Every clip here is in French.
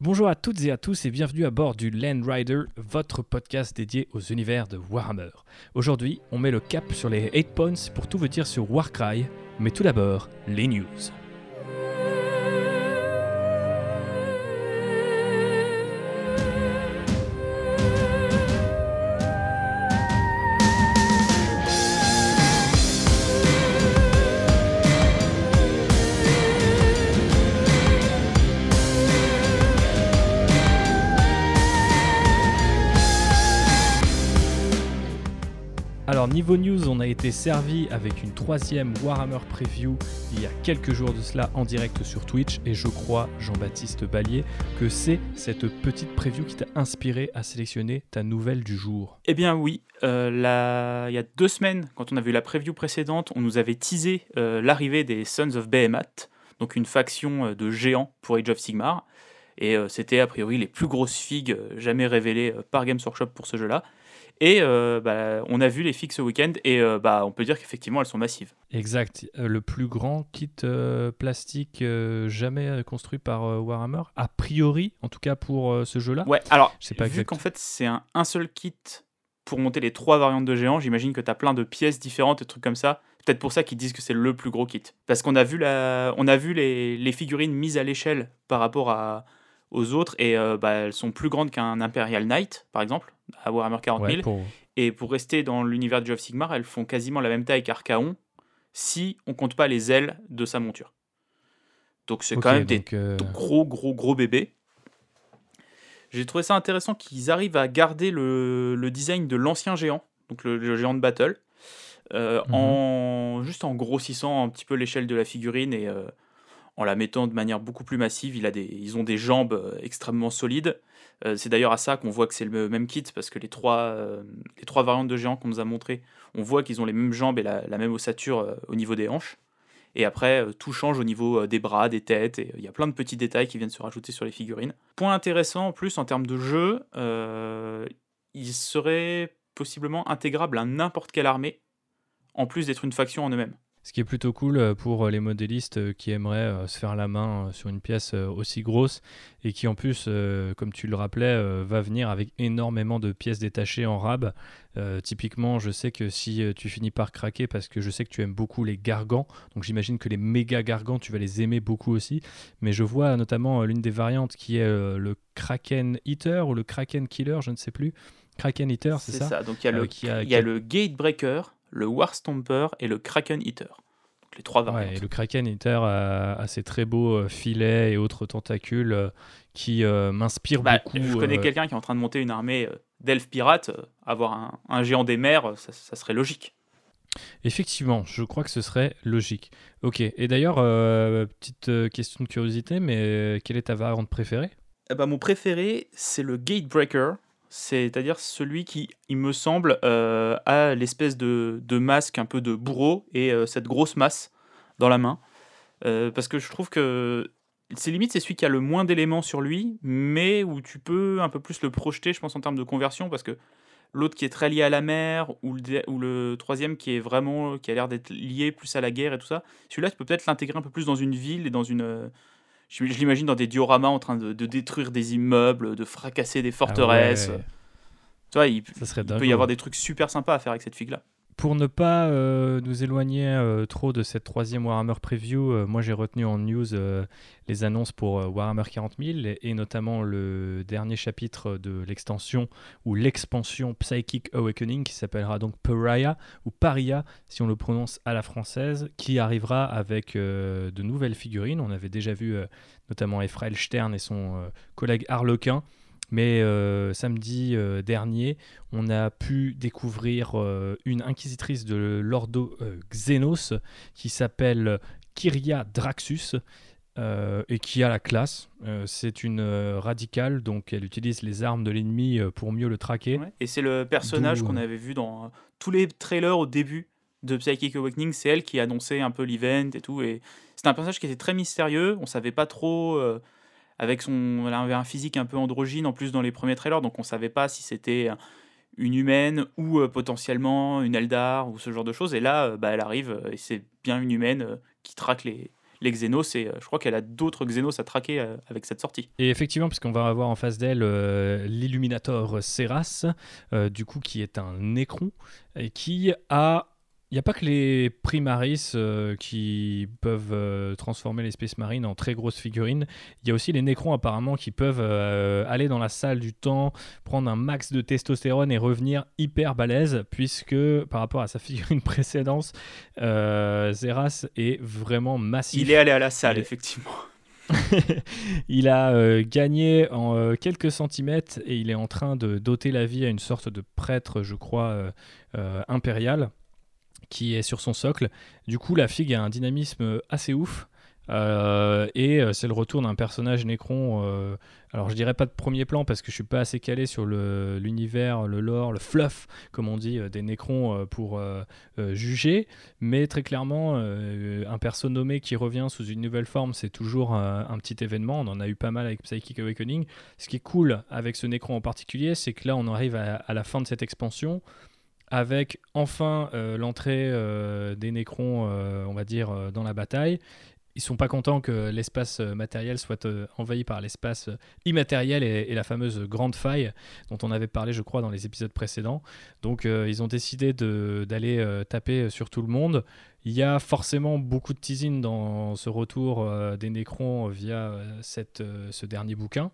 Bonjour à toutes et à tous et bienvenue à bord du Land Rider, votre podcast dédié aux univers de Warhammer. Aujourd'hui, on met le cap sur les 8 points pour tout vous dire sur Warcry, mais tout d'abord, les news. Niveau news, on a été servi avec une troisième Warhammer Preview il y a quelques jours de cela en direct sur Twitch et je crois, Jean-Baptiste Ballier, que c'est cette petite preview qui t'a inspiré à sélectionner ta nouvelle du jour. Eh bien oui, euh, il y a deux semaines, quand on a vu la preview précédente, on nous avait teasé euh, l'arrivée des Sons of Behemoth, donc une faction euh, de géants pour Age of Sigmar. Et c'était a priori les plus grosses figues jamais révélées par Games Workshop pour ce jeu-là. Et euh, bah, on a vu les figues ce week-end et euh, bah, on peut dire qu'effectivement elles sont massives. Exact, Euh, le plus grand kit euh, plastique jamais construit par Warhammer, a priori, en tout cas pour ce jeu-là. Ouais, alors, Je sais pas vu qu'en fait c'est un, un seul kit pour monter les trois variantes de géants, j'imagine que tu as plein de pièces différentes et trucs comme ça. Peut-être pour ça qu'ils disent que c'est le plus gros kit. Parce qu'on a vu, la... on a vu les, les figurines mises à l'échelle par rapport à... aux autres et euh, bah, elles sont plus grandes qu'un Imperial Knight, par exemple, à Warhammer 40 000. Ouais, pour- Et pour rester dans l'univers de Age of Sigmar, elles font quasiment la même taille qu'Archaon si on compte pas les ailes de sa monture. Donc c'est quand même des euh, gros, gros, gros bébé. J'ai trouvé ça intéressant qu'ils arrivent à garder le, le design de l'ancien géant, donc le, le géant de battle, euh, Mhm. en, juste en grossissant un petit peu l'échelle de la figurine et euh, en la mettant de manière beaucoup plus massive. Ils ont des jambes euh, extrêmement solides. Euh, c'est d'ailleurs à ça qu'on voit que c'est le même kit, parce que les trois, euh, les trois variantes de géants qu'on nous a montrées, on voit qu'ils ont les mêmes jambes et la, même ossature au niveau des hanches. Et après, tout change au niveau des bras, des têtes, et il y a plein de petits détails qui viennent se rajouter sur les figurines. Point intéressant en plus en termes de jeu, il serait possiblement intégrable à n'importe quelle armée, en plus d'être une faction en eux-mêmes. Ce qui est plutôt cool euh, pour euh, les modélistes euh, qui aimeraient se faire la main sur une pièce aussi grosse et qui en plus, comme tu le rappelais, va venir avec énormément de pièces détachées en rab. Euh, typiquement, je sais que si tu finis par craquer, parce que je sais que tu aimes beaucoup les gargants, donc j'imagine que les méga gargants, tu vas les aimer beaucoup aussi. Mais je vois notamment l'une des variantes qui est le Kraken Eater ou le Kraken Killer, je ne sais plus. Kraken Eater, c'est ça, Donc il y a, Euh, le, qui a- il y a qui a- le Gatebreaker, le War Stomper et le Kraken Eater. Donc les trois variantes. Ouais, et le Kraken Eater a, a ces très beaux euh, filets et autres tentacules euh, qui euh, m'inspirent Bah, beaucoup. je connais euh, quelqu'un qui est en train de monter une armée d'elfes pirates. avoir un, un géant des mers, ça, ça serait logique. Effectivement, je crois que ce serait logique. Ok, et d'ailleurs, euh, petite question de curiosité, mais quelle est ta variante préférée? Eh ben, mon préféré, c'est le Gatebreaker. C'est-à-dire celui qui, il me semble, euh, a l'espèce de, de masque un peu de bourreau et euh, cette grosse masse dans la main. Euh, parce que je trouve que c'est limite, c'est celui qui a le moins d'éléments sur lui, mais où tu peux un peu plus le projeter, je pense, en termes de conversion, parce que l'autre qui est très lié à la mer, ou le, ou le troisième qui est vraiment, qui a l'air d'être lié plus à la guerre et tout ça, celui-là, tu peux peut-être l'intégrer un peu plus dans une ville et dans une... Je, je l'imagine dans des dioramas en train de, de détruire des immeubles, de fracasser des forteresses. Ah ouais, Tu vois, il, ça il peut y avoir des trucs super sympas à faire avec cette figue-là. Pour ne pas euh, nous éloigner euh, trop de cette troisième Warhammer Preview, euh, moi j'ai retenu en news les annonces pour Warhammer 40 000 et, notamment le dernier chapitre de l'extension ou l'expansion Psychic Awakening qui s'appellera donc Pariah ou Paria si on le prononce à la française, qui arrivera avec de nouvelles figurines. On avait déjà vu notamment Ephraël Stern et son collègue Harlequin. Mais euh, samedi euh, dernier, on a pu découvrir euh, une inquisitrice de l'Ordo Xenos qui s'appelle Kyria Draxus euh, et qui a la classe. Euh, c'est une euh, radicale, donc elle utilise les armes de l'ennemi pour mieux le traquer. Ouais. Et c'est le personnage qu'on avait vu dans tous les trailers au début de Psychic Awakening. C'est elle qui annonçait un peu l'event et tout. Et c'était un personnage qui était très mystérieux. On savait pas trop. Euh, avec son, un physique un peu androgyne en plus dans les premiers trailers, donc on savait pas si c'était une humaine ou euh, potentiellement une Eldar ou ce genre de choses. Et là, euh, bah, elle arrive euh, et c'est bien une humaine euh, qui traque les, les Xenos, et je crois qu'elle a d'autres Xenos à traquer avec cette sortie. Et effectivement, puisqu'on va avoir en face d'elle l'Illuminator Seras, du coup, qui est un Necron, et qui a il n'y a pas que les Primaris euh, qui peuvent euh, transformer les Space Marines en très grosses figurines. Il y a aussi les Necrons apparemment qui peuvent euh, aller dans la salle du temps, prendre un max de testostérone et revenir hyper balèze, puisque par rapport à sa figurine précédente, Zeras est vraiment massif. Il est allé à la salle, effectivement. il a gagné en quelques centimètres et il est en train de doter la vie à une sorte de prêtre, je crois, impérial qui est sur son socle. Du coup, la figue a un dynamisme assez ouf. Euh, et euh, c'est le retour d'un personnage Necron. Euh, alors je dirais pas de premier plan parce que je suis pas assez calé sur l'univers, le, lore, le fluff, comme on dit, des Necrons pour juger. Mais très clairement, un perso nommé qui revient sous une nouvelle forme, c'est toujours un petit événement. On en a eu pas mal avec Psychic Awakening. Ce qui est cool avec ce Necron en particulier, c'est que là on arrive à la fin de cette expansion avec enfin euh, l'entrée euh, des Nécrons, euh, on va dire, dans la bataille. Ils sont pas contents que l'espace matériel soit envahi par l'espace immatériel et, la fameuse grande faille dont on avait parlé, je crois, dans les épisodes précédents. Donc, ils ont décidé d'aller taper sur tout le monde. Il y a forcément beaucoup de teasing dans ce retour des Nécrons via cette, ce dernier bouquin.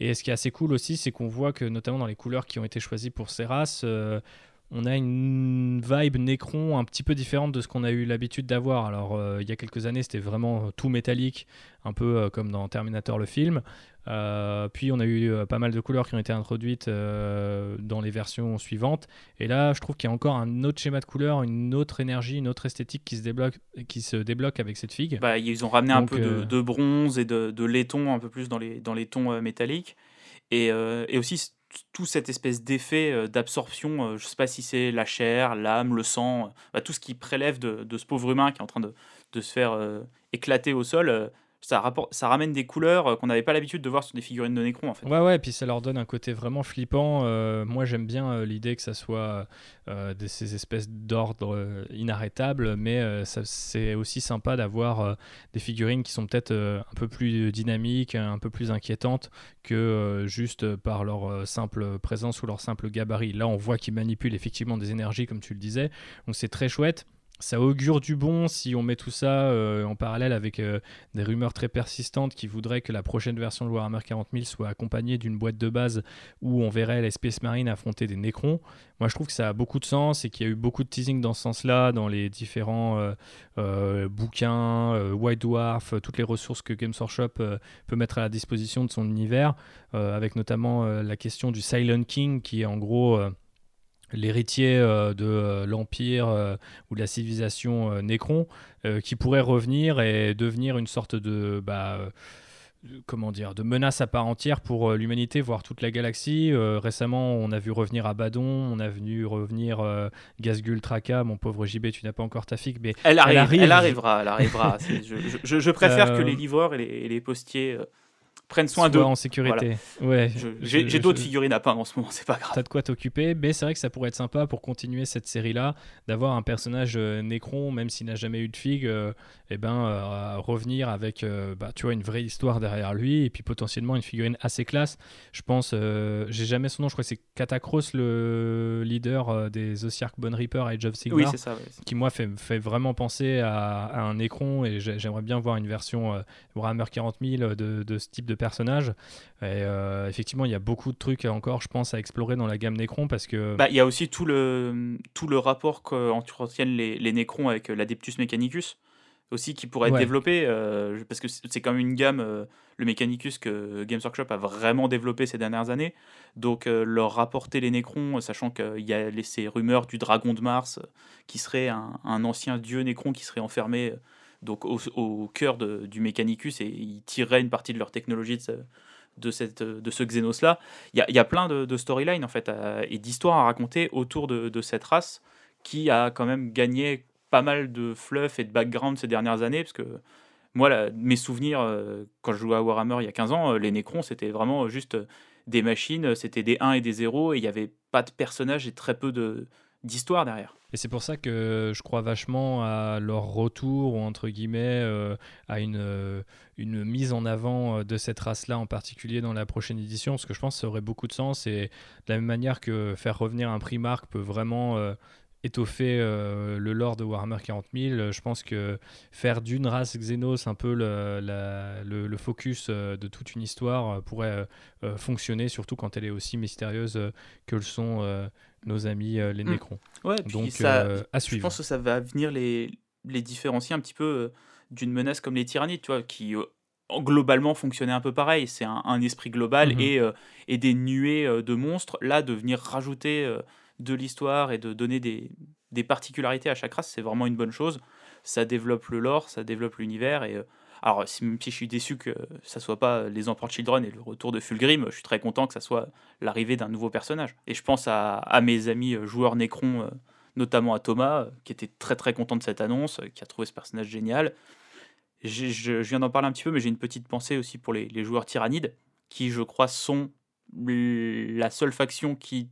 Et ce qui est assez cool aussi, c'est qu'on voit que, notamment dans les couleurs qui ont été choisies pour ces races, on a une vibe Necron un petit peu différente de ce qu'on a eu l'habitude d'avoir. Alors, euh, il y a quelques années, c'était vraiment tout métallique, un peu euh, comme dans Terminator le film. Euh, puis, on a eu pas mal de couleurs qui ont été introduites dans les versions suivantes. Et là, je trouve qu'il y a encore un autre schéma de couleurs, une autre énergie, une autre esthétique qui se débloque, qui se débloque avec cette figue. Bah, ils ont ramené un peu de, bronze et de, laiton, un peu plus dans les, dans les tons métalliques. Et, et aussi, tout cette espèce d'effet euh, d'absorption, euh, je ne sais pas si c'est la chair, l'âme, le sang, euh, bah, tout ce qui prélève de, ce pauvre humain qui est en train de, se faire éclater au sol, ça, ça ramène des couleurs euh, qu'on n'avait pas l'habitude de voir sur des figurines de Necron en fait. Ouais ouais, et puis ça leur donne un côté vraiment flippant. Euh, moi j'aime bien euh, l'idée que ça soit ces espèces d'ordre inarrêtables, mais c'est aussi sympa d'avoir des figurines qui sont peut-être un peu plus dynamiques, un peu plus inquiétantes que juste par leur simple présence ou leur simple gabarit. Là on voit qu'ils manipulent effectivement des énergies comme tu le disais, donc c'est très chouette ça augure du bon si on met tout ça euh, en parallèle avec euh, des rumeurs très persistantes qui voudraient que la prochaine version de Warhammer 40 000 soit accompagnée d'une boîte de base où on verrait les Space Marines affronter des Necrons. Moi, je trouve que ça a beaucoup de sens et qu'il y a eu beaucoup de teasing dans ce sens-là dans les différents euh, bouquins, White Dwarf, toutes les ressources que Games Workshop peut mettre à la disposition de son univers, avec notamment la question du Silent King qui est en gros l'héritier euh, de euh, l'empire euh, ou de la civilisation Nécron, qui pourrait revenir et devenir une sorte de bah, comment dire, de menace à part entière pour l'humanité, voire toute la galaxie. récemment, on a vu revenir Abaddon, on a vu revenir Gazgul Traka, mon pauvre JB, tu n'as pas encore ta figue, mais elle, arrive, elle, arrivera, elle arrivera. je, préfère que les livreurs et les, et les postiers prennent soin d'eux. en sécurité. Ouais. J'ai d'autres figurines à peindre en ce moment, c'est pas grave. T'as de quoi t'occuper, mais c'est vrai que ça pourrait être sympa pour continuer cette série-là, d'avoir un personnage euh, Nécron, même s'il n'a jamais eu de figue, et euh, eh ben, euh, revenir avec bah, tu vois, une vraie histoire derrière lui, et puis potentiellement une figurine assez classe. Je pense, j'ai jamais son nom, je crois que c'est Catacross, le leader des Osiark Bone Reaper Age of Sigmar, oui, qui moi fait, fait vraiment penser à, un Nécron, et j'aimerais bien voir une version Warhammer 40 000 de, de ce type de personnage. Et euh, effectivement, il y a beaucoup de trucs encore, je pense, à explorer dans la gamme Necron parce que. Bah, il y a aussi tout le, tout le rapport qu'entretiennent les, les Necrons avec l'Adeptus Mechanicus aussi qui pourrait être développé euh, parce que c'est quand même une gamme euh, le Mechanicus que Games Workshop a vraiment développé ces dernières années donc leur rapporter les Necrons sachant qu'il y a ces rumeurs du dragon de Mars qui serait un, un, ancien dieu Necron qui serait enfermé donc au, cœur du Mechanicus et ils tireraient une partie de leur technologie de, cette, de ce Xenos-là. Il y a, plein de, storylines en fait et d'histoires à raconter autour de, cette race qui a quand même gagné pas mal de fluff et de background ces dernières années parce que moi, mes souvenirs, euh, quand je jouais à Warhammer il y a 15 ans, euh, les Necrons, c'était vraiment juste des machines, c'était des 1 et des 0, et il n'y avait pas de personnages et très peu de, d'histoire derrière. Et c'est pour ça que je crois vachement à leur retour, ou entre guillemets, euh, à une, euh, une mise en avant euh, de cette race-là en particulier dans la prochaine édition, parce que je pense que ça aurait beaucoup de sens. Et de la même manière que faire revenir un Primark peut vraiment étoffer le lore de Warhammer 40 000, je pense que faire d'une race Xenos un peu le, le, le focus de toute une histoire pourrait fonctionner, surtout quand elle est aussi mystérieuse que le sont nos amis euh, les hmm. Nécrons. Ouais, Donc, ça, euh, à suivre. Je pense que ça va venir les, les différencier un petit peu euh, d'une menace comme les tyrannides, tu vois, qui globalement fonctionnaient un peu pareil. C'est un, esprit global mhm. et, et des nuées de monstres. Là, de venir rajouter de l'histoire et de donner des, des, particularités à chaque race, c'est vraiment une bonne chose. Ça développe le lore, ça développe l'univers et alors, même si je suis déçu que ça soit pas les Emperor Children et le retour de Fulgrim, je suis très content que ça soit l'arrivée d'un nouveau personnage. Et je pense à, mes amis euh, joueurs Necron, euh, notamment à Thomas, euh, qui était très très content de cette annonce, qui a trouvé ce personnage génial. Je, viens d'en parler un petit peu, mais j'ai une petite pensée aussi pour les, joueurs tyrannides, qui je crois sont la seule faction qui,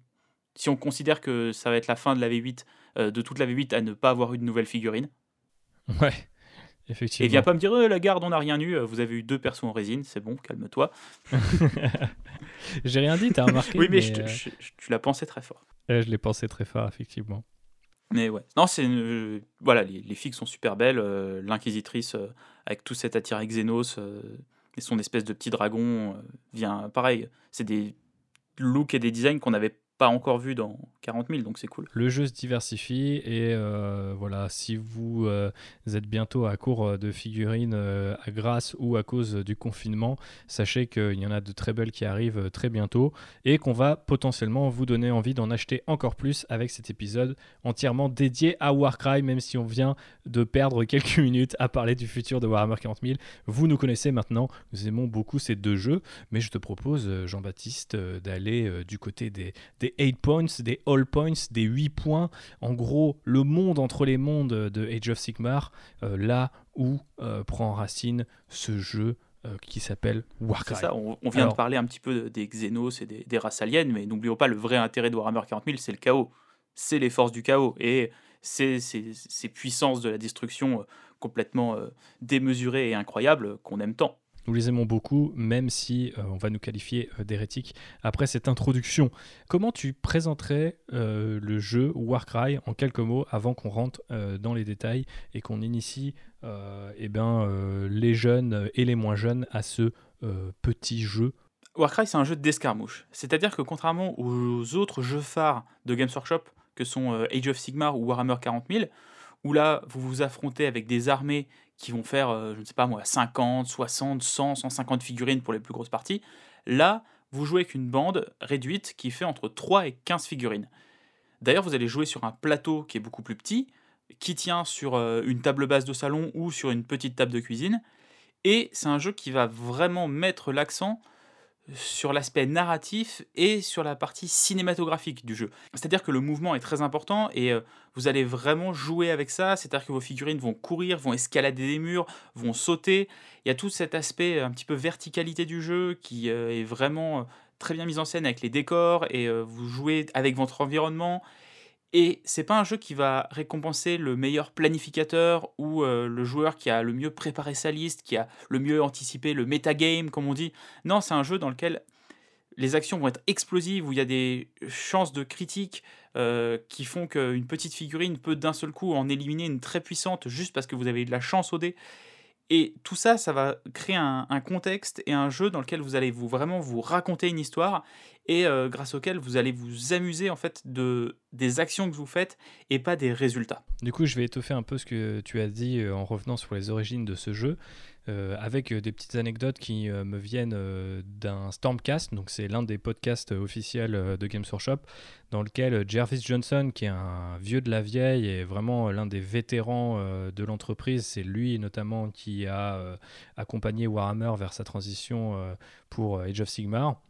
si on considère que ça va être la fin de la V8, de toute la V8 à ne pas avoir eu de nouvelle figurine. Ouais. Et viens pas me dire, euh, la garde, on n'a rien eu, euh, vous avez eu deux persos en résine, c'est bon, calme-toi. J'ai rien dit, t'as remarqué. oui, mais, euh, tu l'as pensé très fort. je l'ai pensé très fort, effectivement. Mais ouais, non, c'est. voilà, les, les, filles sont super belles. L'inquisitrice, avec tout cet attirail Xenos et son espèce de petit dragon, vient. Pareil, c'est des looks et des designs qu'on avait pas encore vu dans 40 000, donc c'est cool. Le jeu se diversifie et euh, voilà, si vous, euh, êtes bientôt à court de figurines euh, à grâce ou à cause du confinement, sachez qu'il y en a de très belles qui arrivent très bientôt et qu'on va potentiellement vous donner envie d'en acheter encore plus avec cet épisode entièrement dédié à Warcry, même si on vient de perdre quelques minutes à parler du futur de Warhammer 40 000. Vous nous connaissez maintenant, nous aimons beaucoup ces deux jeux, mais je te propose, Jean-Baptiste, d'aller du côté des 8 points, des all points, des 8 points. En gros, le monde entre les mondes de Age of Sigmar, euh, là où euh, prend racine ce jeu euh, qui s'appelle Warcry. C'est ça, on, vient de parler un petit peu des Xenos et des, races aliens, mais n'oublions pas le vrai intérêt de Warhammer 40 000, c'est le chaos. C'est les forces du chaos. Et c'est ces puissances de la destruction complètement démesurées et incroyables qu'on aime tant. Nous les aimons beaucoup, même si euh, on va nous qualifier euh, d'hérétiques après cette introduction. Comment tu présenterais euh, le jeu Warcry en quelques mots avant qu'on rentre dans les détails et qu'on initie eh ben, les jeunes et les moins jeunes à ce petit jeu? Warcry, c'est un jeu d'escarmouche. C'est-à-dire que contrairement aux autres jeux phares de Games Workshop, que sont Age of Sigmar ou Warhammer 40 000, où là, vous vous affrontez avec des armées qui vont faire, euh, je ne sais pas moi, 50, 60, 100, 150 figurines pour les plus grosses parties. Là, vous jouez avec une bande réduite qui fait entre 3 et 15 figurines. D'ailleurs, vous allez jouer sur un plateau qui est beaucoup plus petit, qui tient sur euh, une table basse de salon ou sur une petite table de cuisine. Et c'est un jeu qui va vraiment mettre l'accent sur l'aspect narratif et sur la partie cinématographique du jeu. C'est-à-dire que le mouvement est très important et euh, vous allez vraiment jouer avec ça, c'est-à-dire que vos figurines vont courir, vont escalader des murs, vont sauter. Il y a tout cet aspect un petit peu verticalité du jeu qui euh, est vraiment euh, très bien mis en scène avec les décors et vous jouez avec votre environnement et c'est pas un jeu qui va récompenser le meilleur planificateur ou euh, le joueur qui a le mieux préparé sa liste, qui a le mieux anticipé le metagame, comme on dit. Non, c'est un jeu dans lequel les actions vont être explosives, où il y a des chances de critique euh, qui font qu'une petite figurine peut d'un seul coup en éliminer une très puissante juste parce que vous avez eu de la chance au dé. Et tout ça, ça va créer un, contexte et un jeu dans lequel vous allez vous vraiment vous raconter une histoire et euh, grâce auquel vous allez vous amuser en fait de des actions que vous faites et pas des résultats. Du coup, je vais étoffer un peu ce que tu as dit euh, en revenant sur les origines de ce jeu. Euh, avec des petites anecdotes qui me viennent d'un Stormcast, donc c'est l'un des podcasts officiels de Games Workshop, dans lequel Jervis Johnson, qui est un vieux de la vieille et vraiment l'un des vétérans de l'entreprise, c'est lui notamment qui a accompagné Warhammer vers sa transition pour Age of Sigmar.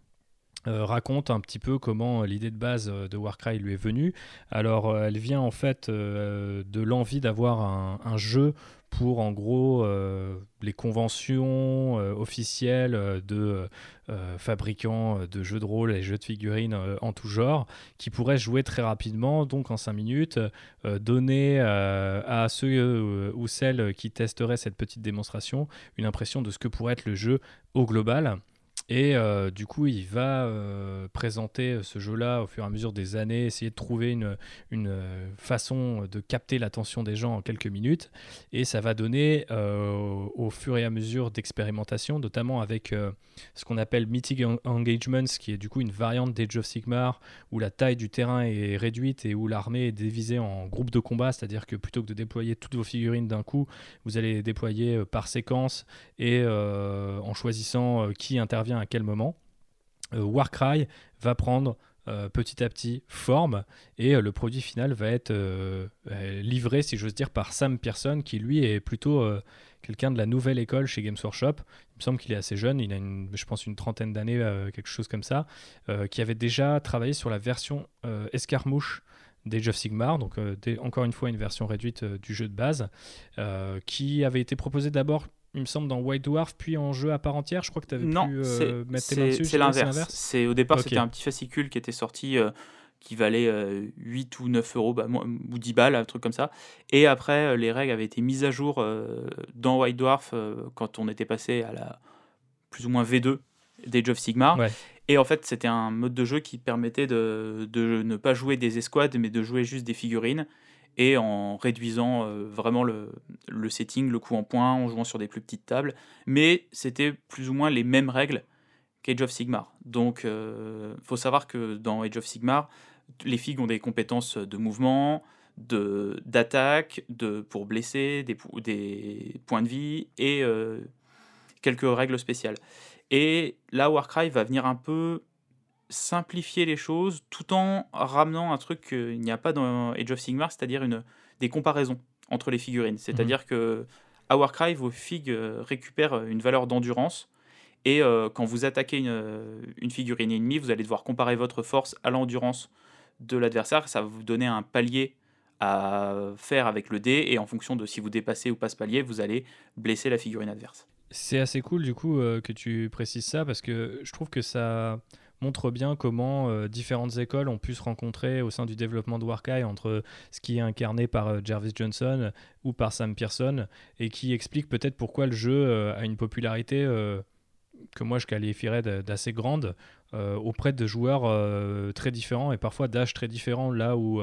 Euh, raconte un petit peu comment euh, l'idée de base euh, de Warcry lui est venue. Alors, elle vient en fait de l'envie d'avoir un, jeu pour en gros les conventions officielles de fabricants de jeux de rôle et jeux de figurines en tout genre, qui pourraient jouer très rapidement, donc en 5 minutes, donner à ceux ou celles qui testeraient cette petite démonstration une impression de ce que pourrait être le jeu au global. Et euh, du coup, il va euh, présenter ce jeu-là au fur et à mesure des années, essayer de trouver une, euh, façon de capter l'attention des gens en quelques minutes. Et ça va donner au fur et à mesure d'expérimentation, notamment avec ce qu'on appelle Meeting Engagements, qui est du coup une variante d'Age of Sigmar, où la taille du terrain est réduite et où l'armée est divisée en groupes de combat, c'est-à-dire que plutôt que de déployer toutes vos figurines d'un coup, vous allez les déployer par séquence et en choisissant qui intervient à quel moment, euh, Warcry va prendre euh, petit à petit forme et euh, le produit final va être livré, si j'ose dire, par Sam Pearson qui lui est plutôt quelqu'un de la nouvelle école chez Games Workshop. Il me semble qu'il est assez jeune, il a une, je pense une trentaine d'années, quelque chose comme ça, qui avait déjà travaillé sur la version escarmouche d'Age of Sigmar, donc encore une fois une version réduite du jeu de base, qui avait été proposée d'abord il me semble, dans White Dwarf, puis en jeu à part entière. Je crois que tu avais non, pu euh, mettre tes mains dessus. C'est l'inverse. C'est au départ, c'était un petit fascicule qui était sorti. Euh, qui valait 8 euh, ou 9 euros, bah, ou 10 balles, un truc comme ça. Et après, les règles avaient été mises à jour dans White Dwarf quand on était passé à la plus ou moins V2 d'Age of Sigmar. Et en fait, c'était un mode de jeu qui permettait de, de, ne pas jouer des escouades, mais de jouer juste des figurines et en réduisant euh, vraiment le, setting, le coup en point, en jouant sur des plus petites tables. Mais c'était plus ou moins les mêmes règles qu'Age of Sigmar. Donc il euh, faut savoir que dans Age of Sigmar, les figues ont des compétences de mouvement, d'attaque, de pour blesser, des, des points de vie et euh, quelques règles spéciales. Et là, Warcry va venir un peu simplifier les choses tout en ramenant un truc qu'il n'y a pas dans Age of Sigmar, c'est-à-dire une, des comparaisons entre les figurines. C'est-à-dire mmh que à Warcry, vos figues euh, récupèrent une valeur d'endurance. Et euh, quand vous attaquez une, une, figurine ennemie, vous allez devoir comparer votre force à l'endurance de l'adversaire. Ça va vous donner un palier à faire avec le dé. Et en fonction de si vous dépassez ou pas ce palier, vous allez blesser la figurine adverse. C'est assez cool du coup euh, que tu précises ça parce que je trouve que ça montre bien comment euh, différentes écoles ont pu se rencontrer au sein du développement de Warcry entre ce qui est incarné par euh, Jarvis Johnson ou par Sam Pearson et qui explique peut-être pourquoi le jeu euh, a une popularité que moi je qualifierais d'assez grande auprès de joueurs très différents et parfois d'âges très différents là où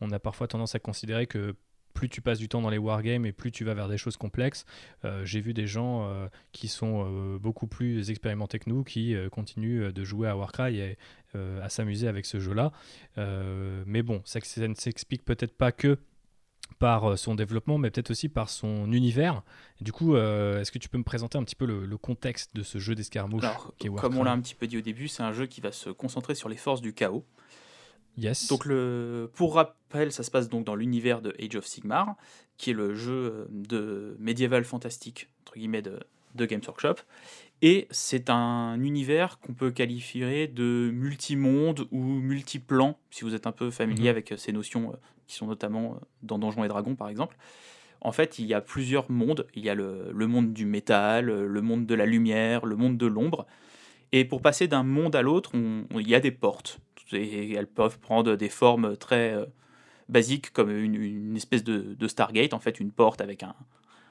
on a parfois tendance à considérer que plus tu passes du temps dans les wargames et plus tu vas vers des choses complexes. Euh, j'ai vu des gens euh, qui sont euh, beaucoup plus expérimentés que nous qui continuent de jouer à Warcry et à s'amuser avec ce jeu-là. mais bon, ça, ça ne s'explique peut-être pas que par son développement, mais peut-être aussi par son univers. du coup, est-ce que tu peux me présenter un petit peu le, contexte de ce jeu d'escarmouche Comme on l'a un petit peu dit au début, c'est un jeu qui va se concentrer sur les forces du chaos. Donc le, pour rappel, ça se passe donc dans l'univers de Age of Sigmar, qui est le jeu euh, de médiéval fantastique entre guillemets de, de Games Workshop. Et c'est un univers qu'on peut qualifier de multimonde ou multiplan, si vous êtes un peu familier mhm. avec euh, ces notions euh, qui sont notamment dans Donjons et Dragons par exemple. En fait, il y a plusieurs mondes. Il y a le, le monde du métal, le monde de la lumière, le monde de l'ombre. Et pour passer d'un monde à l'autre, il y a des portes et elles peuvent prendre des formes très euh, basiques comme une, espèce de, Stargate, en fait une porte avec un,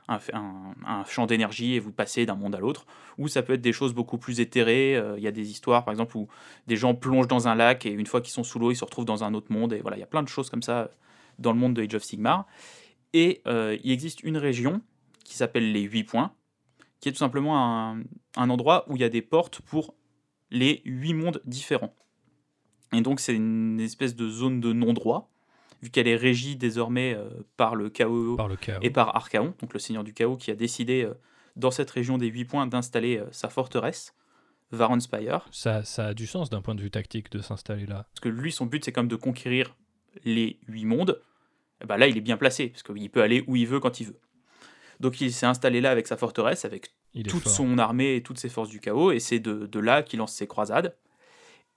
un, champ d'énergie et vous passez d'un monde à l'autre, ou ça peut être des choses beaucoup plus éthérées. Euh, il y a des histoires, par exemple, où des gens plongent dans un lac et une fois qu'ils sont sous l'eau, ils se retrouvent dans un autre monde. Et voilà, il y a plein de choses comme ça dans le monde de Age of Sigmar. Et euh, il existe une région qui s'appelle les 8 points, qui est tout simplement un, un endroit où il y a des portes pour les 8 mondes différents. Et donc c'est une espèce de zone de non-droit, vu qu'elle est régie désormais euh, par, le chaos et par Archaon, donc le seigneur du chaos, qui a décidé euh, dans cette région des huit points d'installer euh, sa forteresse, Varonspire. Ça, ça a du sens d'un point de vue tactique de s'installer là. Parce que lui, son but, c'est comme de conquérir les huit mondes. Et ben là, il est bien placé, parce qu'il peut aller où il veut quand il veut. Donc il s'est installé là avec sa forteresse, avec toute son armée et toutes ses forces du chaos, et c'est de, de là qu'il lance ses croisades.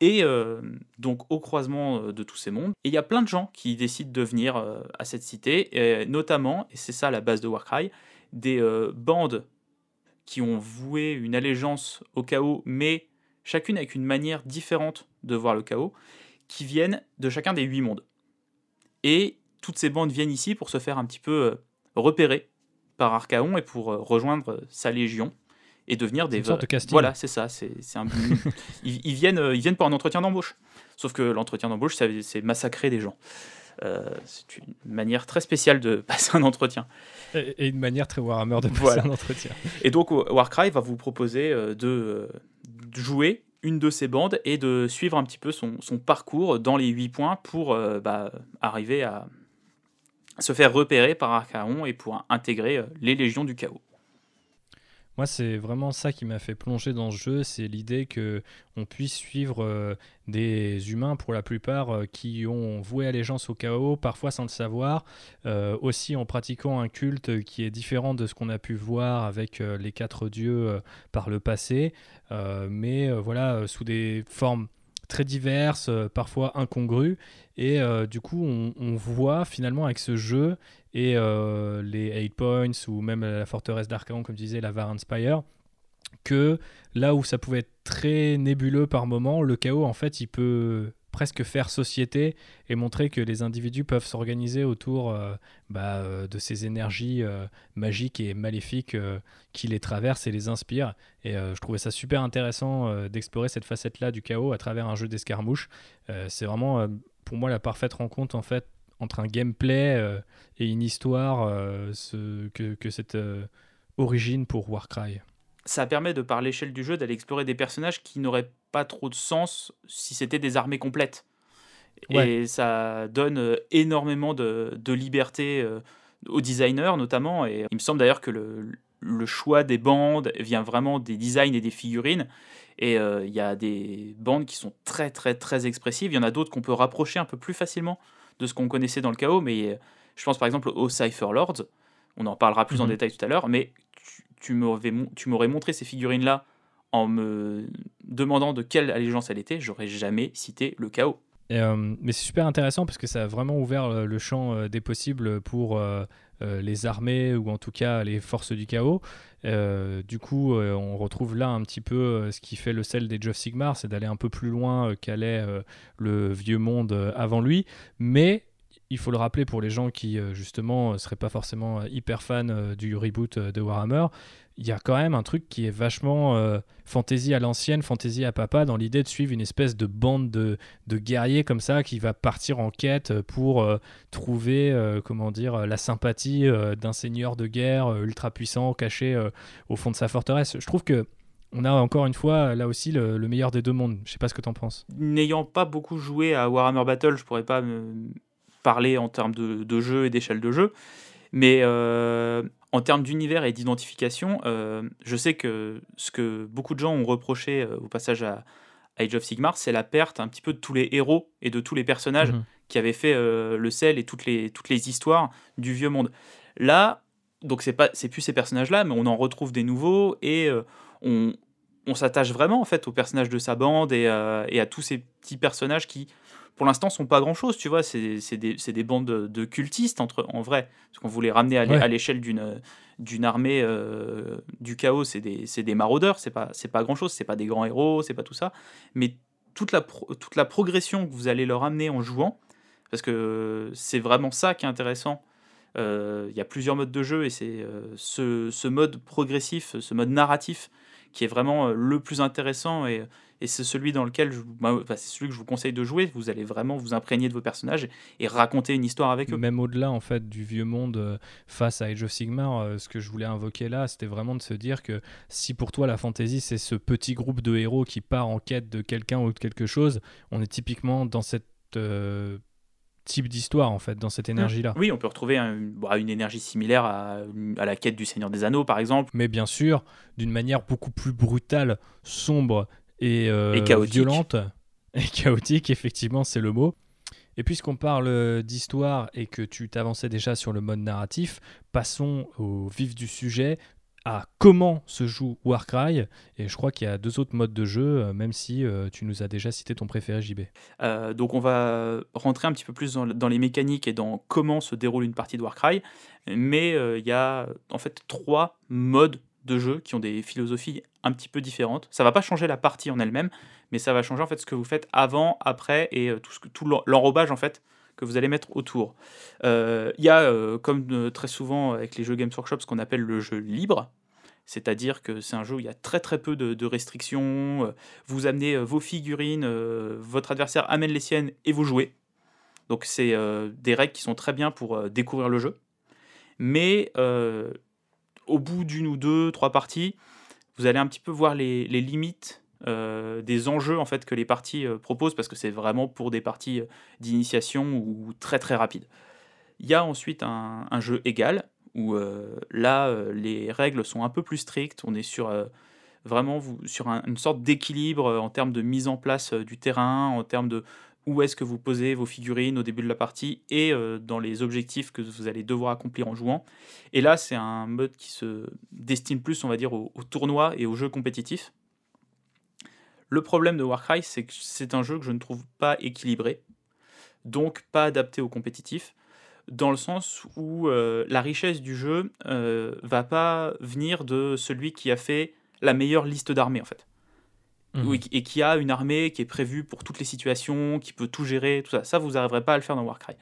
Et euh, donc au croisement euh, de tous ces mondes, il y a plein de gens qui décident de venir euh, à cette cité, notamment, et c'est ça la base de Warcry, des bandes qui ont voué une allégeance au chaos, mais chacune avec une manière différente de voir le chaos, qui viennent de chacun des huit mondes. Et toutes ces bandes viennent ici pour se faire un petit peu repérer par Archaon et pour rejoindre sa légion et devenir des. Une sorte de casting. Voilà, c'est ça. C'est, un... ils, ils, viennent, ils viennent pour un entretien d'embauche. Sauf que l'entretien d'embauche, c'est massacrer des gens. Euh, c'est une manière très spéciale de passer un entretien. Et, une manière très Warhammer de passer un entretien. Et donc Warcry va vous proposer euh, de, de, jouer une de ces bandes et de suivre un petit peu son, son parcours dans les 8 points pour euh, bah, arriver à se faire repérer par Archaon et pour intégrer les légions du chaos. Moi, c'est vraiment ça qui m'a fait plonger dans ce jeu, c'est l'idée que on puisse suivre euh, des humains, pour la plupart, euh, qui ont voué allégeance au chaos, parfois sans le savoir, euh, aussi en pratiquant un culte qui est différent de ce qu'on a pu voir avec les quatre dieux par le passé, mais voilà, sous des formes très diverses, parfois incongrues. Et du coup, on, on, voit finalement avec ce jeu et euh, les 8 Points ou même la forteresse d'Archaon, comme tu disais, la Varan Spire, que là où ça pouvait être très nébuleux par moment, le chaos, en fait, il peut presque faire société et montrer que les individus peuvent s'organiser autour euh, bah, euh, de ces énergies magiques et maléfiques qui les traversent et les inspirent. Et je trouvais ça super intéressant d'explorer cette facette-là du chaos à travers un jeu d'escarmouche. c'est vraiment pour moi la parfaite rencontre en fait entre un gameplay euh, et une histoire euh, ce, que, cette euh, origine pour Warcry. Ça permet de, par l'échelle du jeu, d'aller explorer des personnages qui n'auraient pas trop de sens si c'était des armées complètes. Et ça donne énormément de, de liberté aux designers, notamment. Et il me semble d'ailleurs que le, le, choix des bandes vient vraiment des designs et des figurines. Et il y a des bandes qui sont très, très, très expressives. Il y en a d'autres qu'on peut rapprocher un peu plus facilement de ce qu'on connaissait dans le chaos, mais je pense par exemple aux Cypher Lords, on en parlera plus en mhm. détail tout à l'heure, mais tu, tu m'aurais montré ces figurines-là en me demandant de quelle allégeance elle était, j'aurais jamais cité le chaos. Euh, mais c'est super intéressant parce que ça a vraiment ouvert euh, le champ euh, des possibles pour les armées ou en tout cas les forces du chaos. du coup, on retrouve là un petit peu ce qui fait le sel des Geoff Sigmar, c'est d'aller un peu plus loin qu'allait le vieux monde avant lui. Mais il faut le rappeler pour les gens qui justement seraient pas forcément hyper fans du reboot de Warhammer, il y a quand même un truc qui est vachement euh, fantasy à l'ancienne, fantasy à papa, dans l'idée de suivre une espèce de bande de, guerriers comme ça qui va partir en quête pour euh, trouver, euh, comment dire, la sympathie d'un seigneur de guerre ultra puissant caché au fond de sa forteresse. Je trouve que on a encore une fois là aussi le, meilleur des deux mondes. Je sais pas ce que tu en penses. N'ayant pas beaucoup joué à Warhammer Battle, je pourrais pas me parler en termes de, de jeu et d'échelle de jeu. Mais en termes d'univers et d'identification, euh, je sais que ce que beaucoup de gens ont reproché euh, au passage à, Age of Sigmar, c'est la perte un petit peu de tous les héros et de tous les personnages mhm. qui avaient fait euh, le sel et toutes les, toutes les histoires du vieux monde. Là, donc c'est pas c'est plus ces personnages-là, mais on en retrouve des nouveaux et on, on s'attache vraiment en fait aux personnages de sa bande et, et, à tous ces petits personnages qui pour l'instant, sont pas grand-chose, tu vois. C'est des, des, bandes de, cultistes, entre, en vrai. Parce qu'on voulait ramener à l'échelle d'une d'une armée euh, du chaos, c'est des, des, maraudeurs, c'est pas, pas grand-chose, c'est pas des grands héros, c'est pas tout ça. Mais toute la, toute la progression que vous allez leur amener en jouant, parce que c'est vraiment ça qui est intéressant. Euh, il y a plusieurs modes de jeu et c'est euh, ce, ce, mode progressif, ce mode narratif qui est vraiment le plus intéressant et, c'est celui dans lequel je, c'est celui que je vous conseille de jouer. Vous allez vraiment vous imprégner de vos personnages et, raconter une histoire avec eux. Même au-delà en fait du vieux monde euh, face à Age of Sigmar, euh, ce que je voulais invoquer là, c'était vraiment de se dire que si pour toi la fantasy c'est ce petit groupe de héros qui part en quête de quelqu'un ou de quelque chose, on est typiquement dans cette euh, type d'histoire en fait dans cette mmh. énergie là oui on peut retrouver bah, une énergie similaire à, à, la quête du Seigneur des Anneaux par exemple mais bien sûr d'une manière beaucoup plus brutale sombre euh, et, violente et chaotique, effectivement, c'est le mot. Et puisqu'on parle d'histoire et que tu t'avançais déjà sur le mode narratif, passons au vif du sujet à comment se joue Warcry. Et je crois qu'il y a deux autres modes de jeu, même si tu nous as déjà cité ton préféré JB. donc on va rentrer un petit peu plus dans, dans, les mécaniques et dans comment se déroule une partie de Warcry. Mais il y a en fait trois modes de jeu qui ont des philosophies un petit peu différentes. Ça va pas changer la partie en elle-même, mais ça va changer en fait ce que vous faites avant, après et tout, ce que, tout l'enrobage en fait que vous allez mettre autour. Euh, il y a, euh, comme euh, très souvent avec les jeux Games Workshop, ce qu'on appelle le jeu libre. C'est-à-dire que c'est un jeu où il y a très très peu de, restrictions. Vous amenez vos figurines, votre adversaire amène les siennes et vous jouez. Donc c'est des règles qui sont très bien pour découvrir le jeu. Mais au bout d'une ou deux, trois parties, vous allez un petit peu voir les limites euh, des enjeux en fait que les parties euh, proposent parce que c'est vraiment pour des parties euh, d'initiation ou très très rapides. Il y a ensuite un, jeu égal où là les règles sont un peu plus strictes. On est sur vraiment sur une sorte d'équilibre en termes de mise en place du terrain, en termes de où est-ce que vous posez vos figurines au début de la partie et dans les objectifs que vous allez devoir accomplir en jouant. Et là, c'est un mode qui se destine plus, on va dire, au, au tournoi et aux jeux compétitifs. Le problème de Warcry, c'est que c'est un jeu que je ne trouve pas équilibré, donc pas adapté au compétitif, dans le sens où euh, la richesse du jeu euh, va pas venir de celui qui a fait la meilleure liste d'armées en fait. Mmh. et qui a une armée qui est prévue pour toutes les situations, qui peut tout gérer, tout ça. Ça, vous n'arriverez pas à le faire dans Warcry.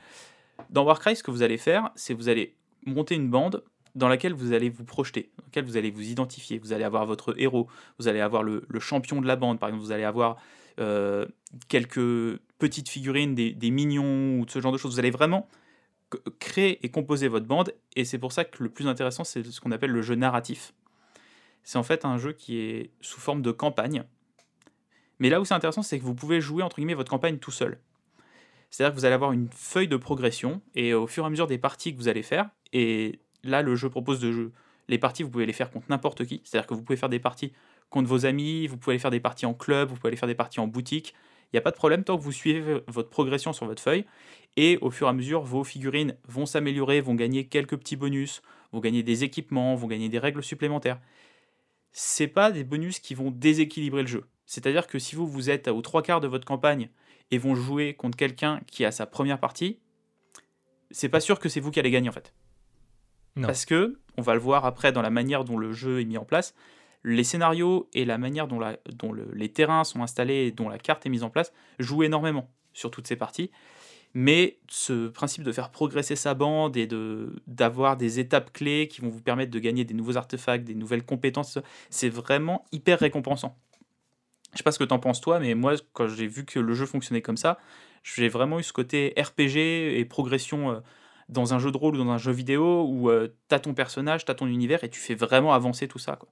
Dans Warcry, ce que vous allez faire, c'est vous allez monter une bande dans laquelle vous allez vous projeter, dans laquelle vous allez vous identifier. Vous allez avoir votre héros, vous allez avoir le, champion de la bande, par exemple, vous allez avoir euh, quelques petites figurines, des, des, mignons ou ce genre de choses. Vous allez vraiment créer et composer votre bande, et c'est pour ça que le plus intéressant, c'est ce qu'on appelle le jeu narratif. C'est en fait un jeu qui est sous forme de campagne. Mais là où c'est intéressant, c'est que vous pouvez jouer entre guillemets votre campagne tout seul. C'est-à-dire que vous allez avoir une feuille de progression, et au fur et à mesure des parties que vous allez faire, et là, le jeu propose de jeux. Les parties, vous pouvez les faire contre n'importe qui. C'est-à-dire que vous pouvez faire des parties contre vos amis, vous pouvez aller faire des parties en club, vous pouvez aller faire des parties en boutique. Il n'y a pas de problème tant que vous suivez votre progression sur votre feuille. Et au fur et à mesure, vos figurines vont s'améliorer, vont gagner quelques petits bonus, vont gagner des équipements, vont gagner des règles supplémentaires. C'est pas des bonus qui vont déséquilibrer le jeu. C'est-à-dire que si vous, vous êtes aux trois quarts de votre campagne et vont jouer contre quelqu'un qui a sa première partie, c'est pas sûr que c'est vous qui allez gagner en fait. Parce que, on va le voir après dans la manière dont le jeu est mis en place, les scénarios et la manière dont, les terrains sont installés et dont la carte est mise en place jouent énormément sur toutes ces parties. Mais ce principe de faire progresser sa bande et d'avoir des étapes clés qui vont vous permettre de gagner des nouveaux artefacts, des nouvelles compétences, c'est vraiment hyper récompensant. Je sais pas ce que t'en penses toi, mais moi, quand j'ai vu que le jeu fonctionnait comme ça, j'ai vraiment eu ce côté RPG et progression euh, dans un jeu de rôle ou dans un jeu vidéo où euh, tu as ton personnage, tu as ton univers et tu fais vraiment avancer tout ça. Quoi.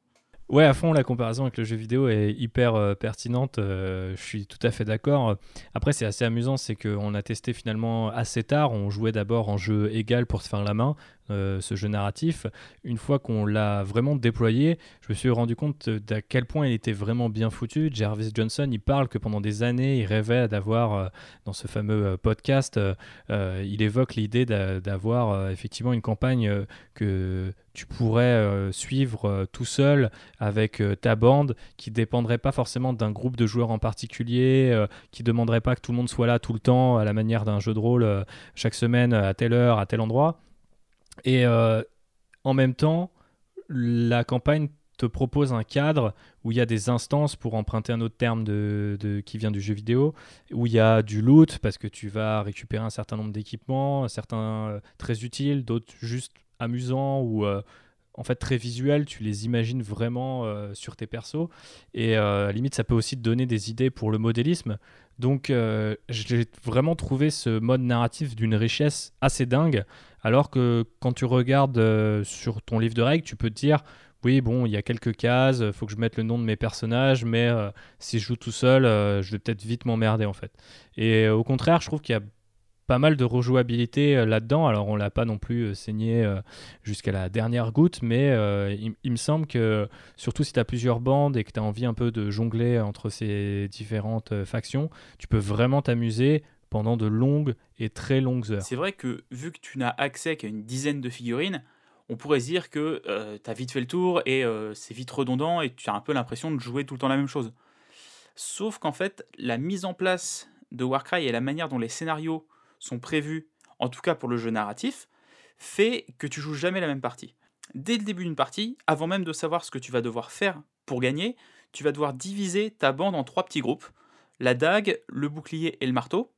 Ouais, à fond, la comparaison avec le jeu vidéo est hyper euh, pertinente. Euh, je suis tout à fait d'accord. Après, c'est assez amusant, c'est qu'on a testé finalement assez tard. On jouait d'abord en jeu égal pour se faire la main. Euh, ce jeu narratif, une fois qu'on l'a vraiment déployé, je me suis rendu compte d'à quel point il était vraiment bien foutu. Jarvis Johnson, il parle que pendant des années, il rêvait d'avoir, euh, dans ce fameux euh, podcast, il évoque l'idée d'avoir effectivement une campagne que tu pourrais suivre tout seul avec ta bande qui dépendrait pas forcément d'un groupe de joueurs en particulier, qui demanderait pas que tout le monde soit là tout le temps à la manière d'un jeu de rôle chaque semaine à telle heure, à tel endroit. Et euh, en même temps, la campagne te propose un cadre où il y a des instances, pour emprunter un autre terme de, qui vient du jeu vidéo, où il y a du loot, parce que tu vas récupérer un certain nombre d'équipements, certains euh, très utiles, d'autres juste amusants ou euh, en fait très visuels, tu les imagines vraiment sur tes persos. Et la limite, ça peut aussi te donner des idées pour le modélisme. Donc j'ai vraiment trouvé ce mode narratif d'une richesse assez dingue. Alors que quand tu regardes euh, sur ton livre de règles, tu peux te dire oui, bon, il y a quelques cases, faut que je mette le nom de mes personnages, mais euh, si je joue tout seul, euh, je vais peut-être vite m'emmerder en fait. Et au contraire, je trouve qu'il y a pas mal de rejouabilité là-dedans. Alors, on l'a pas non plus saigné jusqu'à la dernière goutte, mais il, me semble que, surtout si tu as plusieurs bandes et que tu as envie un peu de jongler entre ces différentes factions, tu peux vraiment t'amuser pendant de longues et très longues heures. C'est vrai que vu que tu n'as accès qu'à une dizaine de figurines, on pourrait se dire que tu as vite fait le tour et c'est vite redondant et tu as un peu l'impression de jouer tout le temps la même chose. Sauf qu'en fait, la mise en place de Warcry et la manière dont les scénarios sont prévus, en tout cas pour le jeu narratif, fait que tu joues jamais la même partie. Dès le début d'une partie, avant même de savoir ce que tu vas devoir faire pour gagner, tu vas devoir diviser ta bande en trois petits groupes la dague, le bouclier et le marteau.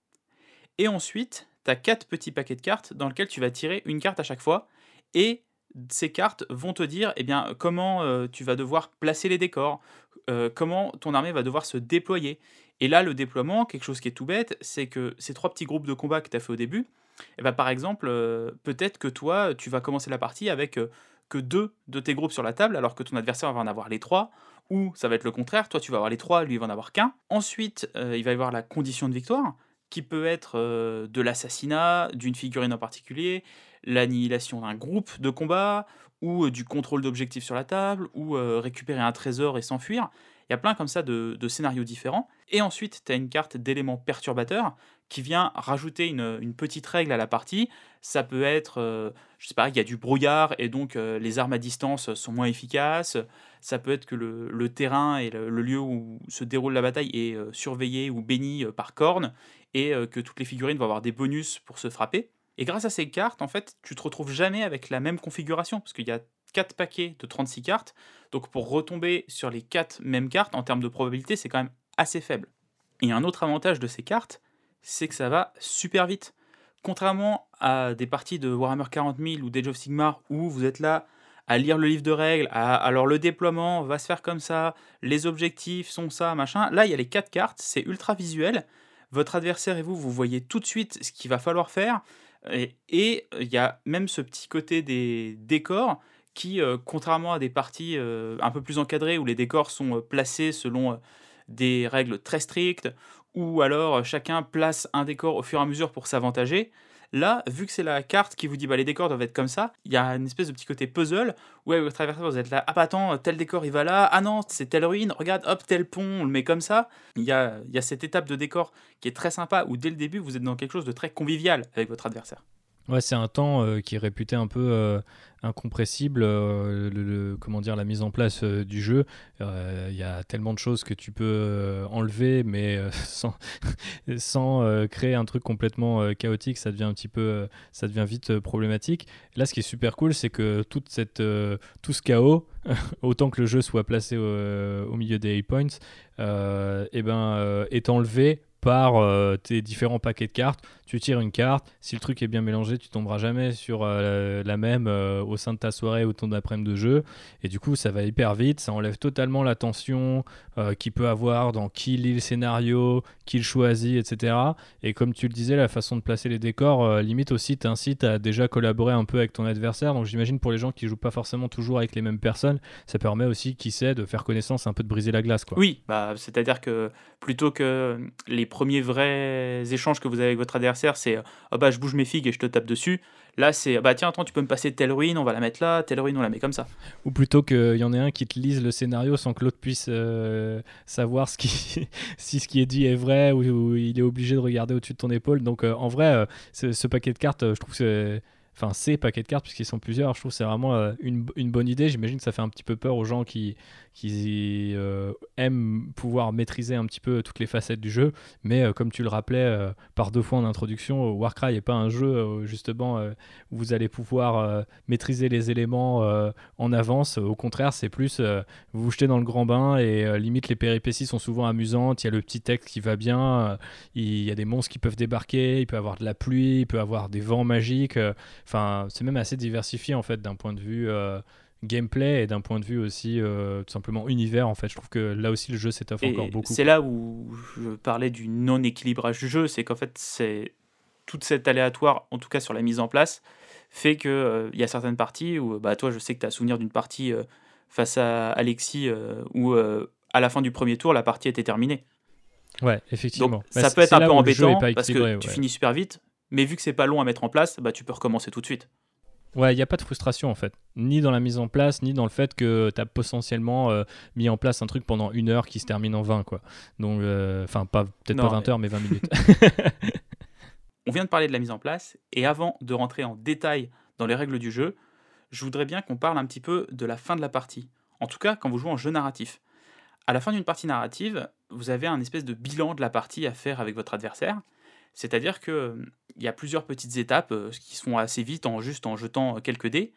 Et ensuite, tu as quatre petits paquets de cartes dans lesquels tu vas tirer une carte à chaque fois. Et ces cartes vont te dire eh bien, comment euh, tu vas devoir placer les décors, euh, comment ton armée va devoir se déployer. Et là, le déploiement, quelque chose qui est tout bête, c'est que ces trois petits groupes de combat que tu as fait au début, eh ben, par exemple, euh, peut-être que toi, tu vas commencer la partie avec que deux de tes groupes sur la table, alors que ton adversaire va en avoir les trois, ou ça va être le contraire, toi tu vas avoir les trois, lui il va en avoir qu'un. Ensuite, euh, il va y avoir la condition de victoire, qui peut être euh, de l'assassinat d'une figurine en particulier, l'annihilation d'un groupe de combat, ou euh, du contrôle d'objectifs sur la table, ou récupérer un trésor et s'enfuir. Il y a plein comme ça de, scénarios différents. Et ensuite, tu as une carte d'éléments perturbateurs qui vient rajouter une, petite règle à la partie. Ça peut être, euh, je sais pas, il y a du brouillard et donc euh, les armes à distance sont moins efficaces. Ça peut être que le, terrain et le, lieu où se déroule la bataille est euh, surveillé ou béni par cornes et que toutes les figurines vont avoir des bonus pour se frapper. Et grâce à ces cartes, en fait, tu te retrouves jamais avec la même configuration parce qu'il y a 4 paquets de 36 cartes. Donc pour retomber sur les 4 mêmes cartes, en termes de probabilité, c'est quand même assez faible. Et un autre avantage de ces cartes, c'est que ça va super vite. Contrairement à des parties de Warhammer 40 000 ou d'Age of Sigmar où vous êtes là à lire le livre de règles, alors le déploiement va se faire comme ça, les objectifs sont ça, machin. Là, il y a les 4 cartes, c'est ultra visuel. Votre adversaire et vous, vous voyez tout de suite ce qu'il va falloir faire. Et il y a même ce petit côté des décors qui, euh, contrairement à des parties euh, un peu plus encadrées où les décors sont euh, placés selon des règles très strictes, ou alors chacun place un décor au fur et à mesure pour s'avantager, Là, vu que c'est la carte qui vous dit bah, les décors doivent être comme ça, il y a une espèce de petit côté puzzle où avec votre adversaire vous êtes là, ah bah attends, tel décor il va là, ah non, c'est telle ruine, regarde, hop, tel pont, on le met comme ça. Il y a, il y a cette étape de décor qui est très sympa où dès le début vous êtes dans quelque chose de très convivial avec votre adversaire. C'est un temps euh, qui est réputé un peu euh, incompressible. Euh, comment dire, la mise en place du jeu, il y a tellement de choses que tu peux enlever, mais sans, créer un truc complètement chaotique, ça devient vite problématique. Là, ce qui est super cool, c'est que tout ce chaos, autant que le jeu soit placé au, milieu des points, et eh ben, est enlevé par tes différents paquets de cartes tu tires une carte, si le truc est bien mélangé, tu tomberas jamais sur euh, la même euh, au sein de ta soirée ou ton après-midi de jeu. Et du coup, ça va hyper vite, ça enlève totalement la tension euh, qu'il peut avoir dans qui lit le scénario, qui le choisit, etc. Et comme tu le disais, la façon de placer les décors, limite aussi, t'incite à déjà collaborer un peu avec ton adversaire. Donc j'imagine pour les gens qui jouent pas forcément toujours avec les mêmes personnes, ça permet aussi, qui sait, de faire connaissance, un peu de briser la glace. Quoi. Oui, bah, c'est-à-dire que plutôt que les premiers vrais échanges que vous avez avec votre adversaire, c'est oh bah je bouge mes figues et je te tape dessus. Là, c'est bah tiens, attends, tu peux me passer telle ruine, on va la mettre là, telle ruine, on la met comme ça. Ou plutôt qu'il y en ait un qui te lise le scénario sans que l'autre puisse euh, savoir si ce qui est dit est vrai ou, il est obligé de regarder au-dessus de ton épaule. Donc euh, en vrai, ce, paquet de cartes, je trouve que enfin ces paquets de cartes puisqu'ils sont plusieurs je trouve c'est vraiment une, une, bonne idée j'imagine que ça fait un petit peu peur aux gens qui qui euh, aiment pouvoir maîtriser un petit peu toutes les facettes du jeu. Mais euh, comme tu le rappelais euh, par deux fois en introduction, Warcry n'est pas un jeu justement où vous allez pouvoir maîtriser les éléments en avance. Au contraire, c'est plus vous vous jetez dans le grand bain et limite les péripéties sont souvent amusantes. Il y a le petit texte qui va bien, il y a des monstres qui peuvent débarquer, il peut y avoir de la pluie, il peut y avoir des vents magiques. Enfin, c'est même assez diversifié en fait d'un point de vue gameplay et d'un point de vue aussi euh, tout simplement univers en fait. Je trouve que là aussi le jeu s'étoffe encore beaucoup. c'est là où je parlais du non équilibrage du jeu c'est qu'en fait c'est toute cette aléatoire en tout cas sur la mise en place fait que euh, il y a certaines parties où bah toi je sais que tu as souvenir d'une partie euh, face à Alexis où à la fin du premier tour la partie était terminée. Ouais effectivement. Bah, ça peut être un peu embêtant parce que tu finis super vite mais vu que c'est pas long à mettre en place bah tu peux recommencer tout de suite Ouais, il n'y a pas de frustration en fait, ni dans la mise en place, ni dans le fait que tu as potentiellement euh, mis en place un truc pendant une heure qui se termine en 20 quoi. Donc, euh, enfin, pas peut-être pas 20 heures, mais 20 minutes. On vient de parler de la mise en place, et avant de rentrer en détail dans les règles du jeu, je voudrais bien qu'on parle un petit peu de la fin de la partie. En tout cas, quand vous jouez en jeu narratif. À la fin d'une partie narrative, vous avez un espèce de bilan de la partie à faire avec votre adversaire. C'est-à-dire qu'il y a plusieurs petites étapes qui se font assez vite en juste en jetant quelques dés,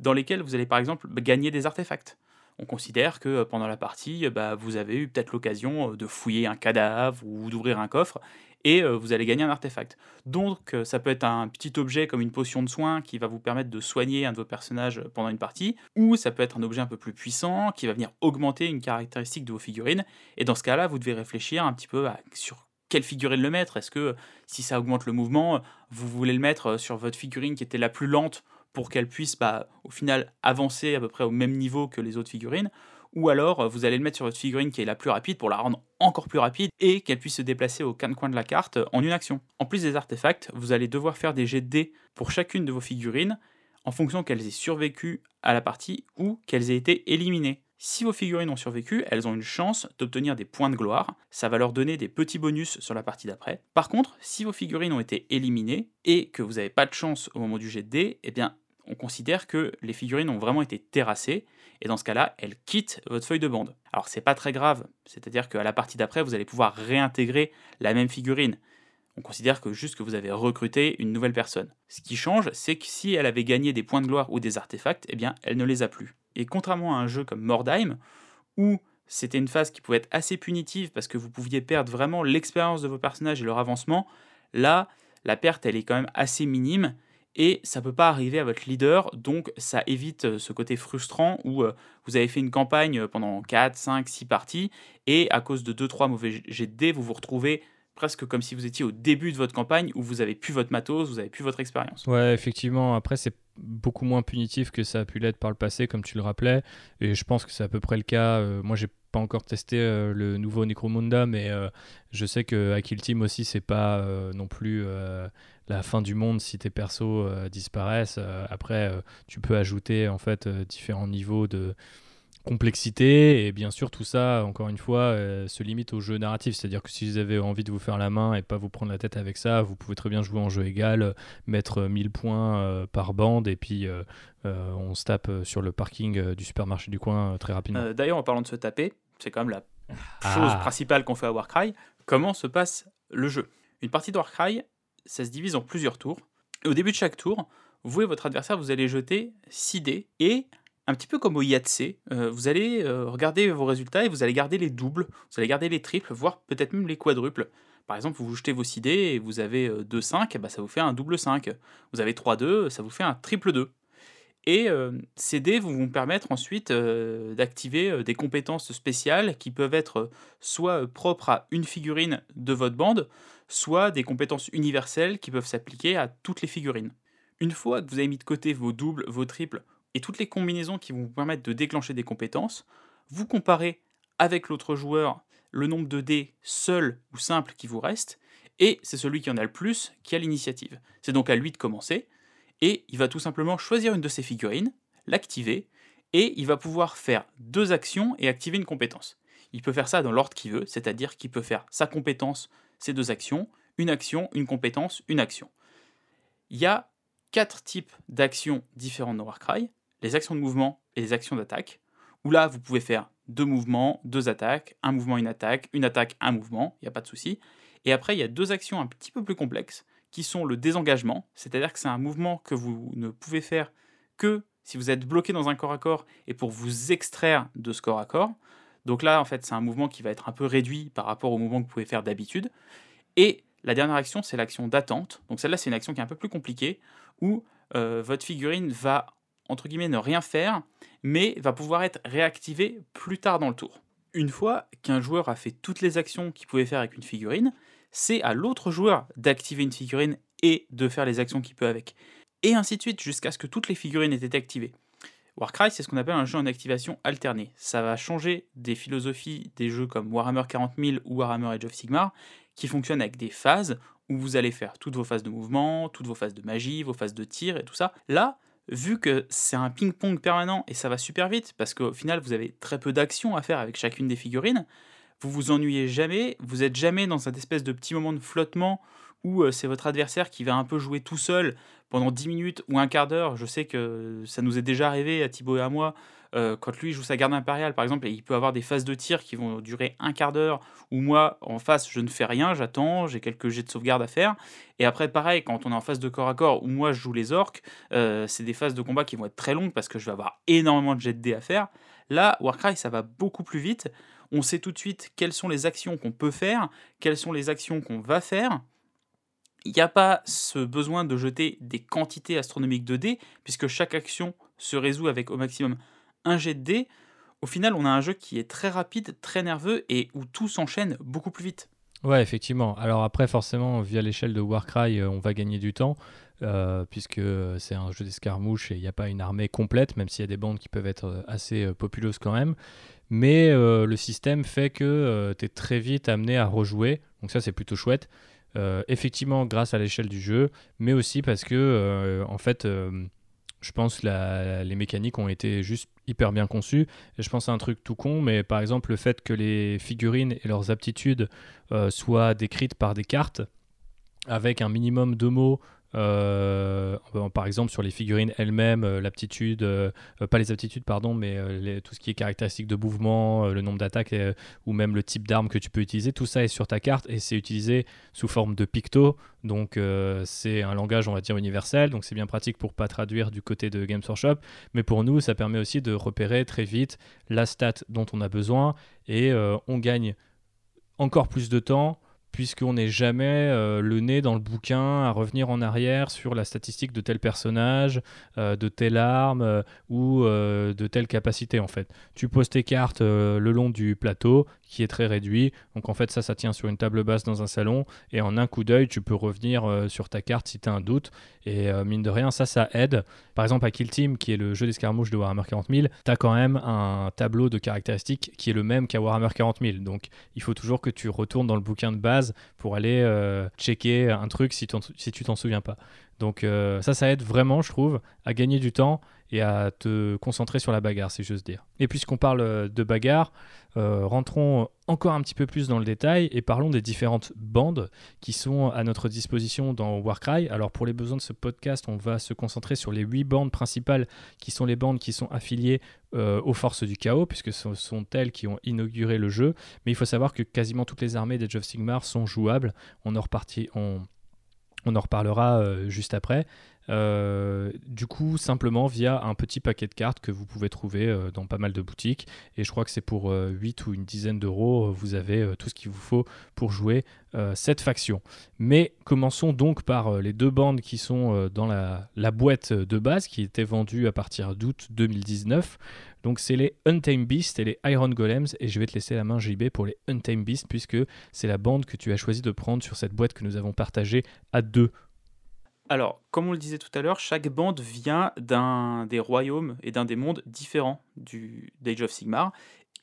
dans lesquelles vous allez par exemple gagner des artefacts on considère que euh, pendant la partie, euh, bah, vous avez eu peut-être l'occasion euh, de fouiller un cadavre ou d'ouvrir un coffre et vous allez gagner un artefact. Donc ça peut être un petit objet comme une potion de soin qui va vous permettre de soigner un de vos personnages pendant une partie, ou ça peut être un objet un peu plus puissant qui va venir augmenter une caractéristique de vos figurines. Et dans ce cas-là, vous devez réfléchir un petit peu sur quelle figurine le mettre? Est-ce que si ça augmente le mouvement, vous voulez le mettre sur votre figurine qui était la plus lente pour qu'elle puisse bah, au final avancer à peu près au même niveau que les autres figurines, ou alors euh, vous allez le mettre sur votre figurine qui est la plus rapide pour la rendre encore plus rapide et qu'elle puisse se déplacer au coin de la carte en une action. En plus des artefacts, vous allez devoir faire des jets de dés pour chacune de vos figurines en fonction qu'elles aient survécu à la partie ou qu'elles aient été éliminées. Si vos figurines ont survécu, elles ont une chance d'obtenir des points de gloire, ça va leur donner des petits bonus sur la partie d'après. Par contre, si vos figurines ont été éliminées et que vous n'avez pas de chance au moment du jet de dés, eh bien on considère que les figurines ont vraiment été terrassées, et dans ce cas-là, elles quittent votre feuille de bande. Alors c'est pas très grave, c'est-à-dire qu'à la partie d'après, vous allez pouvoir réintégrer la même figurine. On considère que juste que vous avez recruté une nouvelle personne. Ce qui change, c'est que si elle avait gagné des points de gloire ou des artefacts, eh bien, elle ne les a plus. Et contrairement à un jeu comme Mordheim, où c'était une phase qui pouvait être assez punitive parce que vous pouviez perdre vraiment l'expérience de vos personnages et leur avancement, là, la perte, elle est quand même assez minime et ça peut pas arriver à votre leader, donc ça évite euh, ce côté frustrant où euh, vous avez fait une campagne euh, pendant 4, 5, 6 parties, et à cause de 2-3 mauvais jets de dés, vous vous retrouvez presque comme si vous étiez au début de votre campagne où vous avez plus votre matos, vous avez plus votre expérience. Ouais, effectivement. Après, c'est beaucoup moins punitif que ça a pu l'être par le passé, comme tu le rappelais. Et je pense que c'est à peu près le cas. moi, j'ai pas encore testé le nouveau Necromunda, mais je sais que Kill Team aussi, c'est pas non plus la fin du monde si tes persos euh, disparaissent. Euh, après, euh, tu peux ajouter en fait différents niveaux de complexité et bien sûr tout ça encore une fois se limite au jeu narratif c'est à dire que si vous avez envie de vous faire la main et pas vous prendre la tête avec ça vous pouvez très bien jouer en jeu égal mettre 1000 points par bande et puis on se tape sur le parking du supermarché du coin très rapidement d'ailleurs en parlant de se taper c'est quand même la ah. chose principale qu'on fait à Warcry comment se passe le jeu? Une partie de Warcry ça se divise en plusieurs tours. Et au début de chaque tour, vous et votre adversaire, vous allez jeter 6 dés et un petit peu comme au Yahtzee, euh, vous allez euh, regarder vos résultats et vous allez garder les doubles, vous allez garder les triples, voire peut-être même les quadruples. Par exemple, vous jetez vos 6 dés et vous avez 2 euh, 5, bah, ça vous fait un double 5. Vous avez 3 2, ça vous fait un triple 2. Et ces dés vont vous permettre ensuite d'activer des compétences spéciales qui peuvent être soit propres à une figurine de votre bande, soit des compétences universelles qui peuvent s'appliquer à toutes les figurines. Une fois que vous avez mis de côté vos doubles, vos triples et toutes les combinaisons qui vont vous permettre de déclencher des compétences, vous comparez avec l'autre joueur le nombre de dés seuls ou simples qui vous restent, et c'est celui qui en a le plus qui a l'initiative. C'est donc à lui de commencer, et il va tout simplement choisir une de ses figurines, l'activer, et il va pouvoir faire deux actions et activer une compétence. Il peut faire ça dans l'ordre qu'il veut, c'est-à-dire qu'il peut faire sa compétence ces deux actions, une action, une compétence, une action. Il y a quatre types d'actions différentes dans Warcry, les actions de mouvement et les actions d'attaque, où là vous pouvez faire deux mouvements, deux attaques, un mouvement, une attaque, une attaque, un mouvement, il n'y a pas de souci. Et après, il y a deux actions un petit peu plus complexes, qui sont le désengagement, c'est-à-dire que c'est un mouvement que vous ne pouvez faire que si vous êtes bloqué dans un corps à corps et pour vous extraire de ce corps à corps. Donc là, en fait, c'est un mouvement qui va être un peu réduit par rapport au mouvement que vous pouvez faire d'habitude. Et la dernière action, c'est l'action d'attente. Donc celle-là, c'est une action qui est un peu plus compliquée, où euh, votre figurine va, entre guillemets, ne rien faire, mais va pouvoir être réactivée plus tard dans le tour. Une fois qu'un joueur a fait toutes les actions qu'il pouvait faire avec une figurine, c'est à l'autre joueur d'activer une figurine et de faire les actions qu'il peut avec. Et ainsi de suite, jusqu'à ce que toutes les figurines aient été activées. Warcry, c'est ce qu'on appelle un jeu en activation alternée. Ça va changer des philosophies des jeux comme Warhammer 40 000 ou Warhammer Age of Sigmar, qui fonctionnent avec des phases où vous allez faire toutes vos phases de mouvement, toutes vos phases de magie, vos phases de tir et tout ça. Là, vu que c'est un ping-pong permanent et ça va super vite, parce qu'au final, vous avez très peu d'actions à faire avec chacune des figurines, vous vous ennuyez jamais, vous êtes jamais dans cette espèce de petit moment de flottement où c'est votre adversaire qui va un peu jouer tout seul pendant 10 minutes ou un quart d'heure. Je sais que ça nous est déjà arrivé à Thibaut et à moi euh, quand lui joue sa garde impériale, par exemple, il peut avoir des phases de tir qui vont durer un quart d'heure, où moi, en face, je ne fais rien, j'attends, j'ai quelques jets de sauvegarde à faire. Et après, pareil, quand on est en phase de corps à corps, où moi, je joue les orques, euh, c'est des phases de combat qui vont être très longues parce que je vais avoir énormément de jets de dés à faire. Là, Warcry, ça va beaucoup plus vite. On sait tout de suite quelles sont les actions qu'on peut faire, quelles sont les actions qu'on va faire. Il n'y a pas ce besoin de jeter des quantités astronomiques de dés, puisque chaque action se résout avec au maximum un jet de au final, on a un jeu qui est très rapide, très nerveux et où tout s'enchaîne beaucoup plus vite. Ouais, effectivement. Alors après, forcément, via l'échelle de Warcry, euh, on va gagner du temps, euh, puisque c'est un jeu d'escarmouche et il n'y a pas une armée complète, même s'il y a des bandes qui peuvent être euh, assez populeuses quand même. Mais le système fait que tu es très vite amené à rejouer, donc ça c'est plutôt chouette. effectivement, grâce à l'échelle du jeu, mais aussi parce que, en fait, je pense que les mécaniques ont été juste hyper bien conçues. Et je pense à un truc tout con, mais par exemple le fait que les figurines et leurs aptitudes euh, soient décrites par des cartes avec un minimum de mots euh, par exemple, sur les figurines elles-mêmes, euh, l'aptitude, euh, pas les aptitudes, pardon, mais tout ce qui est caractéristique de mouvement, le nombre d'attaques ou même le type d'arme que tu peux utiliser, tout ça est sur ta carte et c'est utilisé sous forme de picto. Donc c'est un langage, on va dire, universel. Donc c'est bien pratique pour pas traduire du côté de Games Workshop. Mais pour nous, ça permet aussi de repérer très vite la stat dont on a besoin et on gagne encore plus de temps puisqu'on n'est jamais euh, le nez dans le bouquin à revenir en arrière sur la statistique de tel personnage, euh, de telle arme euh, ou de telle capacité en fait. Tu poses tes cartes le long du plateau qui est très réduit, donc en fait ça ça tient sur une table basse dans un salon et en un coup d'œil tu peux revenir sur ta carte si tu as un doute et mine de rien ça ça aide. Par exemple à Kill Team qui est le jeu d'escarmouche de Warhammer 40 000, tu as quand même un tableau de caractéristiques qui est le même qu'à Warhammer 40 000, donc il faut toujours que tu retournes dans le bouquin de base pour aller euh, checker un truc si, si tu t'en souviens pas. Donc euh, ça, ça aide vraiment, je trouve, à gagner du temps et à te concentrer sur la bagarre, si j'ose dire. Et puisqu'on parle euh, de bagarre, rentrons encore un petit peu plus dans le détail et parlons des différentes bandes qui sont à notre disposition dans Warcry. Alors pour les besoins de ce podcast, on va se concentrer sur les huit bandes principales qui sont les bandes qui sont affiliées aux forces du chaos, puisque ce sont elles qui ont inauguré le jeu. Mais il faut savoir que quasiment toutes les armées d'Age of Sigmar sont jouables. On en repartit, on on en reparlera euh, juste après. Euh, du coup, simplement via un petit paquet de cartes que vous pouvez trouver euh, dans pas mal de boutiques. Et je crois que c'est pour 8 ou une dizaine d'euros, vous avez tout ce qu'il vous faut pour jouer cette faction. Mais commençons donc par les deux bandes qui sont dans la, boîte de base, qui étaient vendues à partir d'août 2019. Donc c'est les Untamed Beasts et les Iron Golems et je vais te laisser la main JB pour les Untamed Beasts puisque c'est la bande que tu as choisi de prendre sur cette boîte que nous avons partagée à deux. Alors, comme on le disait tout à l'heure, chaque bande vient d'un des royaumes et d'un des mondes différents du d'Age of Sigmar.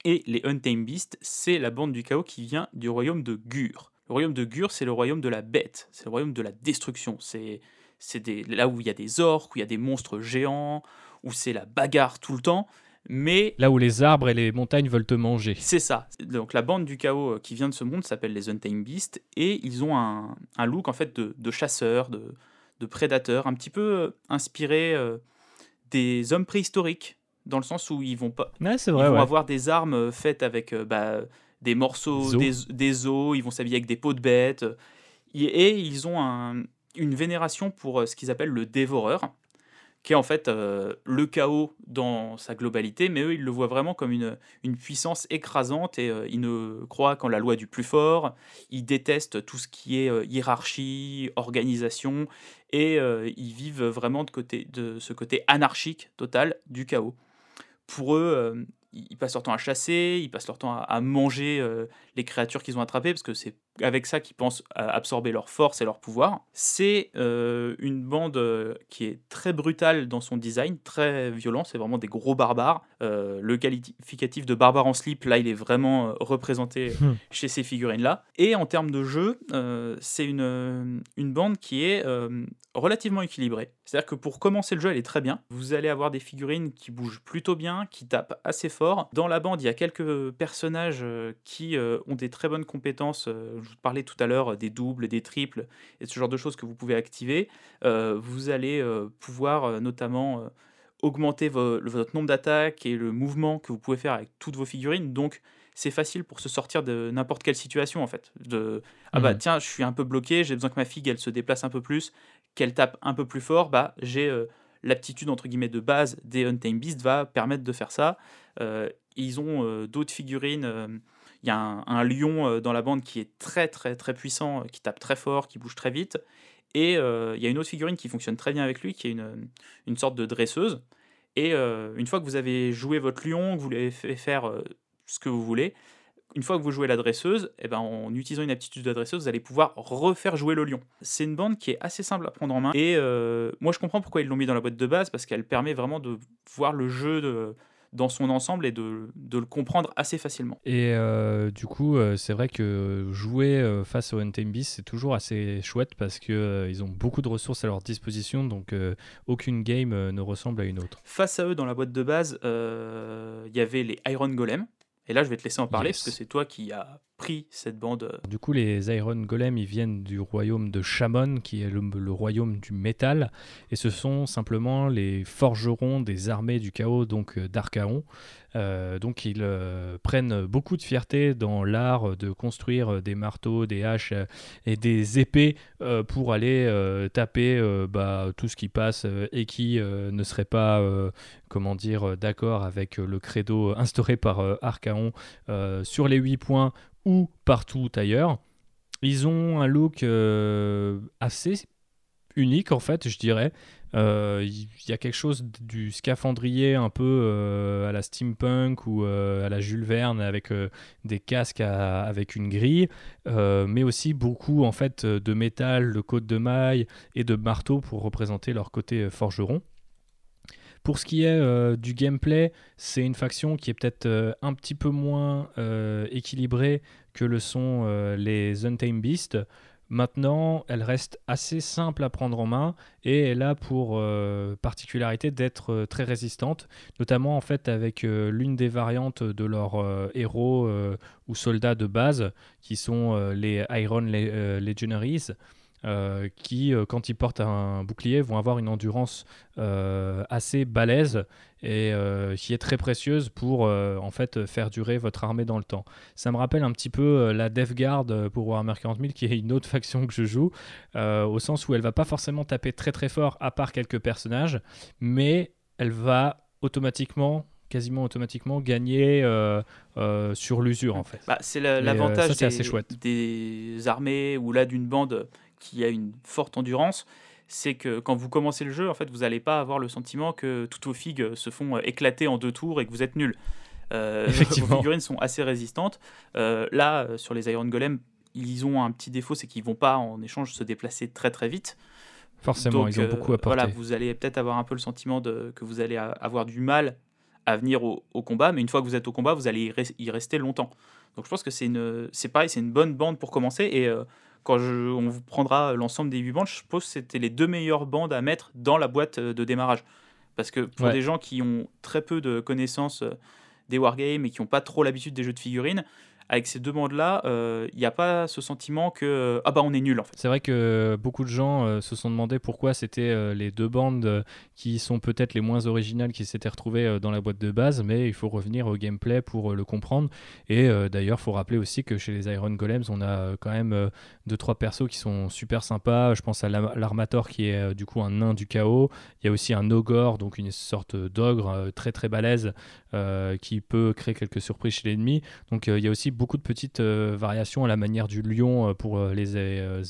Et les Untamed Beasts, c'est la bande du chaos qui vient du royaume de Gur. Le royaume de Gur, c'est le royaume de la bête, c'est le royaume de la destruction. C'est là où il y a des orques, où il y a des monstres géants, où c'est la bagarre tout le temps. Mais là où les arbres et les montagnes veulent te manger. C'est ça. Donc la bande du chaos euh, qui vient de ce monde s'appelle les Untamed Beasts et ils ont un, look en fait de, chasseurs, de, prédateurs, un petit peu euh, inspiré euh, des hommes préhistoriques dans le sens où ils vont pas, vrai, ils vont avoir des armes faites avec bah, des morceaux, des os. ils vont s'habiller avec des peaux de bêtes et, ils ont une vénération pour ce qu'ils appellent le dévoreur qui est en fait euh, le chaos dans sa globalité, mais eux, ils le voient vraiment comme une, une puissance écrasante et euh, ils ne croient qu'en la loi du plus fort, ils détestent tout ce qui est euh, hiérarchie, organisation, et ils vivent vraiment de, côté, de ce côté anarchique total du chaos. Pour eux, ils passent leur temps à chasser, ils passent leur temps à, manger euh, les créatures qu'ils ont attrapées, parce que c'est avec ça qu'ils pensent absorber leur force et leur pouvoir. C'est euh, une bande euh, qui est très brutale dans son design, très violent, c'est vraiment des gros barbares. le qualificatif de barbare en slip, là, il est vraiment représenté hmm. chez ces figurines-là. Et en termes de jeu, c'est une, une bande qui est relativement équilibrée. C'est-à-dire que pour commencer le jeu, elle est très bien. Vous allez avoir des figurines qui bougent plutôt bien, qui tapent assez fort. Dans la bande, il y a quelques personnages qui ont des très bonnes compétences. Je vous parlais tout à l'heure des doubles, des triples et ce genre de choses que vous pouvez activer, vous allez pouvoir notamment augmenter votre nombre d'attaques et le mouvement que vous pouvez faire avec toutes vos figurines. Donc, c'est facile pour se sortir de n'importe quelle situation en fait. De ah bah mmh. tiens, je suis un peu bloqué, j'ai besoin que ma figue elle se déplace un peu plus, qu'elle tape un peu plus fort, bah j'ai euh, l'aptitude entre guillemets de base des Untamed Beasts va permettre de faire ça. Euh, ils ont euh, d'autres figurines. Il y a un, lion dans la bande qui est très très très puissant, qui tape très fort, qui bouge très vite. Et il y a une autre figurine qui fonctionne très bien avec lui, qui est une, une sorte de dresseuse. Et une fois que vous avez joué votre lion, que vous l'avez fait faire ce que vous voulez. Une fois que vous jouez la dresseuse, eh ben, en utilisant une aptitude de dresseuse, vous allez pouvoir refaire jouer le lion. C'est une bande qui est assez simple à prendre en main. Et euh, moi, je comprends pourquoi ils l'ont mis dans la boîte de base, parce qu'elle permet vraiment de voir le jeu de, dans son ensemble et de, de, le comprendre assez facilement. Et euh, du coup, euh, c'est vrai que jouer face au Untamed Beast, c'est toujours assez chouette parce qu'ils ils ont beaucoup de ressources à leur disposition, donc aucune game ne ressemble à une autre. Face à eux, dans la boîte de base, il y avait les Iron Golem, et là, je vais te laisser en parler parce que c'est toi qui as cette bande. Euh. Du coup, les Iron Golem, ils viennent du royaume de Shamon, qui est le, royaume du métal. Et ce sont simplement les forgerons des armées du chaos, donc euh, d'Archaon. Euh, donc ils prennent beaucoup de fierté dans l'art de construire des marteaux, des haches et des épées pour aller taper bah, tout ce qui passe et qui ne serait pas, comment dire, d'accord avec le credo instauré par Archaon sur les 8 points ou partout ailleurs. Ils ont un look euh, assez unique en fait, je dirais. Euh, il y a quelque chose du scaphandrier un peu euh, à la steampunk ou à la Jules Verne avec des casques avec une grille, mais aussi beaucoup en fait de métal, de côte de maille et de marteau pour représenter leur côté forgeron. Pour ce qui est euh, du gameplay, c'est une faction qui est peut-être euh, un petit peu moins euh, équilibrée que le sont les Untamed Beasts. Maintenant, elle reste assez simple à prendre en main et elle a pour particularité d'être très résistante, notamment en fait avec l'une des variantes de leurs héros ou soldats de base qui sont les Iron Legionaries. Euh, qui, euh, quand ils portent un bouclier, vont avoir une endurance euh, assez balèze et qui est très précieuse pour en fait faire durer votre armée dans le temps. Ça me rappelle un petit peu la Death Guard pour Warhammer 40 000, qui est une autre faction que je joue, au sens où elle va pas forcément taper très très fort à part quelques personnages, mais elle va automatiquement quasiment automatiquement gagner sur l'usure en fait. Bah, c'est l'avantage des, des, armées ou là d'une bande qui a une forte endurance, c'est que quand vous commencez le jeu, en fait, vous n'allez pas avoir le sentiment que toutes vos figues se font euh, éclater en deux tours et que vous êtes nul. Euh, vos figurines sont assez résistantes. Euh, là, euh, sur les Iron Golem, ils ont un petit défaut, c'est qu'ils vont pas en échange se déplacer très très vite. Forcément, ils ont beaucoup à porter. Voilà, vous allez peut-être avoir un peu le sentiment de, que vous allez avoir du mal à venir au, combat, mais une fois que vous êtes au combat, vous allez y, rester longtemps. Donc je pense que c'est une, c'est pareil, c'est une bonne bande pour commencer et quand on vous prendra l'ensemble des 8 bandes, je suppose que c'était les deux meilleures bandes à mettre dans la boîte euh, de démarrage. Parce que pour des gens qui ont très peu de connaissances euh, des wargames et qui n'ont pas trop l'habitude des jeux de figurines, avec ces deux bandes-là, il euh, n'y a pas ce sentiment que euh, ah bah on est nul en fait. C'est vrai que beaucoup de gens euh, se sont demandé pourquoi c'était les deux bandes qui sont peut-être les moins originales qui s'étaient retrouvées dans la boîte de base, mais il faut revenir au gameplay pour le comprendre. Et d'ailleurs, il faut rappeler aussi que chez les Iron Golems, on a quand même deux trois persos qui sont super sympas. Je pense à l'Armator qui est du coup un nain du chaos. Il y a aussi un Ogre, donc une sorte d'ogre très très balèze qui peut créer quelques surprises chez l'ennemi. Donc il y a aussi beaucoup de petites euh, variations à la manière du lion euh, pour euh, les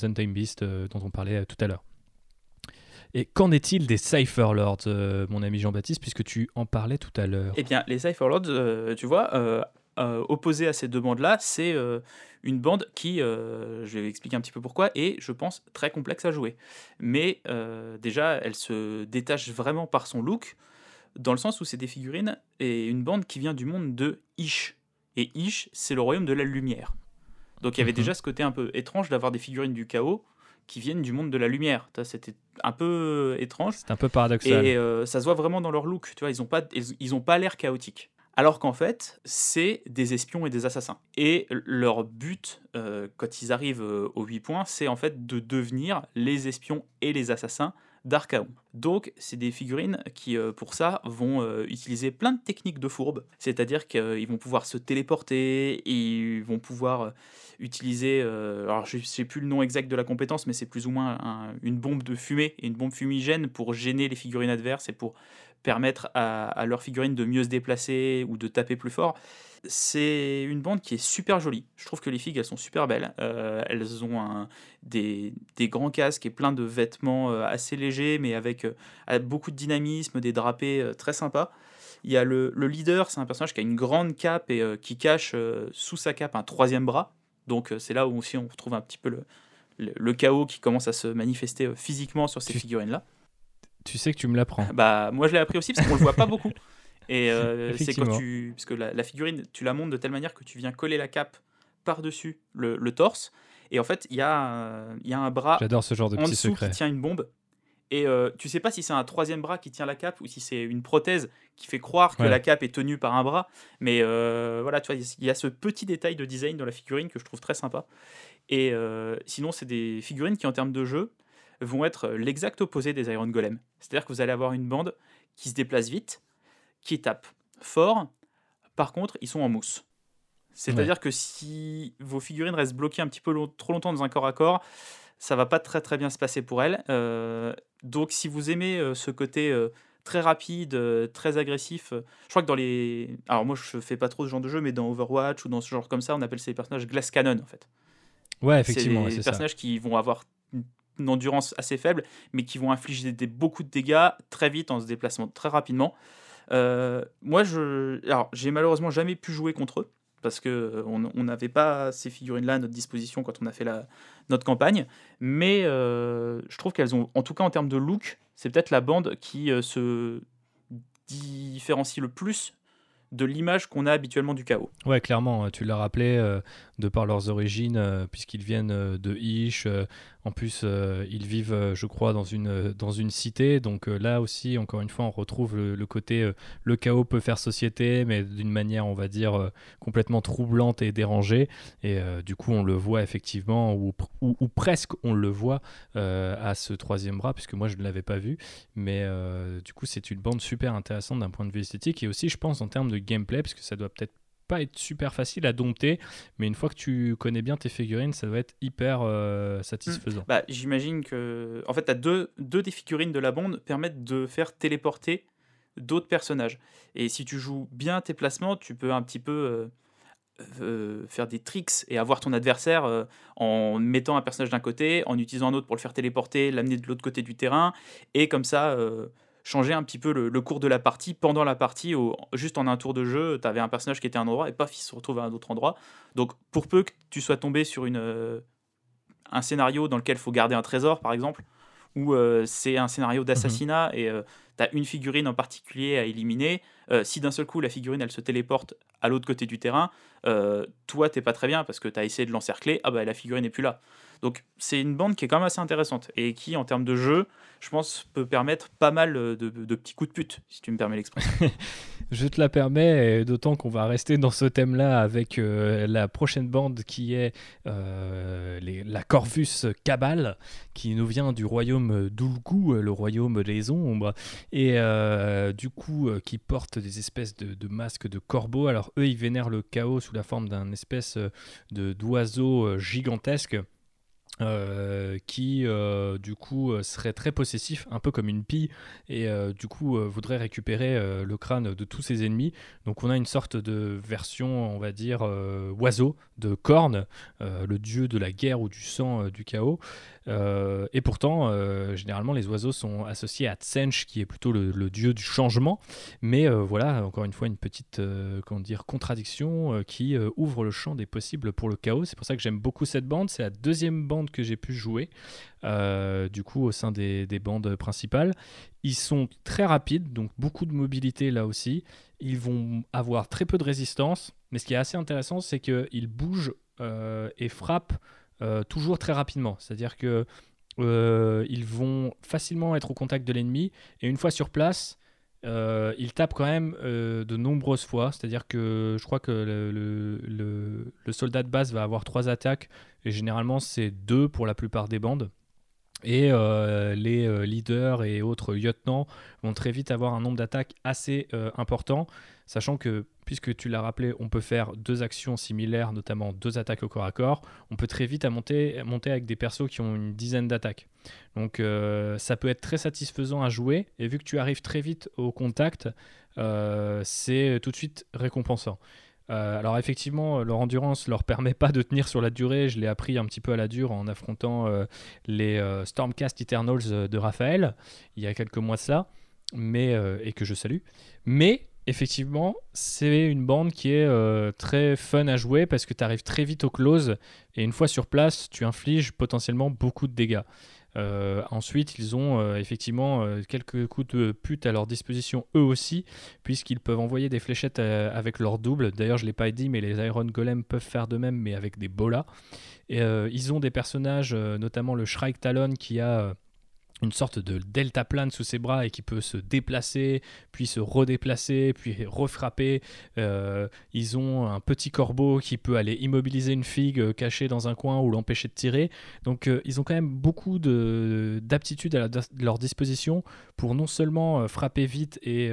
Untamed Beasts dont on parlait tout à l'heure. Et qu'en est-il des Cypher Lords, mon ami Jean-Baptiste, puisque tu en parlais tout à l'heure? Eh bien, les Cypher Lords, tu vois, opposés à ces deux bandes-là, c'est une bande qui, je vais expliquer un petit peu pourquoi, est, je pense, très complexe à jouer. Mais déjà, elle se détache vraiment par son look, dans le sens où c'est des figurines et une bande qui vient du monde de Ish. Et Ish, c'est le royaume de la lumière. Donc il y avait mhm. déjà ce côté un peu étrange d'avoir des figurines du chaos qui viennent du monde de la lumière. C'était un peu étrange. C'est un peu paradoxal. Et euh, ça se voit vraiment dans leur look. Tu vois, ils n'ont pas, ils, ont pas l'air chaotiques. Alors qu'en fait, c'est des espions et des assassins. Et leur but, euh, quand ils arrivent euh, aux 8 points, c'est en fait de devenir les espions et les assassins d'Archaon. Donc, c'est des figurines qui, euh, pour ça, vont utiliser plein de techniques de fourbe. C'est-à-dire qu'ils vont pouvoir se téléporter, ils vont pouvoir utiliser, alors je ne sais plus le nom exact de la compétence, mais c'est plus ou moins une bombe de fumée une bombe fumigène pour gêner les figurines adverses et pour permettre à, leurs figurines de mieux se déplacer ou de taper plus fort. C'est une bande qui est super jolie. Je trouve que les figues, elles sont super belles. Euh, elles ont des, grands casques et plein de vêtements euh, assez légers, mais avec euh, beaucoup de dynamisme, des drapés très sympas. Il y a le, leader, c'est un personnage qui a une grande cape et qui cache sous sa cape un troisième bras. Donc c'est là où aussi on retrouve un petit peu le, le, chaos qui commence à se manifester physiquement sur ces figurines-là. Tu sais que tu me l'apprends. Bah, moi je l'ai appris aussi parce qu'on le voit pas beaucoup. Et euh, c'est quand tu. Parce que la, figurine, tu la montes de telle manière que tu viens coller la cape par-dessus le, torse. Et en fait, il y, a, y a un bras J'adore ce genre de en qui tient une bombe. Et euh, tu sais pas si c'est un troisième bras qui tient la cape ou si c'est une prothèse qui fait croire que la cape est tenue par un bras. Mais euh, voilà, tu vois, il y a ce petit détail de design dans la figurine que je trouve très sympa. Et sinon, c'est des figurines qui, en termes de jeu, vont être l'exact opposé des Iron Golem. C'est-à-dire que vous allez avoir une bande qui se déplace vite, qui tape fort. Par contre, ils sont en mousse. C'est-à-dire que si vos figurines restent bloquées un petit peu trop longtemps dans un corps à corps, ça va pas très très bien se passer pour elles. Euh, donc si vous aimez euh, ce côté euh, très rapide, très agressif, je crois que dans les... Alors moi je fais pas trop ce genre de jeu, mais dans Overwatch ou dans ce genre comme ça, on appelle ces personnages Glass Cannon en fait. Ouais, effectivement. C'est des personnages qui vont avoir une endurance assez faible, mais qui vont infliger des, beaucoup de dégâts très vite en se déplaçant très rapidement. Euh, moi, je, alors j'ai malheureusement jamais pu jouer contre eux parce que euh, on n'avait pas ces figurines-là à notre disposition quand on a fait notre campagne. Mais euh, je trouve qu'elles ont, en tout cas en termes de look, c'est peut-être la bande qui se différencie le plus de l'image qu'on a habituellement du chaos. Ouais, clairement, tu l'as rappelé, de par leurs origines, puisqu'ils viennent de Ish, en plus, euh, ils vivent, euh, je crois, dans une, euh, dans une cité. Donc là aussi, encore une fois, on retrouve le, côté le chaos peut faire société, mais d'une manière, on va dire, complètement troublante et dérangée. Et du coup, on le voit effectivement, ou, ou, presque on le voit à ce troisième bras, puisque moi, je ne l'avais pas vu. Mais du coup, c'est une bande super intéressante d'un point de vue esthétique et aussi, je pense, en termes de gameplay, parce que ça doit peut-être pas être super facile à dompter, mais une fois que tu connais bien tes figurines, ça doit être hyper euh, satisfaisant. Bah, J'imagine que. En fait, as deux, deux des figurines de la bande permettent de faire téléporter d'autres personnages. Et si tu joues bien tes placements, tu peux un petit peu. Euh, euh, faire des tricks et avoir ton adversaire en mettant un personnage d'un côté, en utilisant un autre pour le faire téléporter, l'amener de l'autre côté du terrain, et comme ça changer un petit peu le, cours de la partie. Pendant la partie, juste en un tour de jeu, tu avais un personnage qui était à un endroit et paf, il se retrouve à un autre endroit. Donc pour peu que tu sois tombé sur une, euh, un scénario dans lequel il faut garder un trésor, par exemple, ou euh, c'est un scénario d'assassinat mhm. et euh, tu as une figurine en particulier à éliminer, si d'un seul coup la figurine elle se téléporte à l'autre côté du terrain, toi t'es pas très bien parce que tu as essayé de l'encercler, ah bah la figurine n'est plus là. Donc c'est une bande qui est quand même assez intéressante et qui en termes de jeu, je pense, peut permettre pas mal de, petits coups de pute, si tu me permets l'expression. je te la permets, d'autant qu'on va rester dans ce thème-là avec euh, la prochaine bande qui est euh, la Corvus Cabal, qui nous vient du royaume d'Ulgu, le royaume des ombres, et euh, du coup qui porte des espèces de, masques de corbeaux. Alors eux, ils vénèrent le chaos sous la forme d'un espèce d'oiseau gigantesque euh, qui euh, du coup euh, serait très possessif, un peu comme une pie, et du coup voudrait récupérer le crâne de tous ses ennemis. Donc on a une sorte de version, on va dire, oiseau de Korn, le dieu de la guerre ou du sang du chaos. et pourtant, généralement, les oiseaux sont associés à Tsench, qui est plutôt le, dieu du changement. Mais voilà, encore une fois, une petite comment dire, contradiction qui ouvre le champ des possibles pour le chaos. C'est pour ça que j'aime beaucoup cette bande. C'est la deuxième bande que j'ai pu jouer, euh, du coup, au sein des, bandes principales. Ils sont très rapides, donc beaucoup de mobilité là aussi. Ils vont avoir très peu de résistance, mais ce qui est assez intéressant, c'est qu'ils bougent euh, et frappent euh, toujours très rapidement. C'est-à-dire que ils vont facilement être au contact de l'ennemi, et une fois sur place, euh, il tape quand même euh, de nombreuses fois. C'est-à-dire que je crois que le, le, le, soldat de base va avoir trois attaques, et généralement c'est deux pour la plupart des bandes. Et euh, les leaders et autres lieutenants vont très vite avoir un nombre d'attaques assez important, sachant que puisque tu l'as rappelé, on peut faire deux actions similaires, notamment deux attaques au corps à corps. On peut très vite monter, avec des persos qui ont une dizaine d'attaques. Donc euh, ça peut être très satisfaisant à jouer, et vu que tu arrives très vite au contact, euh, c'est tout de suite récompensant. Euh, alors effectivement, leur endurance leur permet pas de tenir sur la durée. Je l'ai appris un petit peu à la dure en affrontant les Stormcast Eternals de Raphaël il y a quelques mois de ça, mais et que je salue. Mais effectivement, c'est une bande qui est euh, très fun à jouer parce que tu arrives très vite au close et une fois sur place, tu infliges potentiellement beaucoup de dégâts. Euh, ensuite, ils ont euh, effectivement quelques coups de pute à leur disposition eux aussi, puisqu'ils peuvent envoyer des fléchettes avec leur double. D'ailleurs, je ne l'ai pas dit, mais les Iron Golem peuvent faire de même, mais avec des bolas. Et ils ont des personnages, notamment le Shrike Talon qui a une sorte de delta plane sous ses bras et qui peut se déplacer, puis se redéplacer, puis refrapper. Euh, ils ont un petit corbeau qui peut aller immobiliser une figue euh, cachée dans un coin ou l'empêcher de tirer. Donc euh, ils ont quand même beaucoup d'aptitudes à, leur disposition pour non seulement frapper vite et,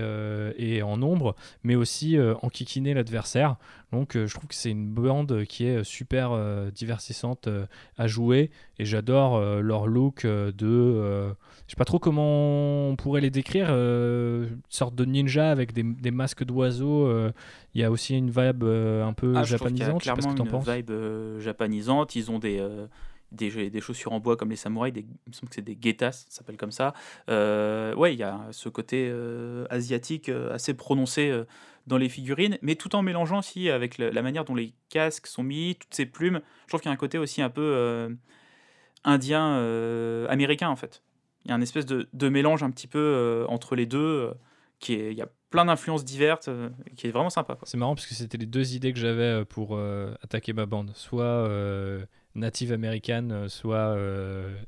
et en nombre, mais aussi enquiquiner l'adversaire. Donc je trouve que c'est une bande qui est super divertissante à jouer et j'adore leur look de je sais pas trop comment on pourrait les décrire. Euh, une sorte de ninja avec des, des masques d'oiseaux. Euh, il y a aussi une vibe euh, un peu ah, japonisante. Je, clairement une vibe japonisante. Ils ont des, des, des, chaussures en bois comme les samouraïs. Des, il me semble que c'est des guetas, ça s'appelle comme ça. ouais, il y a ce côté asiatique assez prononcé dans les figurines, mais tout en mélangeant aussi avec la manière dont les casques sont mis, toutes ces plumes. Je trouve qu'il y a un côté aussi un peu indien, américain en fait. Il y a un espèce de, de mélange un petit peu euh, entre les deux. Euh, qui est, il y a plein d'influences diverses, euh, qui est vraiment sympa. C'est marrant parce que c'était les deux idées que j'avais pour attaquer ma bande. Soit native américaine, soit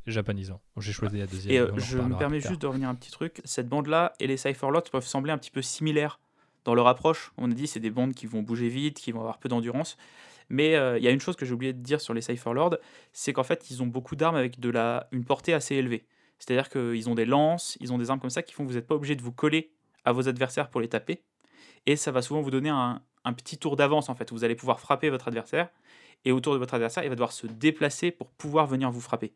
japonisant. J'ai choisi la deuxième. Et je me permets juste de revenir un petit truc. Cette bande-là et les Cypherlots peuvent sembler un petit peu similaires dans leur approche. On a dit c'est des bandes qui vont bouger vite, qui vont avoir peu d'endurance. Mais il y a une chose que j'ai oublié de dire sur les Cypherlords, c'est qu'en fait ils ont beaucoup d'armes avec de la, une portée assez élevée. C'est-à-dire qu'ils ont des lances, ils ont des armes comme ça qui font que vous n'êtes pas obligé de vous coller à vos adversaires pour les taper. Et ça va souvent vous donner un, petit tour d'avance en fait. Vous allez pouvoir frapper votre adversaire et autour de votre adversaire, il va devoir se déplacer pour pouvoir venir vous frapper.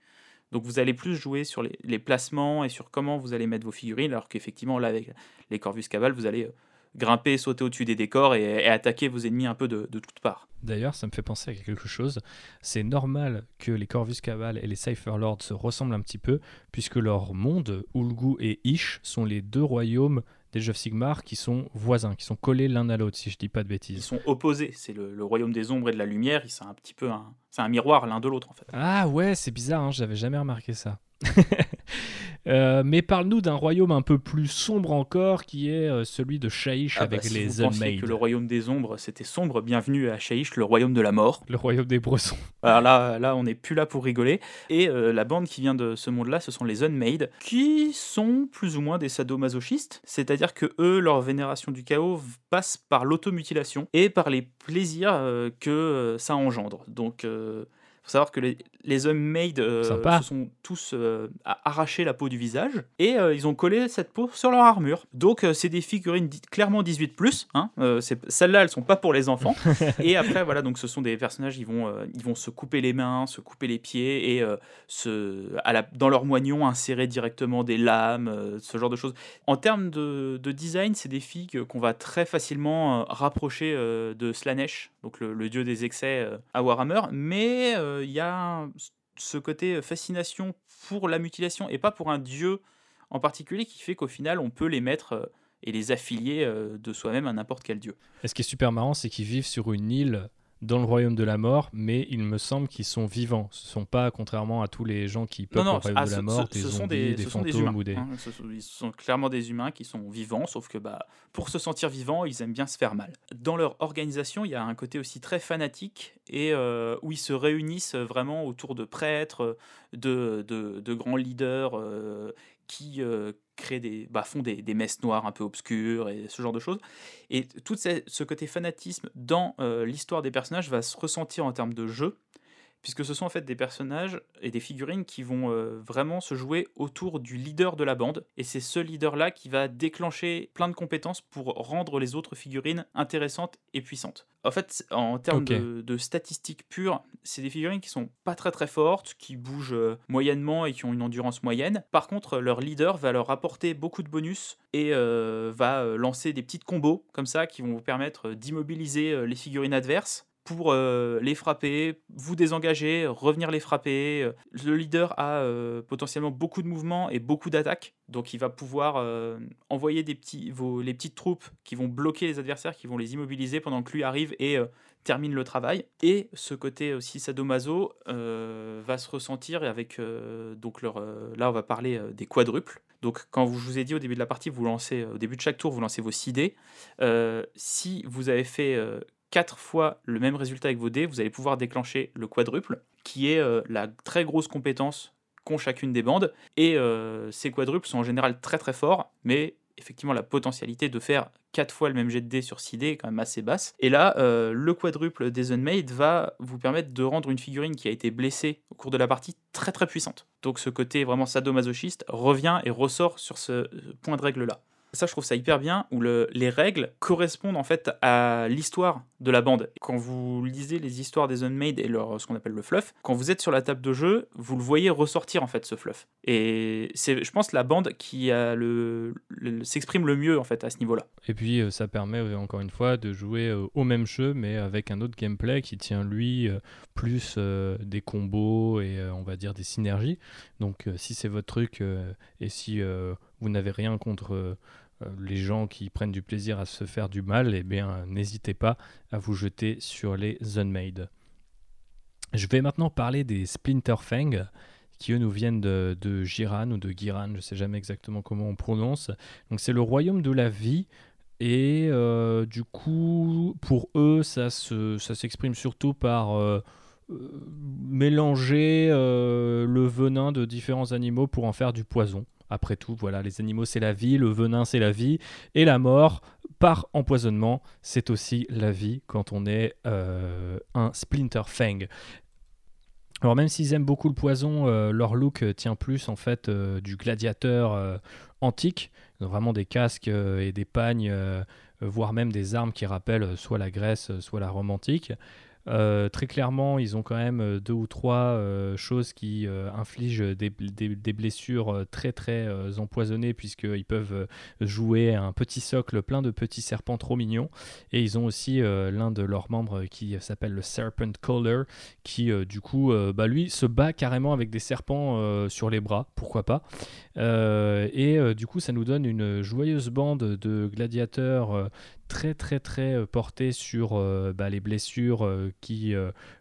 Donc vous allez plus jouer sur les, placements et sur comment vous allez mettre vos figurines, alors qu'effectivement là avec les Corvus Cabal, vous allez euh, grimper, sauter au-dessus des décors et, attaquer vos ennemis un peu de, de toutes parts. D'ailleurs, ça me fait penser à quelque chose. C'est normal que les Corvus Cabal et les Cypher Lords se ressemblent un petit peu, puisque leur monde, Ulgu et Ish, sont les deux royaumes des of Sigmar qui sont voisins, qui sont collés l'un à l'autre, si je dis pas de bêtises. Ils sont opposés. C'est le, royaume des ombres et de la lumière. C'est un petit peu un, c'est un miroir l'un de l'autre en fait. Ah ouais, c'est bizarre. Hein, J'avais jamais remarqué ça. Euh, mais parle-nous d'un royaume un peu plus sombre encore, qui est euh, celui de Shaish ah bah, avec les vous Unmade. que le royaume des ombres c'était sombre, bienvenue à Shaish, le royaume de la mort. Le royaume des bressons. Alors là, là on n'est plus là pour rigoler. Et euh, la bande qui vient de ce monde-là, ce sont les Unmade, qui sont plus ou moins des sadomasochistes. C'est-à-dire que eux, leur vénération du chaos passe par l'automutilation et par les plaisirs que ça engendre. Donc faut savoir que les, les Unmade euh, se sont tous euh, arraché la peau du visage et euh, ils ont collé cette peau sur leur armure. Donc c'est des figurines clairement 18 plus. Hein, Celles-là, elles sont pas pour les enfants. et après, voilà, donc ce sont des personnages, ils vont, ils vont se couper les mains, se couper les pieds et se, à la, dans leur moignon insérer directement des lames, ce genre de choses. En termes de, de design, c'est des figues qu'on va très facilement rapprocher de Slanesh, donc le, dieu des excès à Warhammer, mais il y a ce côté fascination pour la mutilation et pas pour un dieu en particulier qui fait qu'au final on peut les mettre et les affilier de soi-même à n'importe quel dieu. Et ce qui est super marrant, c'est qu'ils vivent sur une île dans le royaume de la mort, mais il me semble qu'ils sont vivants. Ce ne sont pas, contrairement à tous les gens qui peuplent le royaume ah, de la mort, des zombies, des, des fantômes ou des... Hein, ce, ils sont clairement des humains qui sont vivants, sauf que bah, pour se sentir vivants, ils aiment bien se faire mal. Dans leur organisation, il y a un côté aussi très fanatique, et euh, où ils se réunissent vraiment autour de prêtres, de, de, de grands leaders, euh, qui, euh, créent des, bah, font des, des, messes noires un peu obscures et ce genre de choses. Et tout ce, côté fanatisme dans l'histoire des personnages va se ressentir en termes de jeu puisque ce sont en fait des personnages et des figurines qui vont euh, vraiment se jouer autour du leader de la bande, et c'est ce leader-là qui va déclencher plein de compétences pour rendre les autres figurines intéressantes et puissantes. En fait, en termes de, statistiques pures, c'est des figurines qui sont pas très très fortes, qui bougent euh, moyennement et qui ont une endurance moyenne. Par contre, leur leader va leur apporter beaucoup de bonus et euh, va lancer des petites combos comme ça qui vont vous permettre d'immobiliser les figurines adverses pour les frapper, vous désengager, revenir les frapper. Le leader a potentiellement beaucoup de mouvements et beaucoup d'attaques, donc il va pouvoir envoyer les petites troupes qui vont bloquer les adversaires, qui vont les immobiliser pendant que lui arrive et termine le travail. Et ce côté aussi sadomaso va se ressentir avec donc leur, là on va parler des quadruples. Donc quand je vous ai dit au début de la partie, vous lancez au début de chaque tour, vous lancez vos 6 dés. si vous avez fait 4 fois le même résultat avec vos dés, vous allez pouvoir déclencher le quadruple, qui est euh, la très grosse compétence qu'ont chacune des bandes. Et euh, ces quadruples sont en général très très forts, mais effectivement la potentialité de faire 4 fois le même jet de dés sur 6 dés est quand même assez basse. Et là, euh, le quadruple des Unmade va vous permettre de rendre une figurine qui a été blessée au cours de la partie très très puissante. Donc ce côté vraiment sadomasochiste revient et ressort sur ce point de règle-là. Ça, je trouve ça hyper bien, où le, les règles correspondent en fait à l'histoire de la bande. Quand vous lisez les histoires des Unmade et leur, ce qu'on appelle le fluff, quand vous êtes sur la table de jeu, vous le voyez ressortir en fait ce fluff. Et c'est, je pense, la bande qui a le, s'exprime le mieux en fait à ce niveau-là. Et puis euh, ça permet euh, encore une fois de jouer euh, au même jeu, mais avec un autre gameplay qui tient lui plus des combos et on va dire des synergies. Donc si c'est votre truc et si vous n'avez rien contre les gens qui prennent du plaisir à se faire du mal, eh bien, n'hésitez pas à vous jeter sur les Unmade. Je vais maintenant parler des Splinter Fang, qui eux nous viennent de, Giran ou de Giran, je ne sais jamais exactement comment on prononce. C'est le royaume de la vie. Et euh, du coup, pour eux, ça, s'exprime surtout par euh, mélanger le venin de différents animaux pour en faire du poison. Après tout, voilà, les animaux c'est la vie, le venin c'est la vie, et la mort par empoisonnement c'est aussi la vie quand on est euh, un Splinter Fang. Alors même s'ils aiment beaucoup le poison, euh, leur look tient plus en fait euh, du gladiateur antique. Vraiment des casques et des pagnes, voire même des armes qui rappellent soit la Grèce, soit la Rome antique. Euh, très clairement, ils ont quand même euh, deux ou trois euh, choses qui infligent des, blessures très très empoisonnées puisqu'ils peuvent jouer un petit socle plein de petits serpents trop mignons. Et ils ont aussi l'un de leurs membres qui s'appelle le Serpent Caller qui du coup, bah, lui, se bat carrément avec des serpents sur les bras, pourquoi pas. Et du coup, ça nous donne une joyeuse bande de gladiateurs très très très euh, porté sur euh, bah, les blessures euh, qui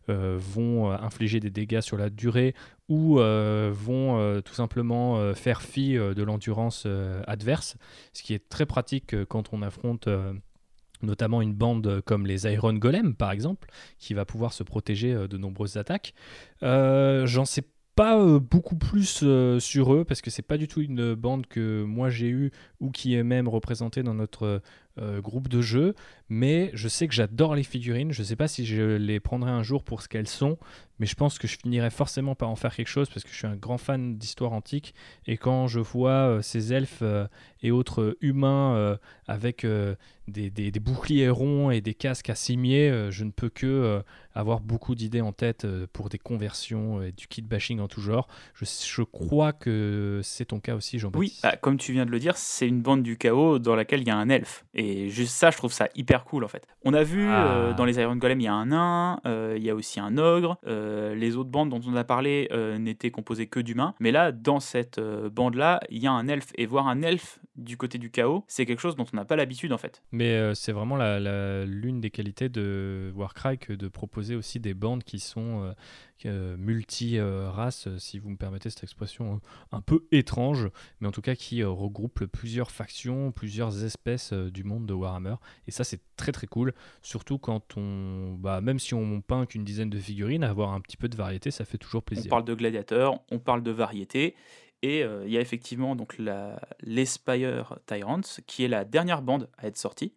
vont infliger des dégâts sur la durée ou vont tout simplement faire fi de l'endurance adverse, ce qui est très pratique quand on affronte notamment une bande comme les Iron Golem par exemple, qui va pouvoir se protéger de nombreuses attaques. J'en sais pas beaucoup plus sur eux parce que c'est pas du tout une bande que moi j'ai eue ou qui est même représentée dans notre euh, groupe de jeu, mais je sais que j'adore les figurines. Je ne sais pas si je les prendrai un jour pour ce qu'elles sont, mais je pense que je finirai forcément par en faire quelque chose parce que je suis un grand fan d'histoire antique. Et quand je vois euh, ces elfes euh, et autres humains avec des, des, boucliers ronds et des casques à cimier, je ne peux que avoir beaucoup d'idées en tête pour des conversions et du kit bashing en tout genre. Je, je crois que c'est ton cas aussi, Jean-Baptiste. Oui, bah, comme tu viens de le dire, c'est une bande du chaos dans laquelle il y a un elfe. Et juste ça, je trouve ça hyper cool en fait. On a vu euh, ah. dans les Iron Golem, il y a un nain, euh, il y a aussi un ogre. Euh, les autres bandes dont on a parlé n'étaient composées que d'humains. Mais là, dans cette bande-là, il y a un elfe. Et voir un elfe du côté du chaos, c'est quelque chose dont on n'a pas l'habitude en fait. Mais c'est vraiment l'une des qualités de Warcry que de proposer aussi des bandes qui sont multi-races, si vous me permettez cette expression un peu étrange, mais en tout cas qui regroupe plusieurs factions, plusieurs espèces du monde de Warhammer. Et ça, c'est très très cool, surtout quand on, bah, même si on peint qu'une dizaine de figurines, avoir un petit peu de variété, ça fait toujours plaisir. On parle de gladiateurs, on parle de variété. Et il y a effectivement donc l'Espire Tyrants, qui est la dernière bande à être sortie,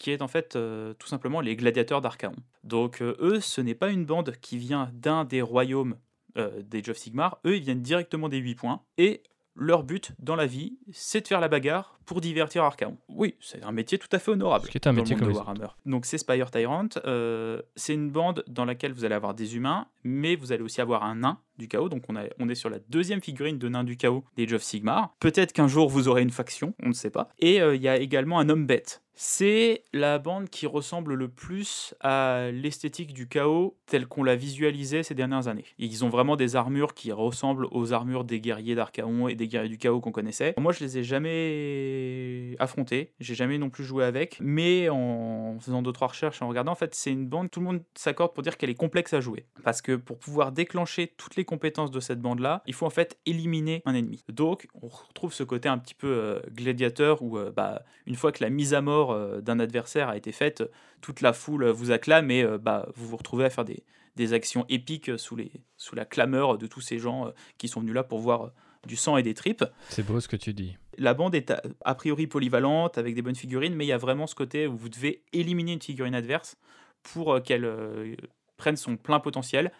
qui est en fait tout simplement les gladiateurs d'Archaon. Donc eux, ce n'est pas une bande qui vient d'un des royaumes des of Sigmar, eux, ils viennent directement des 8 points, et leur but dans la vie, c'est de faire la bagarre pour divertir Archaon. Oui, c'est un métier tout à fait honorable. Ce qui est un métier comme Warhammer. Donc c'est Spire Tyrant, euh, c'est une bande dans laquelle vous allez avoir des humains, mais vous allez aussi avoir un nain du chaos. Donc on, a, on est sur la deuxième figurine de nain du chaos des of Sigmar. Peut-être qu'un jour vous aurez une faction, on ne sait pas. Et euh, il y a également un homme bête. C'est la bande qui ressemble le plus à l'esthétique du chaos telle qu'on l'a visualisée ces dernières années. Ils ont vraiment des armures qui ressemblent aux armures des guerriers d'Archaon et des guerriers du chaos qu'on connaissait. Moi, je les ai jamais affrontés, j'ai jamais non plus joué avec, mais en faisant deux trois recherches, en regardant, en fait, c'est une bande, tout le monde s'accorde pour dire qu'elle est complexe à jouer. Parce que pour pouvoir déclencher toutes les compétences de cette bande-là, il faut en fait éliminer un ennemi. Donc, on retrouve ce côté un petit peu euh, gladiateur où, euh, bah, une fois que la mise à mort euh, d'un adversaire a été faite, toute la foule vous acclame et bah, vous vous retrouvez à faire des, actions épiques sous la clameur de tous ces gens qui sont venus là pour voir du sang et des tripes. C'est beau ce que tu dis. La bande est a, priori polyvalente, avec des bonnes figurines, mais il y a vraiment ce côté où vous devez éliminer une figurine adverse pour qu'elle prenne son plein potentiel.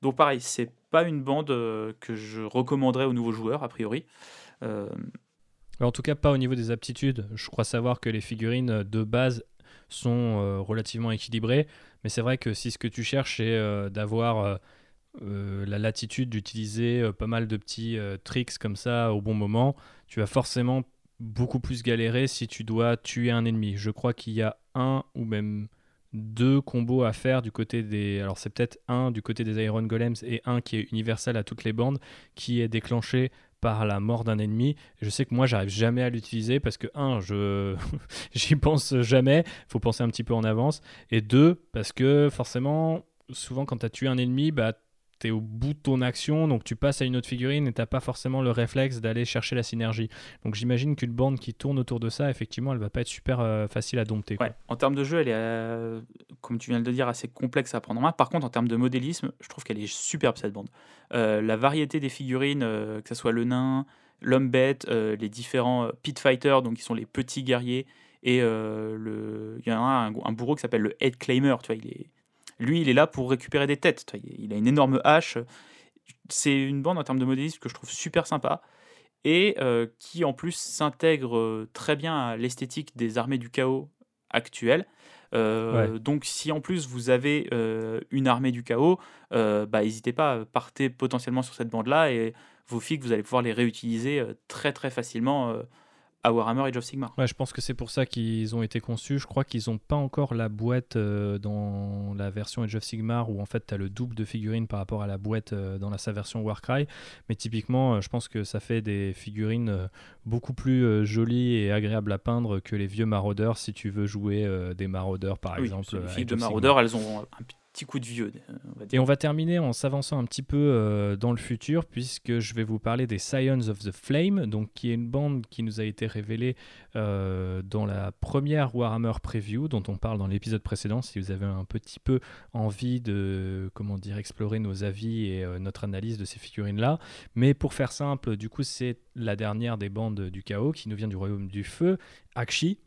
Donc pareil, c'est pas une bande que je recommanderais aux nouveaux joueurs, a priori. En tout cas, pas au niveau des aptitudes. Je crois savoir que les figurines euh, de base sont euh, relativement équilibrées, mais c'est vrai que si ce que tu cherches est euh, la latitude d'utiliser pas mal de petits tricks comme ça au bon moment, tu vas forcément beaucoup plus galérer si tu dois tuer un ennemi. Je crois qu'il y a un ou même deux combos à faire du côté des. Alors, c'est peut-être un du côté des Iron Golems et un qui est universel à toutes les bandes, qui est déclenché par la mort d'un ennemi. Je sais que moi, j'arrive jamais à l'utiliser parce que, un, je j'y pense jamais, faut penser un petit peu en avance, et deux, parce que forcément, souvent quand tu as tué un ennemi, bah, au bout de ton action, donc tu passes à une autre figurine et t'as pas forcément le réflexe d'aller chercher la synergie. Donc j'imagine qu'une bande qui tourne autour de ça, effectivement, elle va pas être super euh, facile à dompter. Ouais. En termes de jeu, elle est, euh, comme tu viens de le dire, assez complexe à prendre en main. Par contre, en termes de modélisme, je trouve qu'elle est superbe cette bande. Euh, la variété des figurines, que ce soit le nain, l'homme bête, les différents pit fighters, donc qui sont les petits guerriers, et le... il y a un, un bourreau qui s'appelle le head claimer, tu vois, il est lui, il est là pour récupérer des têtes. Il a une énorme hache. C'est une bande en termes de modélisme que je trouve super sympa et euh, qui en plus s'intègre euh, très bien à l'esthétique des armées du chaos actuelles. Euh, donc si en plus vous avez une armée du chaos, bah, n'hésitez pas, partez potentiellement sur cette bande-là et vos figues, vous allez pouvoir les réutiliser très très facilement à Warhammer Age of Sigmar. Ouais, je pense que c'est pour ça qu'ils ont été conçus. Je crois qu'ils n'ont pas encore la boîte euh, dans la version Age of Sigmar où en fait tu as le double de figurines par rapport à la boîte euh, dans la, sa version Warcry. Mais typiquement, euh, je pense que ça fait des figurines beaucoup plus jolies et agréables à peindre que les vieux maraudeurs si tu veux jouer des maraudeurs par exemple. Les filles de maraudeurs, elles ont un petit coup de vieux. Et on va terminer en s'avançant un petit peu euh, dans le futur, puisque je vais vous parler des Scions of the Flame, donc qui est une bande qui nous a été révélée euh, dans la première Warhammer Preview, dont on parle dans l'épisode précédent, si vous avez un petit peu envie de, comment dire, explorer nos avis et euh, notre analyse de ces figurines-là. Mais pour faire simple, du coup, c'est la dernière des bandes du chaos qui nous vient du royaume du feu, Akshi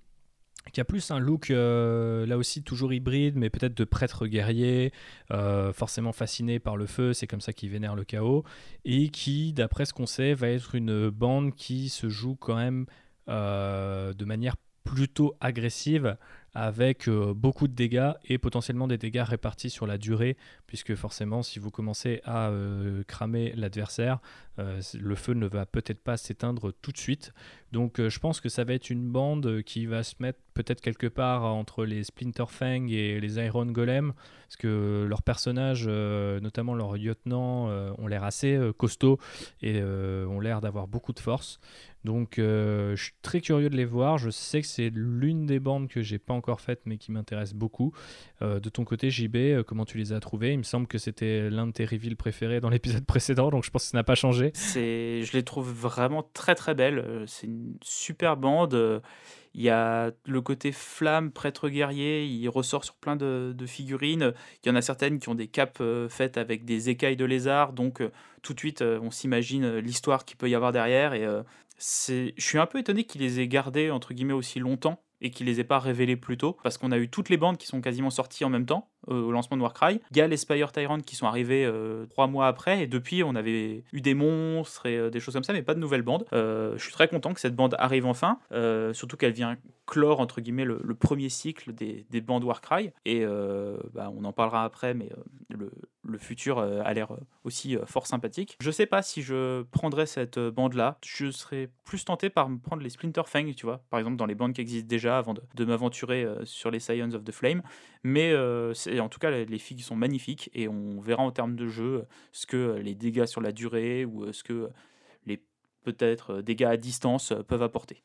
qui a plus un look euh, là aussi toujours hybride, mais peut-être de prêtre guerrier, euh, forcément fasciné par le feu, c'est comme ça qu'il vénère le chaos, et qui, d'après ce qu'on sait, va être une bande qui se joue quand même euh, de manière plutôt agressive avec euh, beaucoup de dégâts et potentiellement des dégâts répartis sur la durée, puisque forcément, si vous commencez à euh, cramer l'adversaire, euh, le feu ne va peut-être pas s'éteindre tout de suite. Donc je pense que ça va être une bande qui va se mettre peut-être quelque part entre les Splinter Fang et les Iron Golem, parce que leurs personnages, notamment leurs lieutenants, ont l'air assez costauds et ont l'air d'avoir beaucoup de force. Donc je suis très curieux de les voir. Je sais que c'est l'une des bandes que j'ai pas encore faites, mais qui m'intéressent beaucoup. de ton côté, JB, comment tu les as trouvées? Il me semble que c'était l'un de tes reveals préférés dans l'épisode précédent, donc je pense que ça n'a pas changé. Je les trouve vraiment très très belles. C'est une super bande. Il y a le côté flamme, prêtre guerrier, il ressort sur plein de, figurines. Il y en a certaines qui ont des capes euh, faites avec des écailles de lézard, donc euh, tout de suite euh, on s'imagine l'histoire qu'il peut y avoir derrière. Et je suis un peu étonné qu'ils les aient gardées entre guillemets aussi longtemps et qu'ils les aient pas révélées plus tôt, parce qu'on a eu toutes les bandes qui sont quasiment sorties en même temps. Euh, au lancement de Warcry. Il y a les Spire Tyrant qui sont arrivés euh, trois mois après, et depuis, on avait eu des monstres et euh, des choses comme ça, mais pas de nouvelles bandes. je suis très content que cette bande arrive enfin, surtout qu'elle vient clore, entre guillemets, le, premier cycle des, des bandes Warcry. Et bah, on en parlera après, mais le, le, futur a l'air aussi fort sympathique. Je sais pas si je prendrais cette bande-là. Je serais plus tenté par me prendre les Splinter Fang, tu vois, par exemple, dans les bandes qui existent déjà avant de, de m'aventurer sur les Scions of the Flame. Mais c'est en tout cas, les figues sont magnifiques et on verra en termes de jeu ce que les dégâts sur la durée ou ce que les peut-être dégâts à distance peuvent apporter.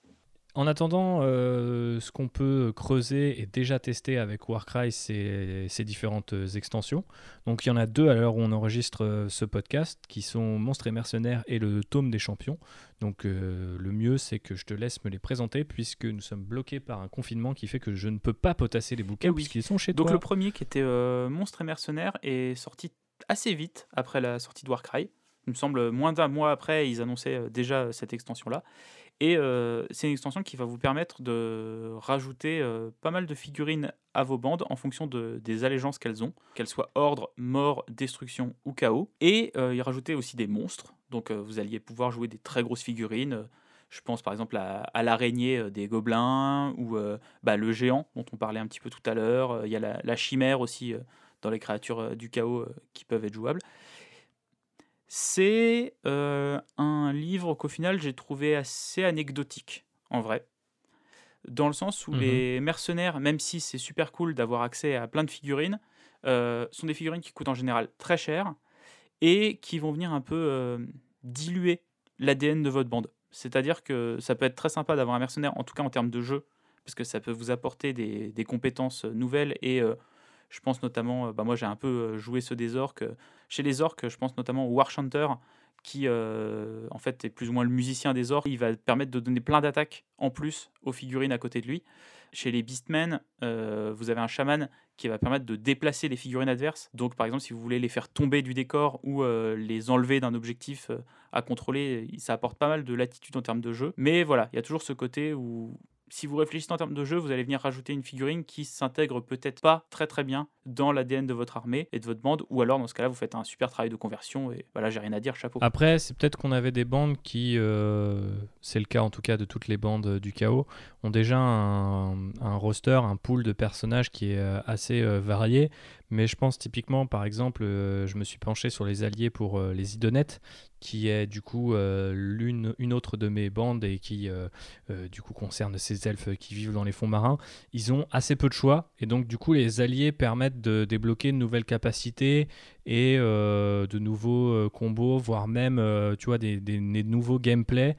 En attendant, euh, ce qu'on peut creuser et déjà tester avec Warcry, c'est ces différentes extensions. Donc il y en a deux à l'heure où on enregistre euh, ce podcast, qui sont Monstres et Mercenaires et le Tome des Champions. Donc euh, le mieux, c'est que je te laisse me les présenter, puisque nous sommes bloqués par un confinement qui fait que je ne peux pas potasser les bouquins, eh puisqu'ils sont chez Donc, toi. Donc le premier, qui était Monstres et Mercenaires, est sorti assez vite après la sortie de Warcry. Il me semble moins d'un mois après, ils annonçaient déjà cette extension-là. Et c'est une extension qui va vous permettre de rajouter pas mal de figurines à vos bandes en fonction de, des allégeances qu'elles ont, qu'elles soient ordre, mort, destruction ou chaos. Et il rajouter aussi des monstres. Donc vous alliez pouvoir jouer des très grosses figurines. Je pense par exemple à, l'araignée des gobelins ou bah, le géant dont on parlait un petit peu tout à l'heure. Il y a la chimère aussi dans les créatures du chaos qui peuvent être jouables. C'est euh, un livre qu'au final j'ai trouvé assez anecdotique, en vrai. Dans le sens où mmh les mercenaires, même si c'est super cool d'avoir accès à plein de figurines, euh, sont des figurines qui coûtent en général très cher et qui vont venir un peu euh, diluer l'ADN de votre bande. C'est-à-dire que ça peut être très sympa d'avoir un mercenaire, en tout cas en termes de jeu, parce que ça peut vous apporter des, des compétences nouvelles et je pense notamment, bah moi j'ai un peu joué ceux des orques. Chez les orques, je pense notamment au Warchanter, qui euh, en fait est plus ou moins le musicien des orques. Il va permettre de donner plein d'attaques en plus aux figurines à côté de lui. Chez les Beastmen, vous avez un chaman qui va permettre de déplacer les figurines adverses. Donc par exemple, si vous voulez les faire tomber du décor ou les enlever d'un objectif à contrôler, ça apporte pas mal de latitude en termes de jeu. Mais voilà, il y a toujours ce côté où si vous réfléchissez en termes de jeu, vous allez venir rajouter une figurine qui s'intègre peut-être pas très très bien dans l'ADN de votre armée et de votre bande, ou alors dans ce cas-là, vous faites un super travail de conversion et voilà, j'ai rien à dire, chapeau. Après, c'est peut-être qu'on avait des bandes qui, euh, c'est le cas en tout cas de toutes les bandes du chaos, ont déjà un, roster, un pool de personnages qui est euh, assez euh, varié, mais je pense typiquement, par exemple, je me suis penché sur les alliés pour les idonettes, qui est du coup l'une une autre de mes bandes et qui du coup concerne ces elfes qui vivent dans les fonds marins. Ils ont assez peu de choix et donc du coup les alliés permettent de débloquer de nouvelles capacités et euh, de nouveaux euh, combos, voire même euh, tu vois, des, des, nouveaux gameplay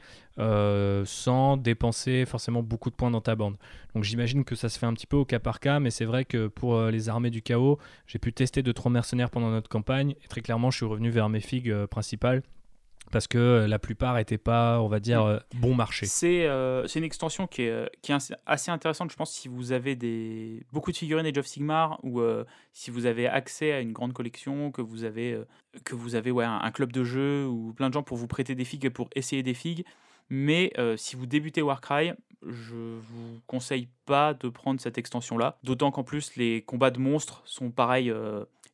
sans dépenser forcément beaucoup de points dans ta bande. Donc j'imagine que ça se fait un petit peu au cas par cas, mais c'est vrai que pour les armées du chaos, j'ai pu tester de trois mercenaires pendant notre campagne et très clairement je suis revenu vers mes figues principales parce que euh, la plupart n'étaient pas, on va dire, euh, bon marché. Euh, c'est une extension qui est, qui est assez intéressante, je pense, si vous avez des, beaucoup de figurines Age of Sigmar ou si vous avez accès à une grande collection, que vous avez, que vous avez ouais, un, club de jeu ou plein de gens pour vous prêter des figues et pour essayer des figues. Mais si vous débutez Warcry, je vous conseille pas de prendre cette extension-là. D'autant qu'en plus, les combats de monstres sont pareils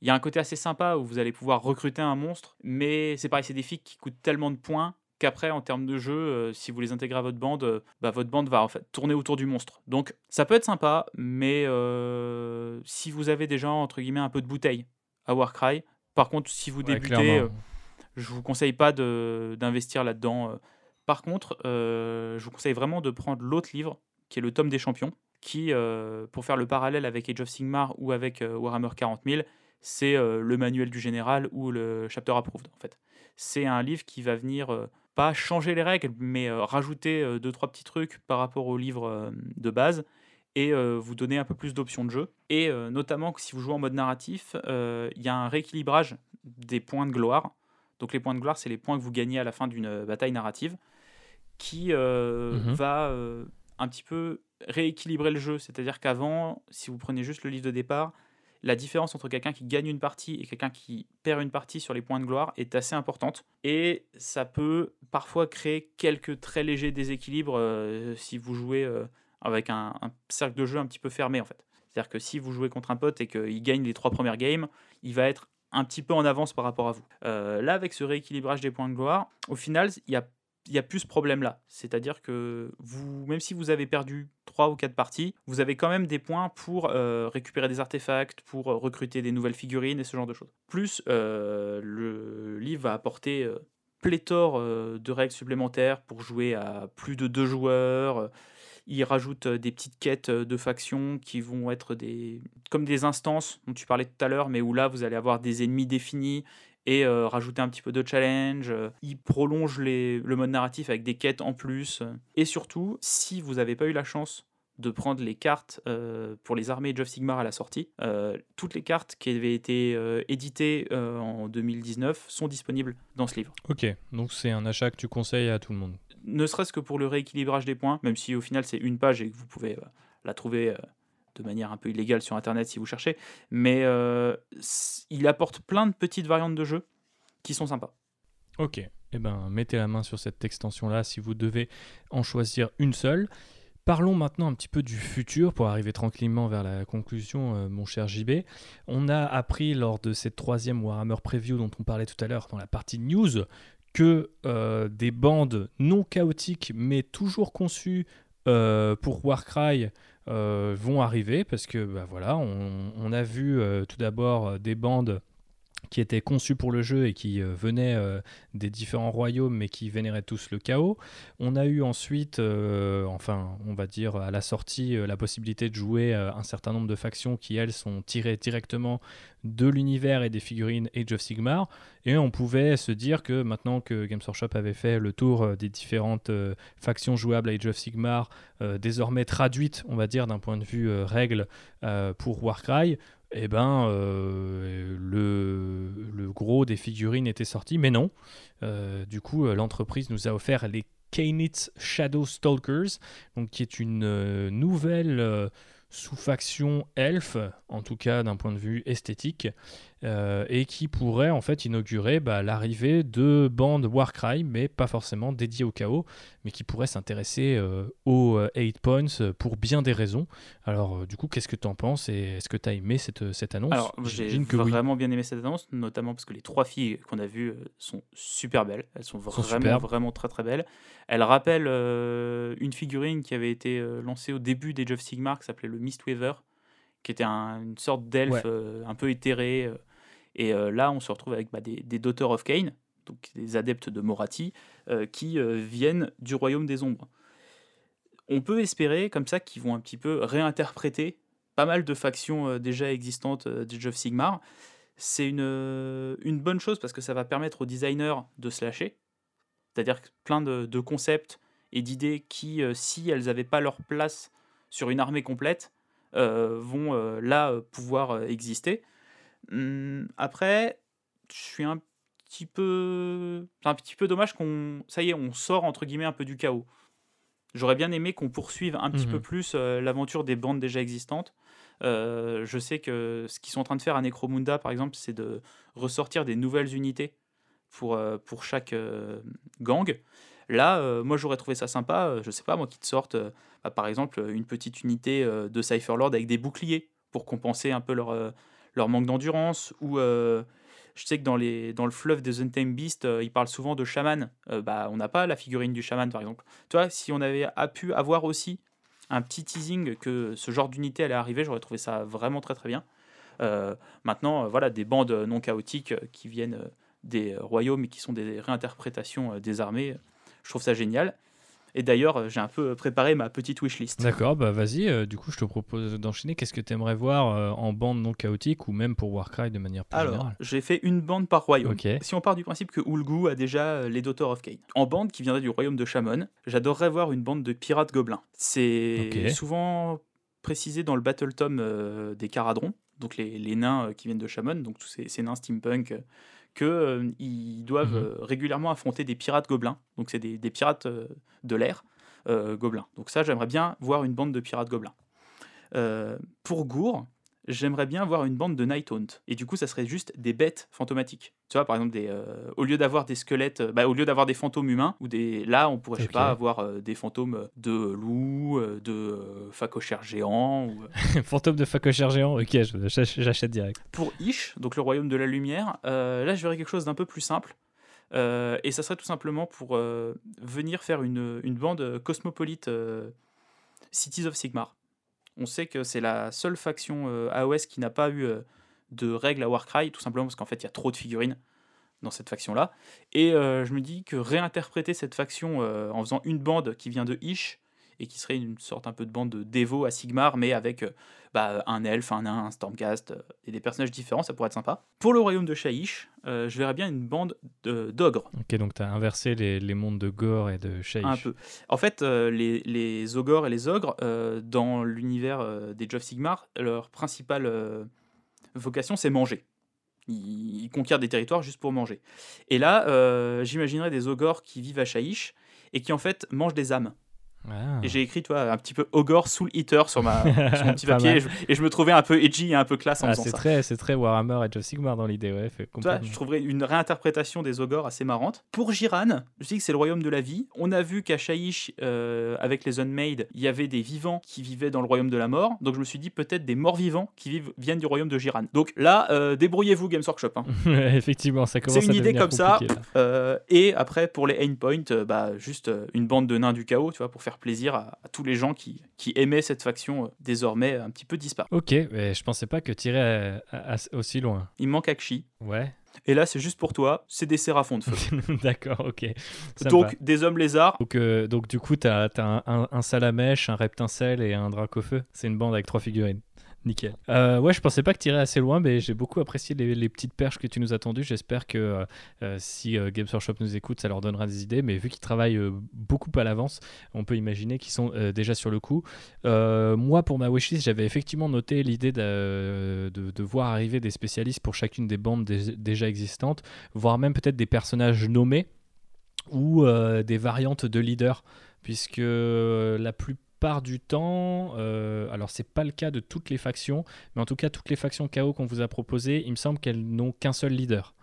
il y a un côté assez sympa où vous allez pouvoir recruter un monstre, mais c'est pareil, c'est des figues qui coûtent tellement de points qu'après, en termes de jeu, euh, si vous les intégrez à votre bande, euh, bah, votre bande va en fait tourner autour du monstre. Donc ça peut être sympa, mais euh, si vous avez déjà entre guillemets un peu de bouteille à Warcry, par contre, si vous débutez, je vous conseille pas d'investir là-dedans. Par contre, je vous conseille vraiment de prendre l'autre livre, qui est le tome des champions, qui, pour faire le parallèle avec Age of Sigmar ou avec Warhammer 40 000, c'est euh, le manuel du général ou le chapter approved en fait. C'est un livre qui va venir euh, pas changer les règles, mais euh, rajouter deux trois petits trucs par rapport au livre de base et vous donner un peu plus d'options de jeu. Et notamment si vous jouez en mode narratif, il y a un rééquilibrage des points de gloire. Donc les points de gloire, c'est les points que vous gagnez à la fin d'une bataille narrative, qui mmh va un petit peu rééquilibrer le jeu. C'est-à-dire qu'avant, si vous prenez juste le livre de départ, la différence entre quelqu'un qui gagne une partie et quelqu'un qui perd une partie sur les points de gloire est assez importante. Et ça peut parfois créer quelques très légers déséquilibres euh, si vous jouez euh, avec un, cercle de jeu un petit peu fermé en fait. C'est-à-dire que si vous jouez contre un pote et qu'il gagne les trois premières games, il va être un petit peu en avance par rapport à vous. Euh, là, avec ce rééquilibrage des points de gloire, au final, il y a il n'y a plus ce problème-là. C'est-à-dire que vous, même si vous avez perdu 3 ou 4 parties, vous avez quand même des points pour euh, récupérer des artefacts, pour euh, recruter des nouvelles figurines et ce genre de choses. Plus, euh, le livre va apporter pléthore de règles supplémentaires pour jouer à plus de 2 joueurs. Il rajoute des petites quêtes de factions qui vont être des comme des instances dont tu parlais tout à l'heure, mais où là vous allez avoir des ennemis définis et euh, rajouter un petit peu de challenge. Euh, il prolonge les, le mode narratif avec des quêtes en plus. Et surtout, si vous n'avez pas eu la chance de prendre les cartes euh, pour les armées Age of Sigmar à la sortie. toutes les cartes qui avaient été éditées en 2019 sont disponibles dans ce livre. Ok, donc c'est un achat que tu conseilles à tout le monde. Ne serait-ce que pour le rééquilibrage des points, même si au final c'est une page et que vous pouvez la trouver de manière un peu illégale sur Internet si vous cherchez. Mais euh, il apporte plein de petites variantes de jeu qui sont sympas. Ok, eh ben, mettez la main sur cette extension-là si vous devez en choisir une seule. Parlons maintenant un petit peu du futur pour arriver tranquillement vers la conclusion, euh, mon cher JB. On a appris lors de cette troisième Warhammer Preview dont on parlait tout à l'heure dans la partie news que euh, des bandes non chaotiques mais toujours conçues pour Warcry vont arriver parce que bah, voilà, on, a vu euh, tout d'abord euh, des bandes qui étaient conçues pour le jeu et qui venaient des différents royaumes mais qui vénéraient tous le chaos. On a eu ensuite, enfin on va dire à la sortie, la possibilité de jouer un certain nombre de factions qui elles sont tirées directement de l'univers et des figurines Age of Sigmar. Et on pouvait se dire que maintenant que Games Workshop avait fait le tour euh, des différentes euh, factions jouables Age of Sigmar, euh, désormais traduites, on va dire, d'un point de vue règle pour Warcry, eh ben, le, le, gros des figurines était sorti, mais non. du coup, l'entreprise nous a offert les Kanitz Shadow Stalkers, qui est une nouvelle sous-faction elfe, en tout cas d'un point de vue esthétique, euh, et qui pourrait en fait inaugurer bah, l'arrivée de bandes Warcry, mais pas forcément dédiées au chaos, mais qui pourraient s'intéresser euh, aux 8 euh, points pour bien des raisons. Alors du coup, qu'est-ce que tu en penses et est-ce que tu as aimé cette, cette annonce? Alors j'ai vraiment bien aimé cette annonce, notamment parce que les trois filles qu'on a vues sont super belles, elles sont vraiment, vraiment très très belles. Elles rappellent une figurine qui avait été lancée au début des of Sigmar qui s'appelait le Mistweaver qui était une sorte d'elfe un peu éthéré, et euh, là, on se retrouve avec bah, des, des, Daughters of Cain, donc des adeptes de Moratti, euh, qui euh, viennent du royaume des ombres. On peut espérer comme ça qu'ils vont un petit peu réinterpréter pas mal de factions déjà existantes de of Sigmar. C'est une, une bonne chose parce que ça va permettre aux designers de se lâcher, c'est-à-dire plein de, de, concepts et d'idées qui, si elles n'avaient pas leur place sur une armée complète, vont là pouvoir exister. Mmh, après, je suis un petit peu. C'est un petit peu dommage qu'on. Ça y est, on sort entre guillemets un peu du chaos. J'aurais bien aimé qu'on poursuive un petit peu mmh plus euh, l'aventure des bandes déjà existantes. Euh, je sais que ce qu'ils sont en train de faire à Necromunda, par exemple, c'est de ressortir des nouvelles unités pour, euh, pour chaque gang. Là, moi, j'aurais trouvé ça sympa. je sais pas, moi, qu'ils te sortent, bah, par exemple, une petite unité de Cypherlord avec des boucliers pour compenser un peu leur leur manque d'endurance, ou euh, je sais que dans, les, dans le fleuve des Untamed Beasts, euh, ils parlent souvent de chaman. Euh, bah, on n'a pas la figurine du chaman, par exemple. Tu vois, si on avait pu avoir aussi un petit teasing que ce genre d'unité allait arriver, j'aurais trouvé ça vraiment très très bien. maintenant, voilà, des bandes non chaotiques qui viennent des royaumes et qui sont des réinterprétations des armées, je trouve ça génial. Et d'ailleurs, euh, j'ai un peu préparé ma petite wishlist. D'accord, bah vas-y. Euh, du coup, je te propose d'enchaîner. Qu'est-ce que tu aimerais voir euh, en bande non chaotique ou même pour Warcry de manière plus Alors, j'ai fait une bande par royaume. Si on part du principe que Ulgu a déjà les Daughters of Kane. En bande qui viendrait du royaume de Shamon, j'adorerais voir une bande de pirates gobelins. C'est souvent précisé dans le Battle Tom euh, des Caradrons, donc les, les nains qui viennent de Shamon, donc tous ces, ces nains steampunk, que euh, ils doivent Mhm. euh, régulièrement affronter des pirates gobelins. Donc c'est des, des pirates euh, de l'air gobelins. Donc ça, j'aimerais bien voir une bande de pirates gobelins. Pour Gour, j'aimerais bien voir une bande de Night Haunt. Et du coup, ça serait juste des bêtes fantomatiques. Tu vois, par exemple, des, euh, au lieu d'avoir des squelettes, euh, bah, au lieu d'avoir des fantômes humains, ou des, là, on pourrait, je sais Ok. pas, avoir euh, des fantômes de loups, de euh, phacochères géants. Ou, euh, Fantôme de facochère géant, ok, j'achète direct. Pour Ish, donc le royaume de la lumière, là, je verrais quelque chose d'un peu plus simple. Et ça serait tout simplement pour venir faire une, une bande cosmopolite Cities of Sigmar. On sait que c'est la seule faction euh, AOS qui n'a pas eu euh, de règles à Warcry, tout simplement parce qu'en fait, il y a trop de figurines dans cette faction-là. Et euh, je me dis que réinterpréter cette faction en faisant une bande qui vient de Ish, et qui serait une sorte un peu de bande de dévots à Sigmar, mais avec euh, bah, un elfe, un nain, un Stormcast, euh, et des personnages différents, ça pourrait être sympa. Pour le royaume de Shaiish, euh, je verrais bien une bande de- d'ogres. Ok, donc tu as inversé les, les mondes de Gore et de Shaiish. Un peu. En fait, euh, les, les ogres et les ogres, euh, dans l'univers des of Sigmar, leur principale vocation, c'est manger. Ils, ils conquièrent des territoires juste pour manger. Et là, j'imaginerais des ogres qui vivent à Shaiish et qui en fait mangent des âmes. Ah. Et j'ai écrit, toi, un petit peu ogre soul eater sur, ma, sur mon petit papier. Et je, et je me trouvais un peu edgy et un peu classe en Ah, faisant c'est ça. très, c'est très Warhammer Age of Sigmar dans l'idée, ouais, fait complètement. je trouverais une réinterprétation des ogres assez marrante. Pour Jiran, je dis que c'est le royaume de la vie. On a vu qu'à Shaiish, euh, avec les Unmade, il y avait des vivants qui vivaient dans le royaume de la mort. Donc je me suis dit peut-être des morts vivants qui vivent, viennent du royaume de Jiran. Donc là, euh, débrouillez-vous, Games Workshop. hein. Effectivement, ça commence une à idée comme ça. Euh, et après, pour les endpoints, bah, juste une bande de nains du chaos, tu vois, pour faire plaisir à, à tous les gens qui, qui aimaient cette faction euh, désormais un petit peu disparue. Ok, mais je pensais pas que tirer aussi loin. Il manque Akshi. Ouais, Et là, c'est juste pour toi, c'est des séraphons de feu. d'accord, ok. Ça Donc, des hommes lézards. Donc, euh, donc du coup, t'as as un, un, un salamèche, un reptincelle et un dracofeu. C'est une bande avec trois figurines. Nickel. Euh, ouais, je pensais pas que tirais assez loin, mais j'ai beaucoup apprécié les, petites perches que tu nous as tendues. J'espère que euh, euh, si euh, Games Workshop nous écoute, ça leur donnera des idées. Mais vu qu'ils travaillent beaucoup à l'avance, on peut imaginer qu'ils sont déjà sur le coup. Moi, pour ma wishlist, j'avais effectivement noté l'idée de, de, voir arriver des spécialistes pour chacune des bandes dé- déjà existantes, voire même peut-être des personnages nommés ou des variantes de leaders, puisque la plupart du temps, euh, alors c'est pas le cas de toutes les factions, mais en tout cas toutes les factions KO qu'on vous a proposées, il me semble qu'elles n'ont qu'un seul leader.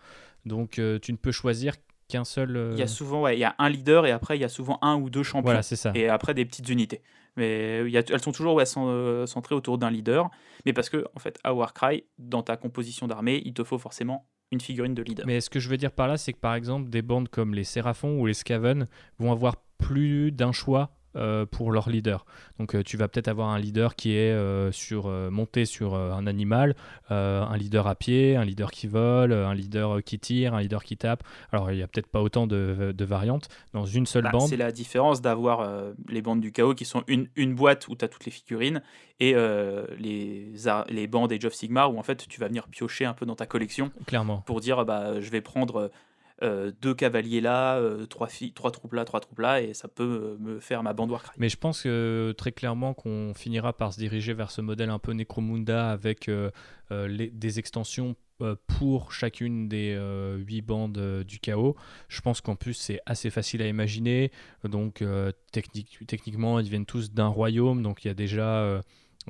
Donc euh, tu ne peux choisir qu'un seul. euh, Il y a souvent, ouais, il y a un leader et après, il y a souvent un ou deux champions. Voilà, c'est ça. Et après, des petites unités. Mais il y a- elles sont toujours ouais, centrées autour d'un leader. Mais parce que, en fait, à Warcry, dans ta composition d'armée, il te faut forcément une figurine de leader. Mais ce que je veux dire par là, c'est que par exemple, des bandes comme les Séraphons ou les Skaven vont avoir plus d'un choix euh, pour leur leader. Donc euh, tu vas peut-être avoir un leader qui est euh, sur, monté sur un animal, un leader à pied, un leader qui vole, un leader qui tire, un leader qui tape. Alors il n'y a peut-être pas autant de, de variantes dans une seule Bah, bande. c'est la différence d'avoir les bandes du chaos qui sont une, une boîte où tu as toutes les figurines et les, les bandes Age of Sigmar où en fait tu vas venir piocher un peu dans ta collection Clairement. pour dire bah, je vais prendre euh, deux cavaliers là, euh, trois, troupes là, trois troupes là et ça peut euh, me faire ma bande Warcry. Mais je pense très clairement qu'on finira par se diriger vers ce modèle un peu Necromunda avec des extensions pour chacune des huit bandes du chaos. Je pense qu'en plus c'est assez facile à imaginer. Donc technique- techniquement ils viennent tous d'un royaume, donc il y a déjà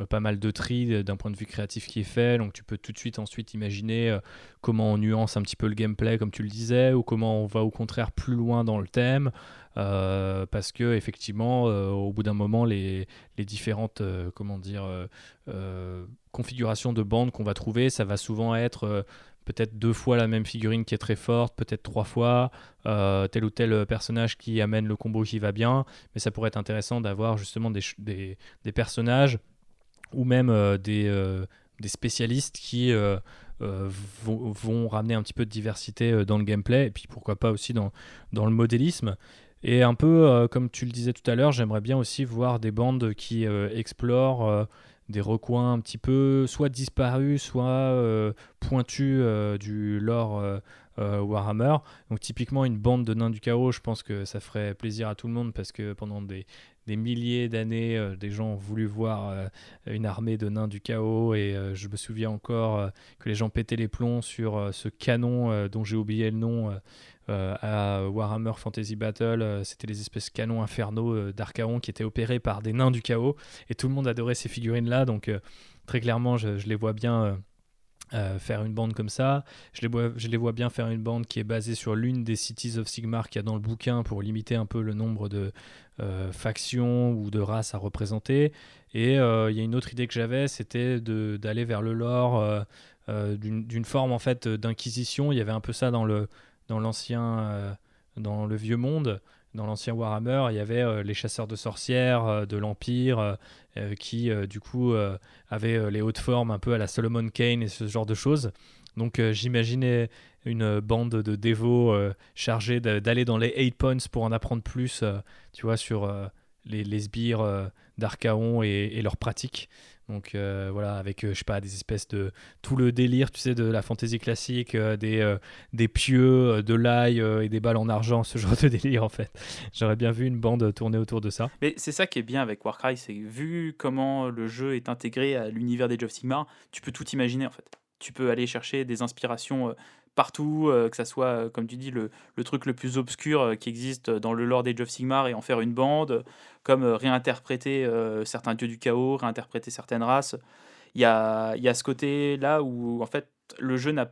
pas mal de tri euh, d'un point de vue créatif qui est fait. Donc tu peux tout de suite ensuite imaginer euh, comment on nuance un petit peu le gameplay comme tu le disais, ou comment on va au contraire plus loin dans le thème. Euh, parce que effectivement, euh, au bout d'un moment, les, les différentes euh, comment dire euh, euh, configurations de bandes qu'on va trouver, ça va souvent être euh, peut-être deux fois la même figurine qui est très forte, peut-être trois fois euh, tel ou tel personnage qui amène le combo qui va bien. Mais ça pourrait être intéressant d'avoir justement des, des, des personnages ou même euh, des, euh, des spécialistes qui euh, vont, vont ramener un petit peu de diversité dans le gameplay et puis pourquoi pas aussi dans, dans le modélisme. Et un peu comme tu le disais tout à l'heure, j'aimerais bien aussi voir des bandes qui explorent des recoins un petit peu soit disparus, soit pointus du lore Warhammer. Donc typiquement une bande de nains du chaos, je pense que ça ferait plaisir à tout le monde parce que pendant des, des milliers d'années, des gens ont voulu voir une armée de nains du chaos. Et je me souviens encore que les gens pétaient les plombs sur ce canon dont j'ai oublié le nom. à Warhammer Fantasy Battle, c'était les espèces canons infernaux d'Archaon qui étaient opérés par des nains du chaos et tout le monde adorait ces figurines là donc très clairement je les vois bien euh, faire une bande comme ça. Je les, vois, je les vois bien faire une bande qui est basée sur l'une des Cities of Sigmar qu'il y a dans le bouquin pour limiter un peu le nombre de euh, factions ou de races à représenter. Et euh, il y a une autre idée que j'avais, c'était d'aller vers le lore d'une forme en fait d'inquisition. Il y avait un peu ça dans le dans l'ancien dans le vieux monde dans l'ancien Warhammer, il y avait euh, les chasseurs de sorcières euh, de l'Empire euh, qui, du coup, avaient les hautes formes un peu à la Solomon Kane et ce genre de choses. Donc j'imaginais une bande de dévots chargés d'aller dans les 8 points pour en apprendre plus, tu vois, sur les, sbires d'Archaon et, leurs pratiques. Donc euh, voilà, avec, euh, je sais pas, des espèces de... Tout le délire, tu sais, de la fantaisie classique, euh, des, des pieux, de l'ail et des balles en argent, ce genre de délire en fait. J'aurais bien vu une bande tourner autour de ça. Mais c'est ça qui est bien avec Warcry, c'est vu comment le jeu est intégré à l'univers des of Sigmar, tu peux tout imaginer en fait. Tu peux aller chercher des inspirations partout, euh, que ça soit, euh, comme tu dis, le, le, truc le plus obscur euh, qui existe dans le lore d'Age of Sigmar et en faire une bande, comme réinterpréter certains dieux du chaos, réinterpréter certaines races. Il y a, y a ce côté-là où, en fait, le jeu n'a,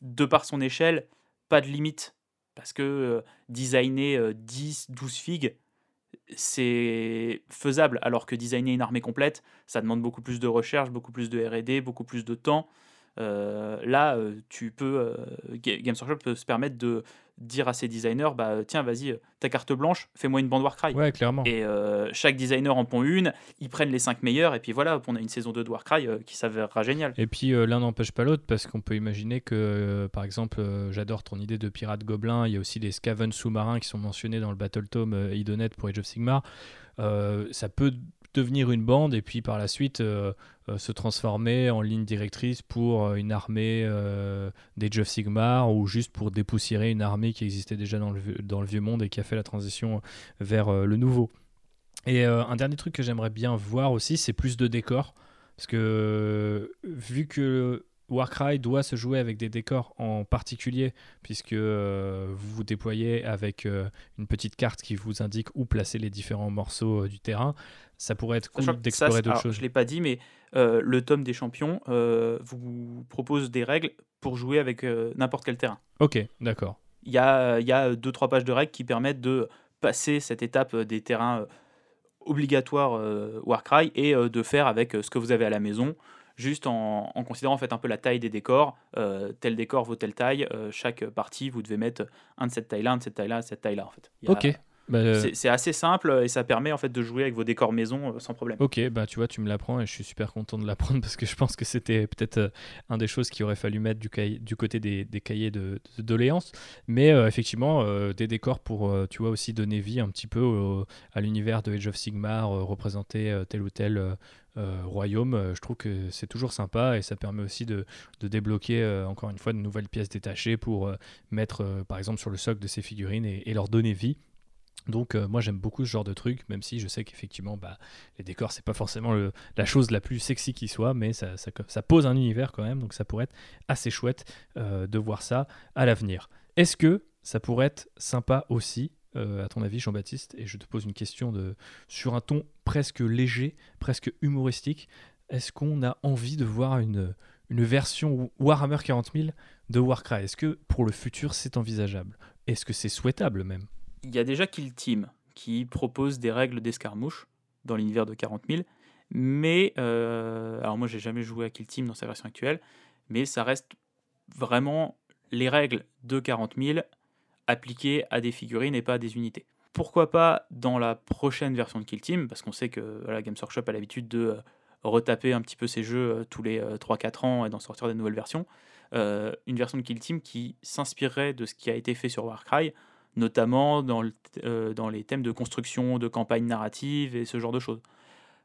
de par son échelle, pas de limite. Parce que designer 10, 12 figues, c'est faisable, alors que designer une armée complète, ça demande beaucoup plus de recherche, beaucoup plus de RD, beaucoup plus de temps. Euh, là, euh, tu peux, euh, Games Workshop peut se permettre de dire à ses designers, bah tiens, vas-y, ta carte blanche, fais-moi une bande Warcry. Ouais, clairement. Et chaque designer en pond une, ils prennent les 5 meilleurs, et puis voilà, on a une saison 2 de Warcry qui s'avérera géniale. Et puis l'un n'empêche pas l'autre, parce qu'on peut imaginer que, par exemple, j'adore ton idée de pirate gobelin, il y a aussi les Scaven sous-marins qui sont mentionnés dans le Battle Tome Idonet pour Age of Sigmar. ça peut devenir une bande et puis par la suite euh, euh, se transformer en ligne directrice pour euh, une armée des of Sigmar ou juste pour dépoussiérer une armée qui existait déjà dans le, dans le vieux monde et qui a fait la transition vers le nouveau. Et un dernier truc que j'aimerais bien voir aussi, c'est plus de décors. Parce que vu que Warcry doit se jouer avec des décors en particulier, puisque vous vous déployez avec une petite carte qui vous indique où placer les différents morceaux du terrain ça pourrait être cool d'explorer d'autres choses. Je ne l'ai pas dit, mais euh, le tome des champions euh, vous propose des règles pour jouer avec euh, n'importe quel terrain. Ok, d'accord. Il y a, y a deux, trois pages de règles qui permettent de passer cette étape des terrains obligatoires Warcry et de faire avec ce que vous avez à la maison, juste en, considérant en fait un peu la taille des décors. tel décor vaut telle taille. chaque partie, vous devez mettre un de cette taille-là, un de cette taille-là, cette taille-là. En fait. ok. Bah, euh, c'est assez simple et ça permet en fait de jouer avec vos décors maison euh, sans problème. Ok, bah tu vois, tu me l'apprends et je suis super content de l'apprendre parce que je pense que c'était peut-être euh, un des choses qu'il aurait fallu mettre du, du côté des, des, cahiers de, doléances. Mais effectivement, des décors pour, tu vois, aussi donner vie un petit peu à l'univers de Age of Sigmar, représenter tel ou tel royaume. je trouve que c'est toujours sympa et ça permet aussi de, de débloquer encore une fois de nouvelles pièces détachées pour mettre par exemple sur le socle de ces figurines et leur donner vie. Donc euh, moi j'aime beaucoup ce genre de truc, même si je sais qu'effectivement bah, les décors c'est pas forcément la chose la plus sexy qui soit, mais ça, pose un univers quand même, donc ça pourrait être assez chouette euh, de voir ça à l'avenir. Est-ce que ça pourrait être sympa aussi, euh, à ton avis Jean-Baptiste, et je te pose une question sur un ton presque léger, presque humoristique, est-ce qu'on a envie de voir une, version Warhammer 40 000 de Warcry? Est-ce que pour le futur c'est envisageable? Est-ce que c'est souhaitable même? Il y a déjà Kill Team qui propose des règles d'escarmouche dans l'univers de 40 000. Mais, euh, alors moi j'ai jamais joué à Kill Team dans sa version actuelle, mais ça reste vraiment les règles de 40 000 appliquées à des figurines et pas à des unités. Pourquoi pas dans la prochaine version de Kill Team, parce qu'on sait que voilà, Games Workshop a l'habitude de euh, retaper un petit peu ses jeux euh, tous les 3-4 ans et d'en sortir des nouvelles versions. une version de Kill Team qui s'inspirerait de ce qui a été fait sur Warcry notamment dans, euh, dans les thèmes de construction, de campagne narrative et ce genre de choses.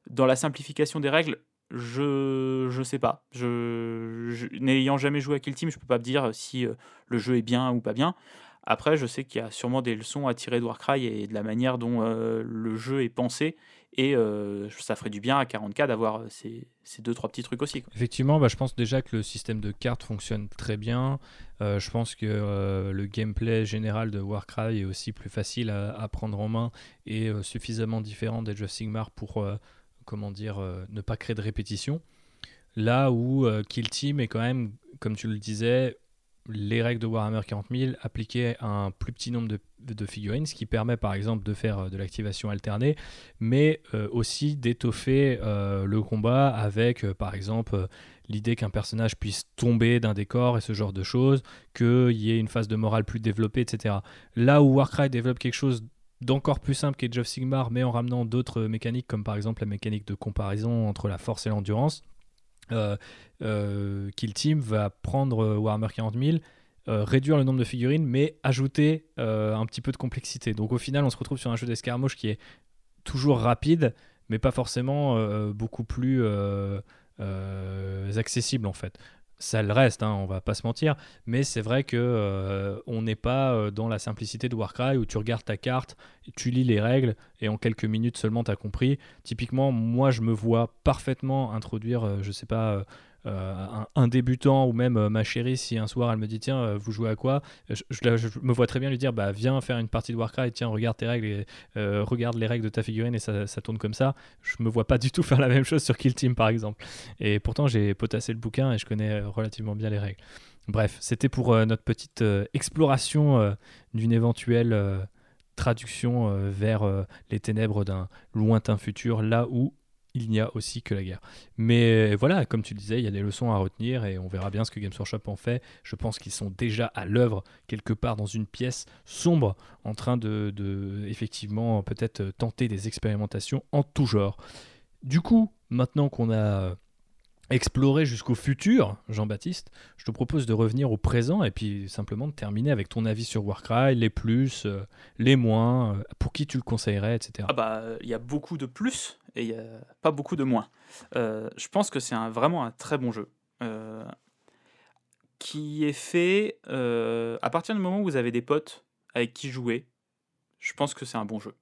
Dans la simplification des règles, je ne sais pas. Je, N'ayant jamais joué à Kill Team, je peux pas me dire si euh, le jeu est bien ou pas bien. Après, je sais qu'il y a sûrement des leçons à tirer de Warcry et de la manière dont le jeu est pensé. Et ça ferait du bien à 40K d'avoir ces, ces, deux, trois petits trucs aussi. Effectivement, bah, je pense déjà que le système de cartes fonctionne très bien. je pense que le gameplay général de Warcry est aussi plus facile à, prendre en main et suffisamment différent d'Age of Sigmar pour, comment dire, ne pas créer de répétition. Là où Kill Team est quand même, comme tu le disais, les règles de Warhammer 40 000 appliquées à un plus petit nombre de, figurines, ce qui permet par exemple de faire euh, de l'activation alternée, mais euh, aussi d'étoffer euh, le combat avec par exemple l'idée qu'un personnage puisse tomber d'un décor et ce genre de choses, qu'il y ait une phase de morale plus développée, etc. Là où Warcry développe quelque chose d'encore plus simple qu'Age of Sigmar, mais en ramenant d'autres mécaniques, comme par exemple la mécanique de comparaison entre la force et l'endurance, Kill Team va prendre euh, Warhammer 40 000, réduire le nombre de figurines, mais ajouter un petit peu de complexité. Donc au final, on se retrouve sur un jeu d'escarmouche qui est toujours rapide, mais pas forcément beaucoup plus accessible en fait ça le reste, hein, on va pas se mentir, mais c'est vrai que euh, on n'est pas euh, dans la simplicité de Warcry où tu regardes ta carte, tu lis les règles et en quelques minutes seulement tu compris. Typiquement, moi je me vois parfaitement introduire, euh, je sais pas, euh, un, débutant ou même euh, ma chérie, si un soir elle me dit tiens, euh, vous jouez à quoi? Je, me vois très bien lui dire bah viens faire une partie de Warcraft, tiens, regarde tes règles, et, regarde les règles de ta figurine et ça, tourne comme ça. Je me vois pas du tout faire la même chose sur Kill Team par exemple. Et pourtant j'ai potassé le bouquin et je connais relativement bien les règles. Bref, c'était pour notre petite exploration d'une éventuelle traduction vers les ténèbres d'un lointain futur, là où il n'y a aussi que la guerre. Mais voilà, comme tu disais, il y a des leçons à retenir et on verra bien ce que Games Workshop en fait. Je pense qu'ils sont déjà à l'œuvre quelque part dans une pièce sombre en train de, de effectivement peut-être tenter des expérimentations en tout genre. Du coup, maintenant qu'on a explorer jusqu'au futur, Jean-Baptiste, je te propose de revenir au présent et puis simplement de terminer avec ton avis sur Warcry, les plus, euh, les moins, euh, pour qui tu le conseillerais, etc. Ah bah, il y a beaucoup de plus et pas beaucoup de moins. Euh, je pense que c'est vraiment un très bon jeu. qui est fait à partir du moment où vous avez des potes avec qui jouer, je pense que c'est un bon jeu.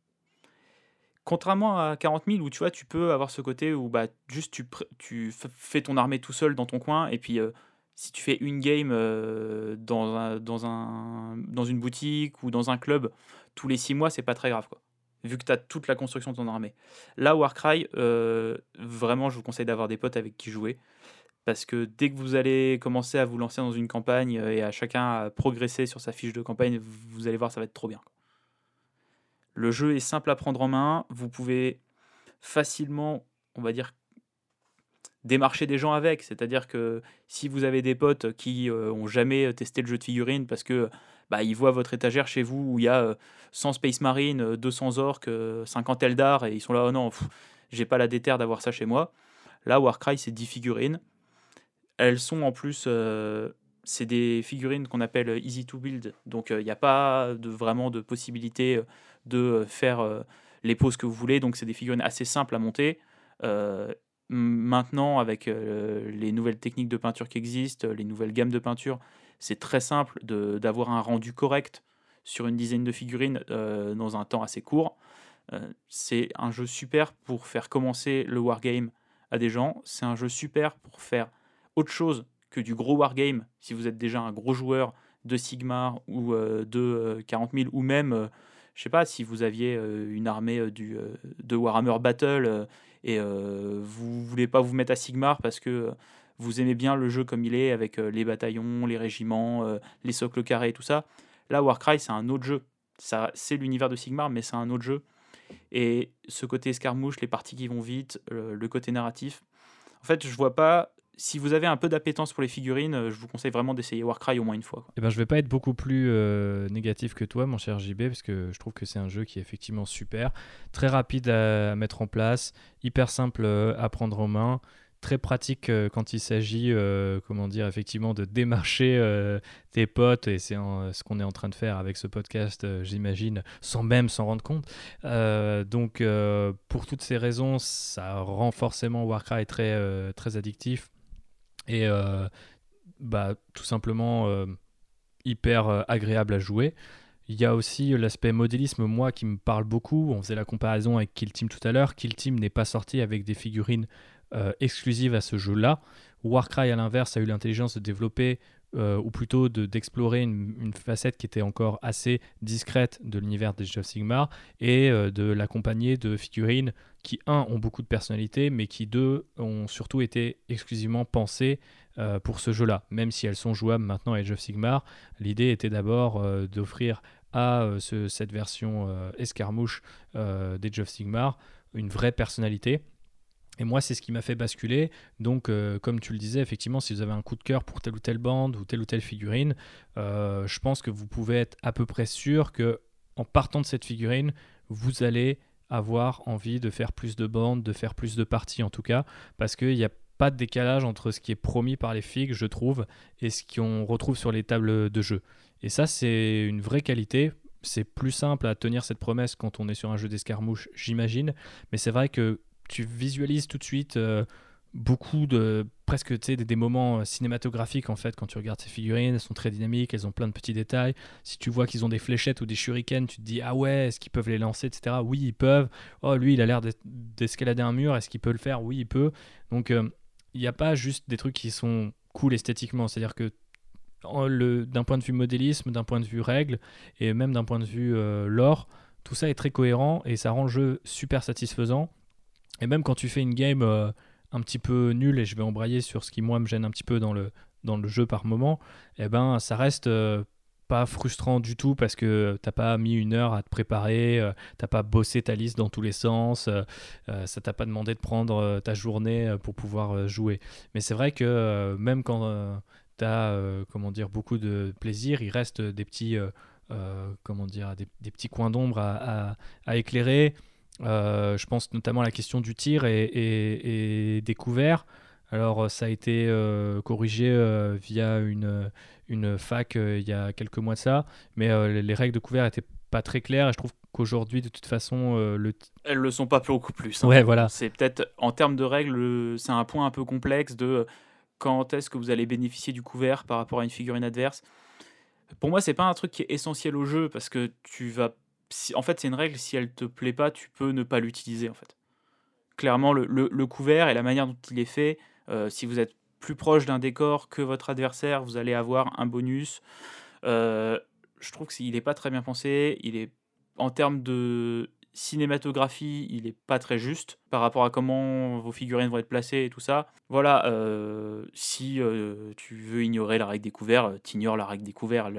Contrairement à 40 000 où tu vois, tu peux avoir ce côté où bah, juste tu, fais ton armée tout seul dans ton coin et puis euh, si tu fais une game euh, dans, dans, un, dans une boutique ou dans un club tous les 6 mois, c'est pas très grave quoi. Vu que tu as toute la construction de ton armée. Là, Warcry, euh, vraiment, je vous conseille d'avoir des potes avec qui jouer. Parce que dès que vous allez commencer à vous lancer dans une campagne et à chacun progresser sur sa fiche de campagne, vous allez voir, ça va être trop bien. Le jeu est simple à prendre en main. Vous pouvez facilement, on va dire, démarcher des gens avec. C'est-à-dire que si vous avez des potes qui euh, ont jamais testé le jeu de figurines parce que bah, ils voient votre étagère chez vous où il y a 100 euh, Space Marine, 200 orques, 50 Eldar et ils sont là, oh non, j'ai pas la déterre d'avoir ça chez moi. Là, Warcry, c'est 10 figurines. Elles sont en plus euh, c'est des figurines qu'on appelle easy to build. Donc il n'y a pas de, vraiment de possibilité de faire les poses que vous voulez. Donc c'est des figurines assez simples à monter. Maintenant, avec les nouvelles techniques de peinture qui existent, les nouvelles gammes de peinture, c'est très simple d'avoir un rendu correct sur une dizaine de figurines dans un temps assez court. c'est un jeu super pour faire commencer le wargame à des gens. C'est un jeu super pour faire autre chose que du gros wargame, si vous êtes déjà un gros joueur de Sigmar ou euh, de 40 euh, 000, ou même, euh, je sais pas, si vous aviez une armée du, de Warhammer Battle et vous voulez pas vous mettre à Sigmar parce que vous aimez bien le jeu comme il est, avec les bataillons, les régiments, les socles carrés et tout ça. Là, Warcry, c'est un autre jeu. C'est l'univers de Sigmar, mais c'est un autre jeu. Et ce côté escarmouche, les parties qui vont vite, le côté narratif. En fait, je vois pas si vous avez un peu d'appétence pour les figurines, euh, je vous conseille vraiment d'essayer Warcry au moins une fois. Eh ben, je vais pas être beaucoup plus euh, négatif que toi, mon cher JB, parce que je trouve que c'est un jeu qui est effectivement super, très rapide à, mettre en place, hyper simple euh, à prendre en main, très pratique quand il s'agit, comment dire, effectivement, de démarcher tes potes, et c'est ce qu'on est en train de faire avec ce podcast, j'imagine, sans même s'en rendre compte. donc, pour toutes ces raisons, ça rend forcément Warcry très, très addictif et euh, bah, tout simplement, euh, hyper agréable à jouer. Il y a aussi l'aspect modélisme, moi, qui me parle beaucoup. On faisait la comparaison avec Kill Team tout à l'heure. Kill Team n'est pas sorti avec des figurines exclusives à ce jeu-là. Warcry, à l'inverse, a eu l'intelligence de développer euh, ou plutôt d'explorer une, facette qui était encore assez discrète de l'univers des of Sigmar et euh, de l'accompagner de figurines qui, un, ont beaucoup de personnalité, mais qui, deux, ont surtout été exclusivement pensées euh, pour ce jeu-là. Même si elles sont jouables maintenant à Age of Sigmar, l'idée était d'abord d'offrir à cette version escarmouche d'Age of Sigmar une vraie personnalité et moi, c'est ce qui m'a fait basculer. Donc, euh, comme tu le disais, effectivement, si vous avez un coup de cœur pour telle ou telle bande ou telle ou telle figurine, euh, je pense que vous pouvez être à peu près sûr que en partant de cette figurine, vous allez avoir envie de faire plus de bandes, de faire plus de parties en tout cas, parce qu'il n'y a pas de décalage entre ce qui est promis par les figues, je trouve, et ce qu'on retrouve sur les tables de jeu. Et ça, c'est une vraie qualité. C'est plus simple à tenir cette promesse quand on est sur un jeu d'escarmouche, j'imagine. Mais c'est vrai que tu visualises tout de suite euh, beaucoup de presque des, des moments euh, cinématographiques en fait quand tu regardes ces figurines elles sont très dynamiques elles ont plein de petits détails. Si tu vois qu'ils ont des fléchettes ou des shurikens tu te dis ah ouais est-ce qu'ils peuvent les lancer etc oui ils peuvent. Oh lui il a l'air d'escalader un mur est-ce qu'il peut le faire? Oui il peut. Donc euh, il n'y a pas juste des trucs qui sont cool esthétiquement. C'est à dire que d'un point de vue modélisme d'un point de vue règle et même d'un point de vue lore tout ça est très cohérent et ça rend le jeu super satisfaisant et même quand tu fais une game euh, un petit peu nulle, et je vais embrayer sur ce qui moi me gêne un petit peu dans le, dans le jeu par moment, eh ben ça reste euh, pas frustrant du tout parce que t'as pas mis une heure à te préparer, euh, t'as pas bossé ta liste dans tous les sens, ça t'a pas demandé de prendre ta journée pour pouvoir jouer. Mais c'est vrai que même quand tu as comment dire beaucoup de plaisir, il reste des petits comment dire des, petits coins d'ombre à, éclairer. Euh, je pense notamment à la question du tir et, des couverts. Alors euh, ça a été euh, corrigé via une, une fac il y a quelques mois de ça, mais les règles de couvert n'étaient pas très claires et je trouve qu'aujourd'hui de toute façon le... Elles le sont pas beaucoup plus. Hein. Ouais voilà. C'est peut-être en termes de règles c'est un point un peu complexe de quand est-ce que vous allez bénéficier du couvert par rapport à une figurine adverse. Pour moi c'est pas un truc qui est essentiel au jeu parce que tu vas en fait, c'est une règle, si elle te plaît pas, tu peux ne pas l'utiliser, en fait. Clairement, le, couvert et la manière dont il est fait, euh, si vous êtes plus proche d'un décor que votre adversaire, vous allez avoir un bonus. Euh, je trouve qu'il n'est pas très bien pensé. Il est, en termes de cinématographie, il n'est pas très juste par rapport à comment vos figurines vont être placées et tout ça. Voilà, euh, si tu veux ignorer la règle des couverts, tu ignores la règle des couverts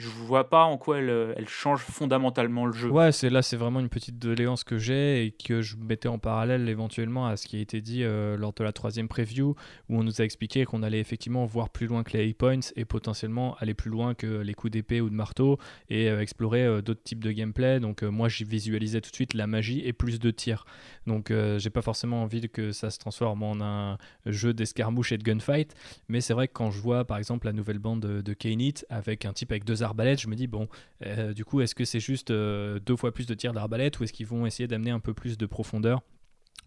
je vois pas en quoi elle, euh, elle change fondamentalement le jeu. Ouais, c'est là, c'est vraiment une petite doléance que j'ai et que je mettais en parallèle éventuellement à ce qui a été dit euh, lors de la troisième preview où on nous a expliqué qu'on allait effectivement voir plus loin que les points et potentiellement aller plus loin que les coups d'épée ou de marteau et euh, explorer d'autres types de gameplay. Donc moi, j'y visualisais tout de suite la magie et plus de tirs. Donc j'ai pas forcément envie que ça se transforme en un jeu d'escarmouche et de gunfight, mais c'est vrai que quand je vois par exemple la nouvelle bande de, de Kaneit avec un type avec deux je me dis, bon, euh, du coup, est-ce que c'est juste euh, deux fois plus de tirs d'arbalète ou est-ce qu'ils vont essayer d'amener un peu plus de profondeur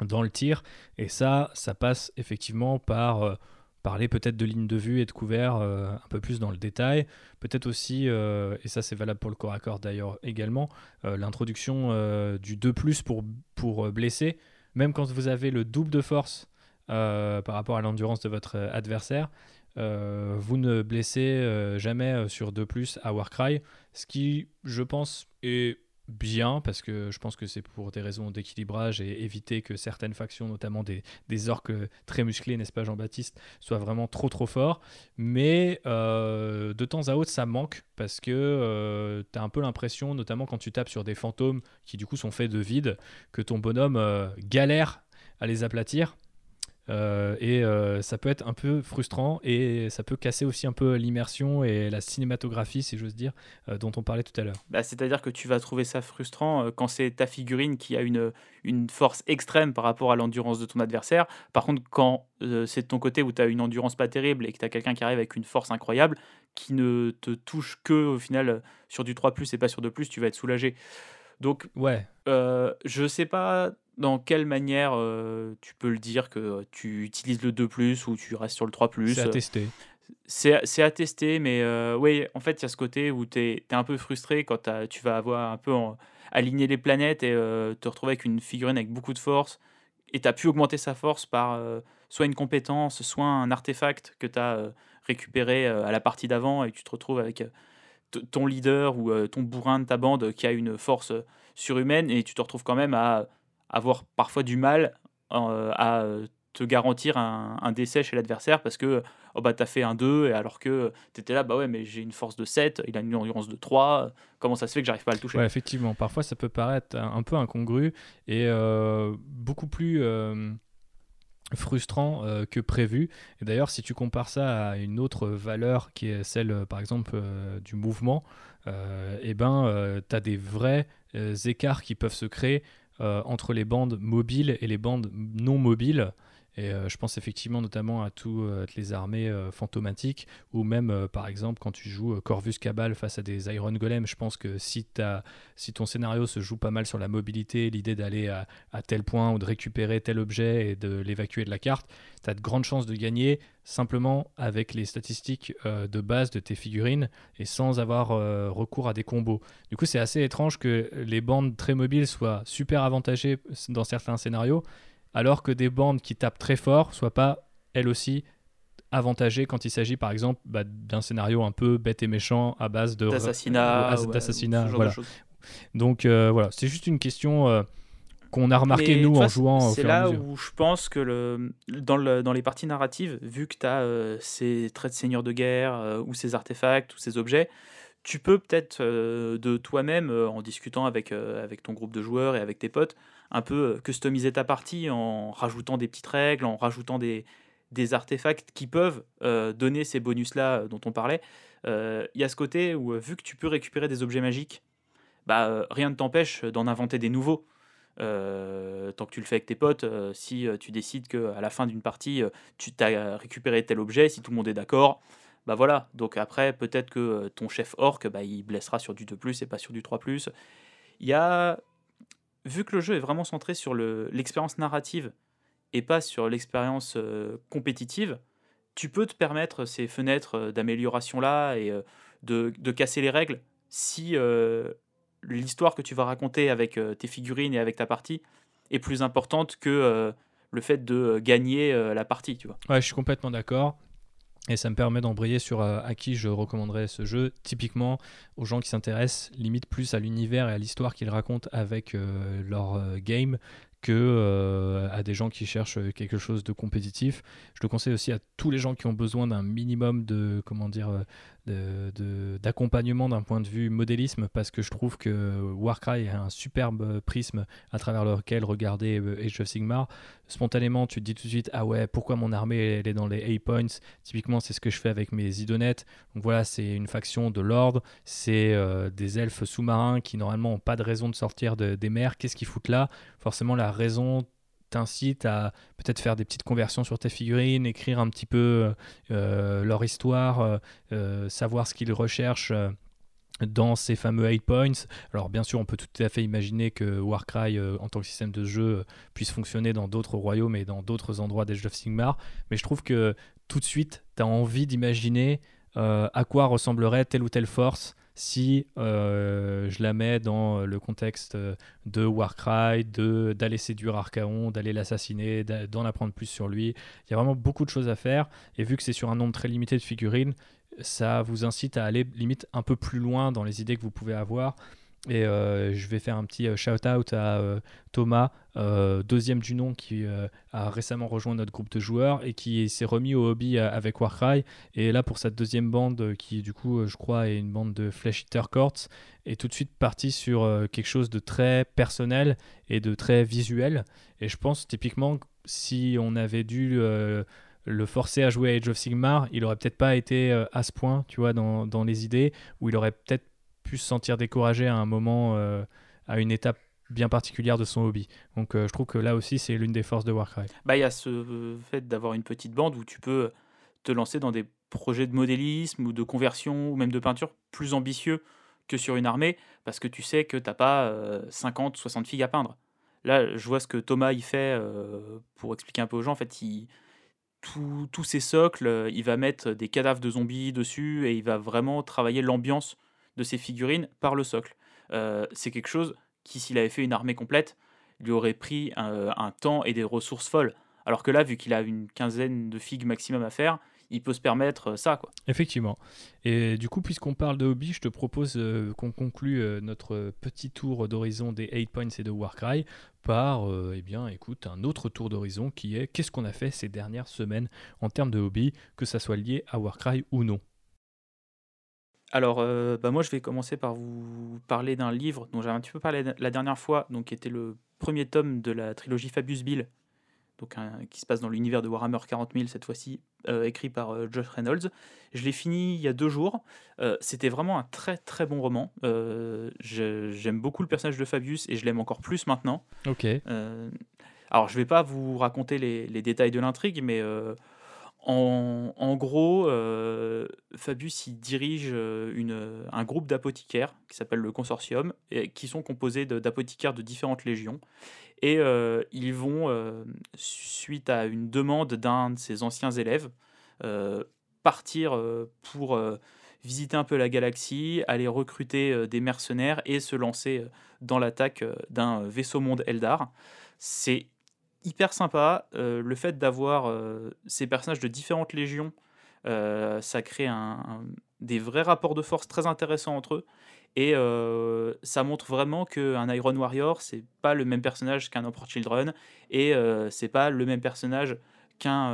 dans le tir? Et ça, ça passe effectivement par euh, parler peut-être de ligne de vue et de couvert un peu plus dans le détail. Peut-être aussi, et ça c'est valable pour le corps à corps d'ailleurs également, l'introduction du 2 ⁇ pour, pour blesser. Même quand vous avez le double de force par rapport à l'endurance de votre adversaire, euh, vous ne blessez euh, jamais euh, sur 2 plus à Warcry, ce qui, je pense, est bien parce que je pense que c'est pour des raisons d'équilibrage et éviter que certaines factions, notamment des, des orques très musclés, n'est-ce pas Jean-Baptiste, soient vraiment trop trop forts. Mais de temps à autre, ça manque parce que tu as un peu l'impression, notamment quand tu tapes sur des fantômes qui du coup sont faits de vide, que ton bonhomme galère à les aplatir euh, et euh, ça peut être un peu frustrant et ça peut casser aussi un peu l'immersion et la cinématographie, si j'ose dire, euh, dont on parlait tout à l'heure. Bah, C'est-à-dire que tu vas trouver ça frustrant quand c'est ta figurine qui a une, une force extrême par rapport à l'endurance de ton adversaire. Par contre, quand c'est de ton côté où tu as une endurance pas terrible et que tu as quelqu'un qui arrive avec une force incroyable, qui ne te touche que au final sur du 3 +, et pas sur 2 +, tu vas être soulagé. Donc, ouais. je sais pas dans quelle manière tu peux le dire que tu utilises le 2 ou tu restes sur le 3 C'est à tester. c'est à tester, mais euh, oui, en fait, il y a ce côté où tu es, un peu frustré quand tu vas avoir un peu aligné les planètes et euh, te retrouver avec une figurine avec beaucoup de force et tu as pu augmenter sa force par euh, soit une compétence, soit un artefact que tu as récupéré à la partie d'avant et tu te retrouves avec ton leader ou ton bourrin de ta bande qui a une force surhumaine et tu te retrouves quand même à avoir parfois du mal à te garantir un, décès chez l'adversaire parce que oh bah t'as fait un 2 et alors que t'étais là bah ouais mais j'ai une force de 7 il a une endurance de 3 comment ça se fait que j'arrive pas à le toucher? Effectivement. Parfois ça peut paraître un peu incongru et euh, beaucoup plus euh, frustrant euh, que prévu. Et d'ailleurs si tu compares ça à une autre valeur qui est celle par exemple du mouvement et eh ben tu as des vrais écarts qui peuvent se créer entre les bandes mobiles et les bandes non mobiles et euh, je pense effectivement notamment à euh, toutes les armées euh, fantomatiques, ou même par exemple quand tu joues Corvus Cabal face à des Iron Golem, je pense que si, as, si ton scénario se joue pas mal sur la mobilité, l'idée d'aller à, à, tel point ou de récupérer tel objet et de l'évacuer de la carte, tu as de grandes chances de gagner simplement avec les statistiques de base de tes figurines et sans avoir recours à des combos. Du coup c'est assez étrange que les bandes très mobiles soient super avantagées dans certains scénarios alors que des bandes qui tapent très fort soient pas, elles aussi, avantagées quand il s'agit par exemple bah, d'un scénario un peu bête et méchant à base de d'assassinat, d'assassinat, voilà. Donc euh, voilà, c'est juste une question euh, qu'on a remarqué nous en jouant. C'est là où je pense que le, dans, le, dans les parties narratives, vu que tu as euh, ces traits de seigneur de guerre ou ces artefacts ou ces objets, tu peux peut-être de toi-même, en discutant avec, avec ton groupe de joueurs et avec tes potes, un peu customiser ta partie en rajoutant des petites règles, en rajoutant des, artefacts qui peuvent donner ces bonus-là dont on parlait. Il y a ce côté où, vu que tu peux récupérer des objets magiques, bah, rien ne t'empêche d'en inventer des nouveaux. tant que tu le fais avec tes potes, si tu décides qu'à la fin d'une partie, tu as récupéré tel objet, si tout le monde est d'accord, bah voilà. Donc après, peut-être que ton chef orc, bah, il blessera sur du 2+, et pas sur du 3+. Il y a vu que le jeu est vraiment centré sur l'expérience narrative et pas sur l'expérience euh, compétitive, tu peux te permettre ces fenêtres euh, d'amélioration-là et euh, de, casser les règles si l'histoire que tu vas raconter avec tes figurines et avec ta partie est plus importante que le fait de gagner la partie. Tu vois. Ouais, je suis complètement d'accord. Et ça me permet d'embrayer sur euh, à qui je recommanderais ce jeu, typiquement aux gens qui s'intéressent limite plus à l'univers et à l'histoire qu'ils racontent avec euh, leur euh, game que à des gens qui cherchent quelque chose de compétitif. Je le conseille aussi à tous les gens qui ont besoin d'un minimum de comment dire d'accompagnement d'un point de vue modélisme parce que je trouve que Warcry a un superbe prisme à travers lequel regarder euh, Age of Sigmar. Spontanément, tu te dis tout de suite Ah ouais, pourquoi mon armée elle est dans les A points Typiquement, c'est ce que je fais avec mes idonettes. Donc voilà, c'est une faction de l'ordre, c'est euh, des elfes sous-marins qui normalement n'ont pas de raison de sortir des mers. Qu'est-ce qu'ils foutent là? Forcément, la raison t'incite à peut-être faire des petites conversions sur tes figurines, écrire un petit peu euh, leur histoire, euh, savoir ce qu'ils recherchent euh, dans ces fameux 8 points. Alors bien sûr, on peut tout à fait imaginer que Warcry en tant que système de jeu puisse fonctionner dans d'autres royaumes et dans d'autres endroits d'Age of Sigmar, mais je trouve que tout de suite, tu as envie d'imaginer à quoi ressemblerait telle ou telle force si euh, je la mets dans le contexte de Warcry, d'aller séduire Archaon, d'aller l'assassiner, d'en apprendre plus sur lui. Il y a vraiment beaucoup de choses à faire. Et vu que c'est sur un nombre très limité de figurines, ça vous incite à aller limite un peu plus loin dans les idées que vous pouvez avoir. Et euh, je vais faire un petit euh, shout-out à euh, Thomas, deuxième du nom, qui a récemment rejoint notre groupe de joueurs et qui s'est remis au hobby avec Warcry. Et là, pour cette deuxième bande, qui du coup, je crois, est une bande de Flash Eater Courts, est tout de suite parti sur quelque chose de très personnel et de très visuel. Et je pense typiquement, si on avait dû le forcer à jouer à Age of Sigmar, il aurait peut-être pas été à ce point, tu vois, dans, dans les idées, où il aurait peut-être pu se sentir découragé à un moment, euh, à une étape bien particulière de son hobby. Donc euh, je trouve que là aussi c'est l'une des forces de Warcry. Bah il y a ce fait d'avoir une petite bande où tu peux te lancer dans des projets de modélisme ou de conversion ou même de peinture plus ambitieux que sur une armée parce que tu sais que t'as pas 50 60 figues à peindre. Là, je vois ce que Thomas y fait pour expliquer un peu aux gens. En fait, il, tous ces socles, il va mettre des cadavres de zombies dessus et il va vraiment travailler l'ambiance de ces figurines par le socle. c'est quelque chose qui, s'il avait fait une armée complète, lui aurait pris un temps et des ressources folles. Alors que là, vu qu'il a une quinzaine de figues maximum à faire, il peut se permettre euh, ça. Effectivement. Et du coup, puisqu'on parle de hobby, je te propose euh, qu'on conclue euh, notre petit tour d'horizon des 8 points et de Warcry par, eh bien, écoute, un autre tour d'horizon qui est qu'est-ce qu'on a fait ces dernières semaines en termes de hobby, que ça soit lié à Warcry ou non. Alors, bah moi, je vais commencer par vous parler d'un livre dont j'avais un petit peu parlé la dernière fois, donc qui était le premier tome de la trilogie Fabius Bill, donc qui se passe dans l'univers de Warhammer 40 000 cette fois-ci, euh, écrit par euh, Josh Reynolds. Je l'ai fini il y a deux jours. Euh, c'était vraiment un très très bon roman. J'aime beaucoup le personnage de Fabius et je l'aime encore plus maintenant. Ok. alors je vais pas vous raconter les, les détails de l'intrigue, mais en, gros, euh, Fabius il dirige euh, une, un groupe d'apothicaires qui s'appelle le Consortium, qui sont composés d'apothicaires de, différentes légions. Et euh, ils vont, suite à une demande d'un de ses anciens élèves, partir pour visiter un peu la galaxie, aller recruter des mercenaires et se lancer dans l'attaque d'un vaisseau monde Eldar. C'est hyper sympa. Euh, le fait d'avoir euh, ces personnages de différentes légions, euh, ça crée des vrais rapports de force très intéressants entre eux. Et ça montre vraiment qu'un Iron Warrior, c'est pas le même personnage qu'un Emperor Children, et c'est pas le même personnage qu'un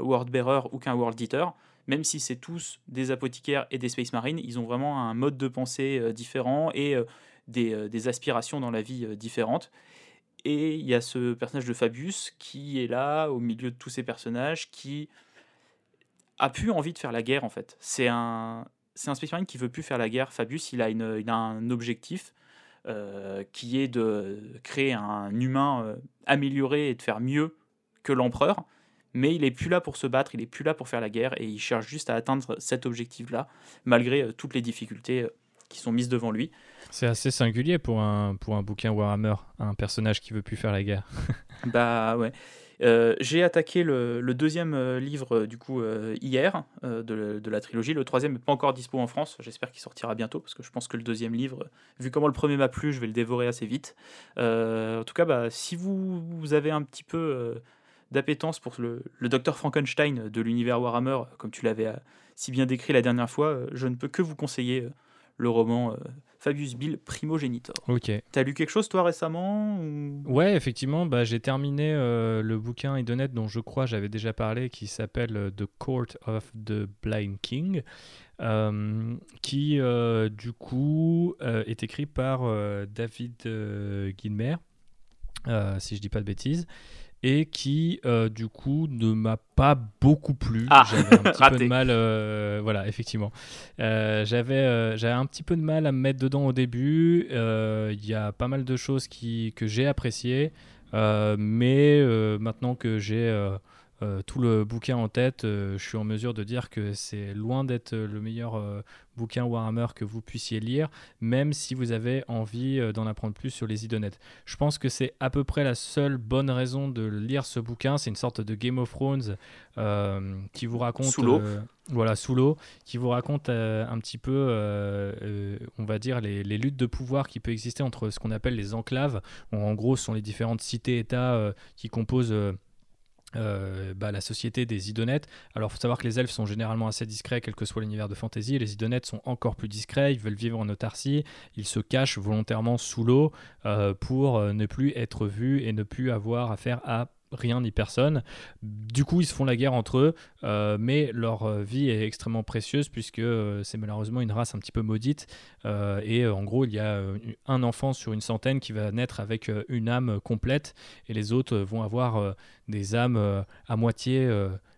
World Bearer ou qu'un World Eater. Même si c'est tous des apothicaires et des Space Marines, ils ont vraiment un mode de pensée différent et des, aspirations dans la vie différentes. Et il y a ce personnage de Fabius qui est là, au milieu de tous ces personnages, qui a plus envie de faire la guerre, en fait. C'est un, c'est un Space Marine qui veut plus faire la guerre. Fabius, il a, il a un objectif euh, qui est de créer un humain euh, amélioré et de faire mieux que l'empereur. Mais il est plus là pour se battre, il est plus là pour faire la guerre, et il cherche juste à atteindre cet objectif-là, malgré euh, toutes les difficultés qui sont mises devant lui. C'est assez singulier pour un, pour un bouquin Warhammer, un personnage qui veut plus faire la guerre. bah ouais. Euh, j'ai attaqué le, le deuxième euh, livre euh, du coup hier de, de, la trilogie. Le troisième n'est pas encore dispo en France. J'espère qu'il sortira bientôt parce que je pense que le deuxième livre, vu comment le premier m'a plu, je vais le dévorer assez vite. en tout cas, bah, si vous, vous, avez un petit peu d'appétence pour le, le docteur Frankenstein de l'univers Warhammer, comme tu l'avais si bien décrit la dernière fois, je ne peux que vous conseiller le roman Fabius Bill Primogenitor. Ok. T'as lu quelque chose toi récemment Ouais, effectivement, bah, j'ai terminé euh, le bouquin Idonet dont je crois j'avais déjà parlé, qui s'appelle euh, The Court of the Blind King, euh, qui du coup est écrit par David Gilmer, si je dis pas de bêtises et qui euh, du coup ne m'a pas beaucoup plu. Ah, j'avais un petit peu de mal, euh, voilà, effectivement. Euh, j'avais, j'avais un petit peu de mal à me mettre dedans au début. Il y a pas mal de choses qui, que j'ai appréciées, mais maintenant que j'ai euh, tout le bouquin en tête, euh, je suis en mesure de dire que c'est loin d'être le meilleur euh, bouquin Warhammer que vous puissiez lire, même si vous avez envie d'en apprendre plus sur les idonettes. Je pense que c'est à peu près la seule bonne raison de lire ce bouquin. C'est une sorte de Game of Thrones qui vous raconte. Sous l'eau. voilà, sous l'eau, qui vous raconte un petit peu, on va dire, les, les, luttes de pouvoir qui peut exister entre ce qu'on appelle les enclaves. En, gros, ce sont les différentes cités-États qui composent euh, bah, la société des idonettes. Alors, faut savoir que les elfes sont généralement assez discrets, quel que soit l'univers de fantasy. Les idonettes sont encore plus discrets. Ils veulent vivre en autarcie. Ils se cachent volontairement sous l'eau euh, pour euh, ne plus être vus et ne plus avoir affaire à rien ni personne. Du coup, ils se font la guerre entre eux, euh, mais leur euh, vie est extrêmement précieuse puisque euh, c'est malheureusement une race un petit peu maudite. et en gros, il y a un enfant sur une centaine qui va naître avec une âme complète et les autres vont avoir des âmes à moitié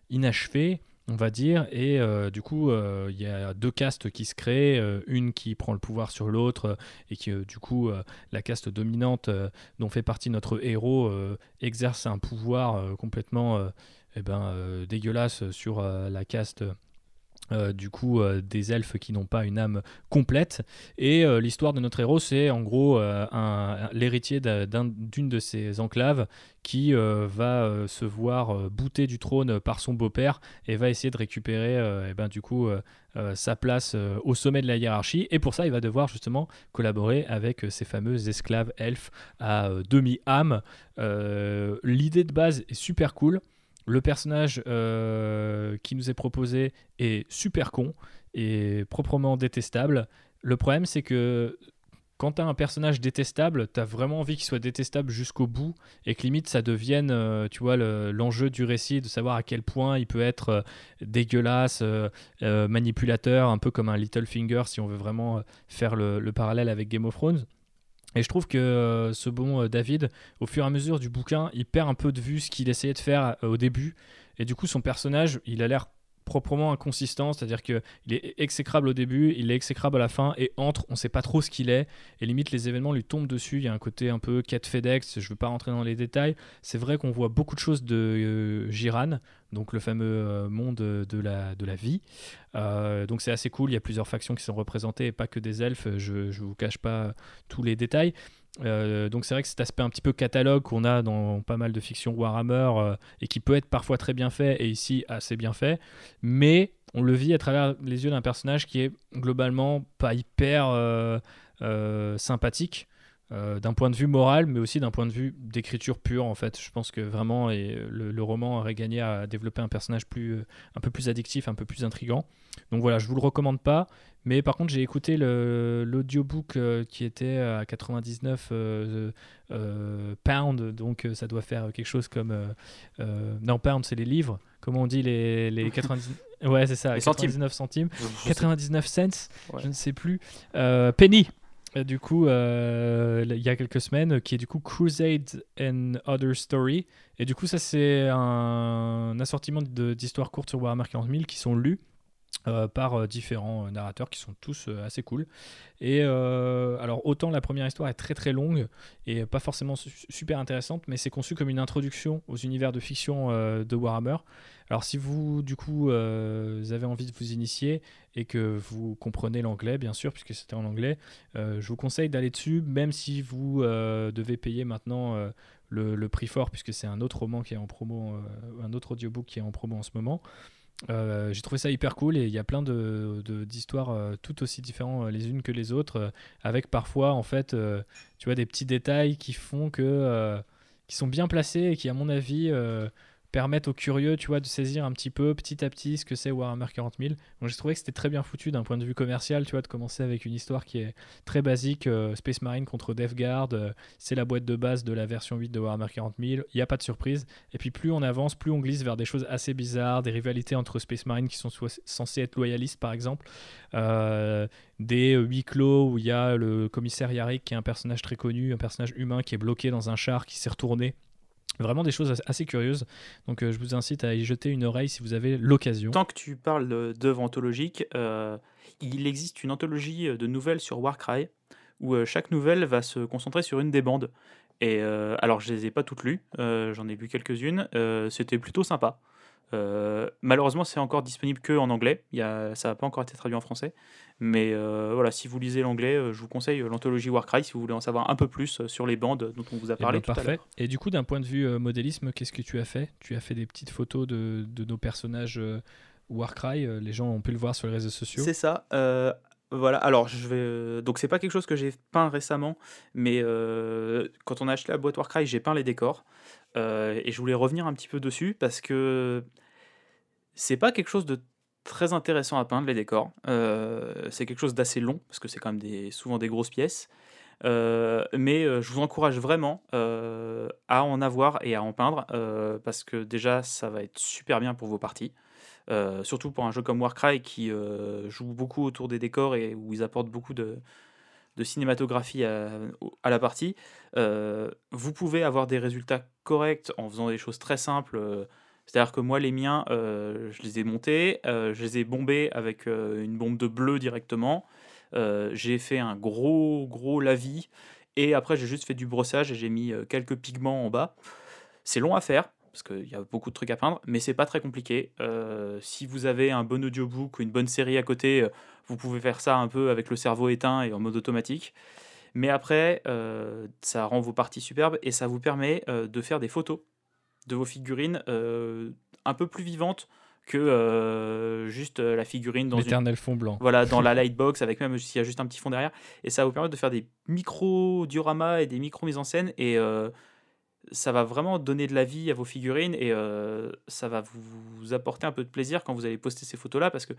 inachevées on va dire. Et euh, du coup, euh, il y a deux castes qui se créent, euh, une qui prend le pouvoir sur l'autre, et qui, du coup, la caste dominante dont fait partie notre héros exerce un pouvoir complètement eh ben, dégueulasse sur la caste euh, du coup euh, des elfes qui n'ont pas une âme complète. Et euh, l'histoire de notre héros, c'est en gros l'héritier d'une de ces enclaves qui va se voir bouter du trône par son beau-père et va essayer de récupérer et ben, du coup sa place au sommet de la hiérarchie. Et pour ça, il va devoir justement collaborer avec ces fameux esclaves elfes à demi-âme. L'idée de base est super cool. Le personnage euh, qui nous est proposé est super con et proprement détestable. Le problème, c'est que quand tu as un personnage détestable, tu as vraiment envie qu'il soit détestable jusqu'au bout et que limite ça devienne, euh, tu vois, l'enjeu du récit, de savoir à quel point il peut être euh, dégueulasse, manipulateur, un peu comme un Littlefinger si on veut vraiment faire le parallèle avec Game of Thrones. Et je trouve que euh, ce bon euh, David, au fur et à mesure du bouquin, il perd un peu de vue ce qu'il essayait de faire euh, au début. Et du coup, son personnage, il a l'air proprement inconsistant, c'est-à-dire qu'il est exécrable au début, il est exécrable à la fin, et entre, on ne sait pas trop ce qu'il est, et limite les événements lui tombent dessus, il y a un côté un peu quête FedEx, je ne veux pas rentrer dans les détails, c'est vrai qu'on voit beaucoup de choses de euh, Giran, donc le fameux euh, monde de la, de la vie, euh, donc c'est assez cool, il y a plusieurs factions qui sont représentées, et pas que des elfes, je ne vous cache pas tous les détails, euh, donc c'est vrai que cet aspect un petit peu catalogue qu'on a dans pas mal de fictions Warhammer euh, et qui peut être parfois très bien fait et ici assez bien fait, mais on le vit à travers les yeux d'un personnage qui est globalement pas hyper euh, sympathique. D'un point de vue moral, mais aussi d'un point de vue d'écriture pure, en fait. Je pense que vraiment et le, le, roman aurait gagné à développer un personnage plus, un peu plus addictif, un peu plus intrigant. Donc voilà, je vous le recommande pas. Mais par contre, j'ai écouté l'audiobook euh, qui était à 99 euh, euh, pounds, donc ça doit faire quelque chose comme. non, pounds, c'est les livres. Comment on dit les, les 99 Ouais, c'est ça, 99 centimes. 99 cents, je ne sais plus. penny du coup, il y a quelques semaines, qui est du coup Crusade and Other Story. Et du coup, ça, c'est un, assortiment d'histoires courtes sur Warhammer 40 000 qui sont lues euh, par euh, différents euh, narrateurs qui sont tous assez cool. Et alors autant la première histoire est très très longue et pas forcément super intéressante, mais c'est conçu comme une introduction aux univers de fiction de Warhammer. Alors si vous du coup avez envie de vous initier et que vous comprenez l'anglais bien sûr puisque c'était en anglais, je vous conseille d'aller dessus même si vous devez payer maintenant le, le, prix fort puisque c'est un autre roman qui est en promo, un autre audiobook qui est en promo en ce moment. Euh, j'ai trouvé ça hyper cool et il y a plein de, d'histoires euh, tout aussi différentes euh, les unes que les autres, avec parfois en fait, tu vois, des petits détails qui font que, qui sont bien placés et qui à mon avis permettent aux curieux, tu vois, de saisir un petit peu, petit à petit, ce que c'est Warhammer 40 000. Donc j'ai trouvé que c'était très bien foutu d'un point de vue commercial, tu vois, de commencer avec une histoire qui est très basique, euh, Space Marine contre Death Guard, euh, c'est la boîte de base de la version 8 de Warhammer 40 000, il n'y a pas de surprise. Et puis plus on avance, plus on glisse vers des choses assez bizarres, des rivalités entre Space Marine qui sont censés être loyalistes, par exemple, euh, des huis clos où il y a le commissaire Yarrick qui est un personnage très connu, un personnage humain qui est bloqué dans un char qui s'est retourné Vraiment des choses assez curieuses. Donc euh, je vous incite à y jeter une oreille si vous avez l'occasion. Tant que tu parles d'œuvres anthologiques, euh, il existe une anthologie de nouvelles sur Warcry où euh, chaque nouvelle va se concentrer sur une des bandes. Et alors je les ai pas toutes lues, j'en ai vu quelques-unes. C'était plutôt sympa. Malheureusement, c'est encore disponible que en anglais. Il y a, ça n'a pas encore été traduit en français. Mais euh, voilà, si vous lisez l'anglais, euh, je vous conseille euh, l'anthologie Warcry si vous voulez en savoir un peu plus sur les bandes dont on vous a eh parlé ben, tout parfait. Et du coup, d'un point de vue modélisme, qu'est-ce que tu as fait? Tu as fait des petites photos de, de nos personnages Warcry. les gens ont pu le voir sur les réseaux sociaux. C'est ça. Voilà, alors je vais. Donc, c'est pas quelque chose que j'ai peint récemment, mais quand on a acheté la boîte Warcry, j'ai peint les décors. Et je voulais revenir un petit peu dessus parce que c'est pas quelque chose de très intéressant à peindre les décors. Euh, c'est quelque chose d'assez long parce que c'est quand même souvent des grosses pièces. Euh, mais euh, je vous encourage vraiment à en avoir et à en peindre parce que déjà ça va être super bien pour vos parties. surtout pour un jeu comme Warcry qui joue beaucoup autour des décors et où ils apportent beaucoup de, de cinématographie à, la partie. vous pouvez avoir des résultats corrects en faisant des choses très simples c'est-à-dire que moi, les miens, euh, je les ai montés, euh, je les ai bombés avec euh, une bombe de bleu directement. j'ai fait un gros, gros lavis. Et après, j'ai juste fait du brossage et j'ai mis quelques pigments en bas. C'est long à faire. parce qu'il y a beaucoup de trucs à peindre, mais c'est pas très compliqué. si vous avez un bon audiobook ou une bonne série à côté, vous pouvez faire ça un peu avec le cerveau éteint et en mode automatique. Mais après, ça rend vos parties superbes et ça vous permet de faire des photos de vos figurines un peu plus vivantes que euh, juste euh, la figurine dans l'éternel fond blanc. Voilà, dans la lightbox avec même s'il y a juste un petit fond derrière et ça vous permettre de faire des micro dioramas et des micro mises en scène et euh, ça va vraiment donner de la vie à vos figurines et ça va vous, apporter un peu de plaisir quand vous allez poster ces photos là parce que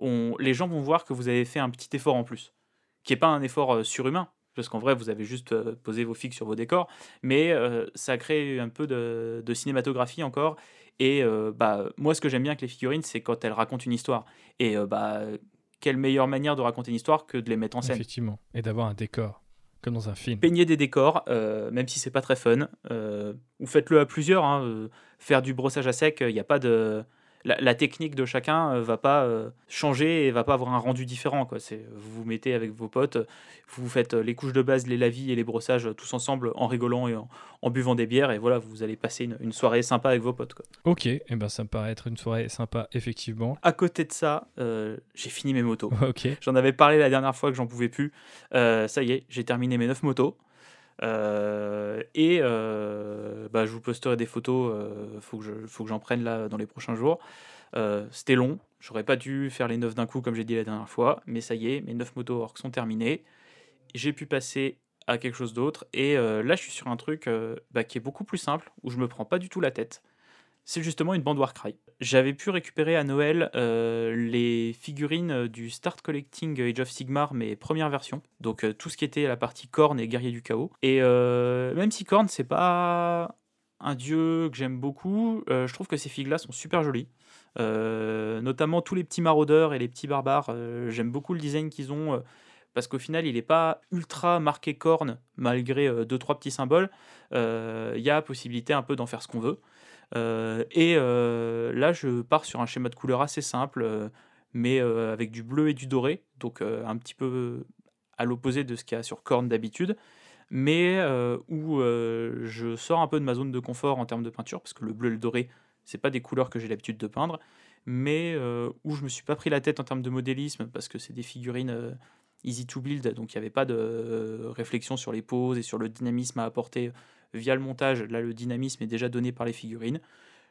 les gens vont voir que vous avez fait un petit effort en plus qui est pas un effort surhumain parce qu'en vrai vous avez juste posé vos figues sur vos décors mais ça crée un peu de, cinématographie encore et euh, bah, moi, ce que j'aime bien avec les figurines, c'est quand elles racontent une histoire. Et euh, bah, quelle meilleure manière de raconter une histoire que de les mettre en scène Effectivement, et d'avoir un décor, dans un film. Peigner des décors, euh, même si c'est pas très fun, ou faites-le à plusieurs. Hein, faire du brossage à sec, il n'y a pas de la, technique de chacun euh, va pas euh, changer et va pas avoir un rendu différent. Quoi. C'est, vous vous mettez avec vos potes, vous faites euh, les couches de base, les lavis et les brossages tous ensemble en rigolant et en, buvant des bières et voilà, vous allez passer une, soirée sympa avec vos potes. Quoi. Ok, et eh ben ça me paraît être une soirée sympa effectivement. À côté de ça, j'ai fini mes motos. ok. J'en avais parlé la dernière fois que j'en pouvais plus. ça y est, j'ai terminé mes 9 motos. Euh, et euh, bah, je vous posterai des photos, euh, faut que j'en prenne là dans les prochains jours. C'était long, j'aurais pas dû faire les 9 d'un coup comme j'ai dit la dernière fois, mais ça y est, mes 9 motos sont terminés. J'ai pu passer à quelque chose d'autre, et là je suis sur un truc bah, qui est beaucoup plus simple, où je me prends pas du tout la tête c'est justement une bande Warcry. J'avais pu récupérer à Noël euh, les figurines euh, du Start Collecting Age of Sigmar, mes premières versions. Donc euh, tout ce qui était la partie Korn et Guerrier du Chaos. Et même si Korn, c'est pas un dieu que j'aime beaucoup, je trouve que ces figues-là sont super jolies. notamment tous les petits maraudeurs et les petits barbares. j'aime beaucoup le design qu'ils ont parce qu'au final, il n'est pas ultra marqué corne, malgré deux, trois petits symboles. Il y a possibilité un peu d'en faire ce qu'on veut. Euh, et euh, là, je pars sur un schéma de couleur assez simple, euh, mais avec du bleu et du doré, donc un petit peu à l'opposé de ce qu'il y a sur Korn d'habitude, mais où je sors un peu de ma zone de confort en termes de peinture, parce que le bleu et le doré, c'est pas des couleurs que j'ai l'habitude de peindre, mais où je me suis pas pris la tête en termes de modélisme, parce que c'est des figurines easy to build, donc il n'y avait pas de réflexion sur les poses et sur le dynamisme à apporter via le montage. Là, le dynamisme est déjà donné par les figurines.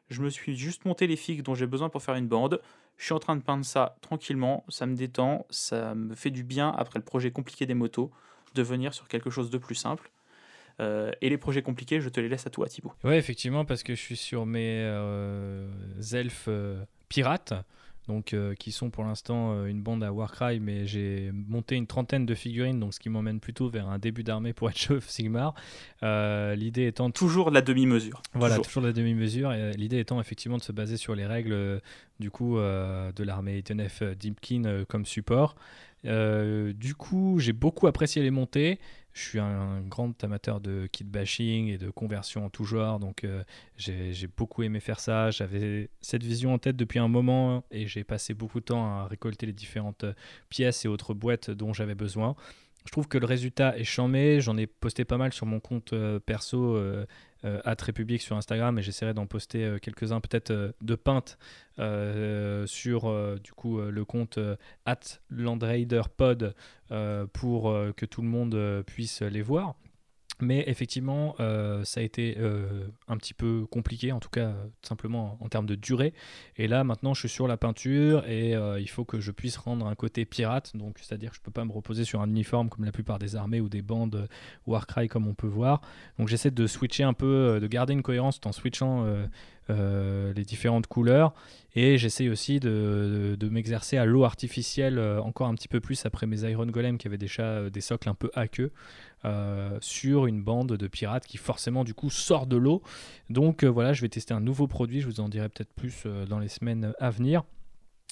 Je me suis juste monté les figues dont j'ai besoin pour faire une bande. Je suis en train de peindre ça tranquillement, ça me détend, ça me fait du bien après le projet compliqué des motos, de venir sur quelque chose de plus simple. Euh, et les projets compliqués, je te les laisse à toi, Thibaut. Ouais, effectivement, parce que je suis sur mes euh, elfes euh, pirates donc euh, qui sont pour l'instant euh, une bande à Warcry, mais j'ai monté une trentaine de figurines, donc ce qui m'emmène plutôt vers un début d'armée pour être chef Sigmar. Euh, l'idée étant toujours la demi-mesure. Voilà, toujours, la demi-mesure. L'idée étant effectivement de se baser sur les règles du coup de l'armée Etenef Dimkin comme support. du coup, j'ai beaucoup apprécié les montées. Je suis un, grand amateur de kit bashing et de conversion en tout genre, donc euh, j'ai beaucoup aimé faire ça. J'avais cette vision en tête depuis un moment et j'ai passé beaucoup de temps à récolter les différentes pièces et autres boîtes dont j'avais besoin. Je trouve que le résultat est chambé. J'en ai posté pas mal sur mon compte euh, perso euh, euh, at République sur Instagram et j'essaierai d'en poster euh, quelques-uns peut-être euh, de peintes sur du coup le compte at landraiderpod pour que tout le monde puisse les voir. Mais effectivement, euh, ça a été euh, un petit peu compliqué, en tout cas simplement en termes de durée. Et là, maintenant, je suis sur la peinture et euh, il faut que je puisse rendre un côté pirate. Donc, c'est-à-dire que je ne peux pas me reposer sur un uniforme comme la plupart des armées ou des bandes Warcry comme on peut voir. Donc, j'essaie de switcher un peu, de garder une cohérence en switchant euh, les différentes couleurs. Et j'essaye aussi de, m'exercer à l'eau artificielle euh, encore un petit peu plus après mes Iron Golem qui avaient déjà euh, des socles un peu aqueux sur une bande de pirates qui forcément du coup sort de l'eau. Donc voilà, je vais tester un nouveau produit, je vous en dirai peut-être plus dans les semaines à venir.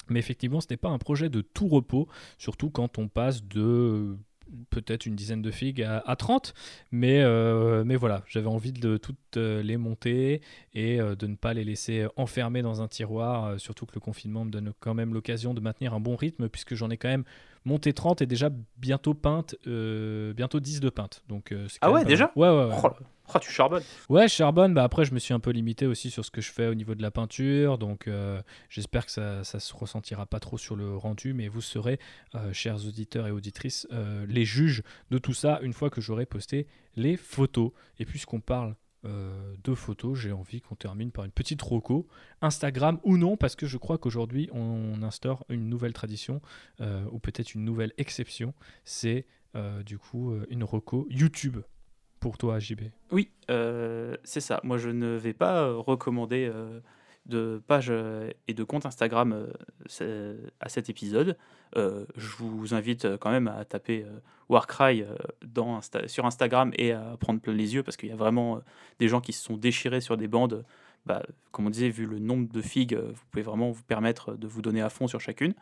Mais effectivement, ce n'est pas un projet de tout repos, surtout quand on passe de peut-être une dizaine de figues à, 30. Mais, euh, mais voilà, j'avais envie de toutes euh, les monter et euh, de ne pas les laisser enfermer dans un tiroir. surtout que le confinement me donne quand même l'occasion de maintenir un bon rythme puisque j'en ai quand même monté 30 et déjà bientôt peinte, bientôt 10 de peinte. Donc, ah ouais, déjà? Ouais, ouais, ouais. Oh, Oh, tu charbonnes Ouais, je charbonne. Bah après, je me suis un peu limité aussi sur ce que je fais au niveau de la peinture. Donc, euh, j'espère que ça, ça se ressentira pas trop sur le rendu. Mais vous serez, euh, chers auditeurs et auditrices, euh, les juges de tout ça une fois que j'aurai posté les photos. Et puisqu'on parle de photos, j'ai envie qu'on termine par une petite roco, Instagram ou non, parce que je crois qu'aujourd'hui, on instaure une nouvelle tradition, ou peut-être une nouvelle exception. C'est du coup une roco YouTube pour toi, JB Oui, euh, c'est ça. Moi, je ne vais pas euh, recommander euh, de page et de compte Instagram à cet épisode. je vous invite quand même à taper Warcry sur Instagram et à prendre plein les yeux parce qu'il y a vraiment des gens qui se sont déchirés sur des bandes. Bah, comme on disait, vu le nombre de figues, vous pouvez vraiment vous permettre de vous donner à fond sur chacune.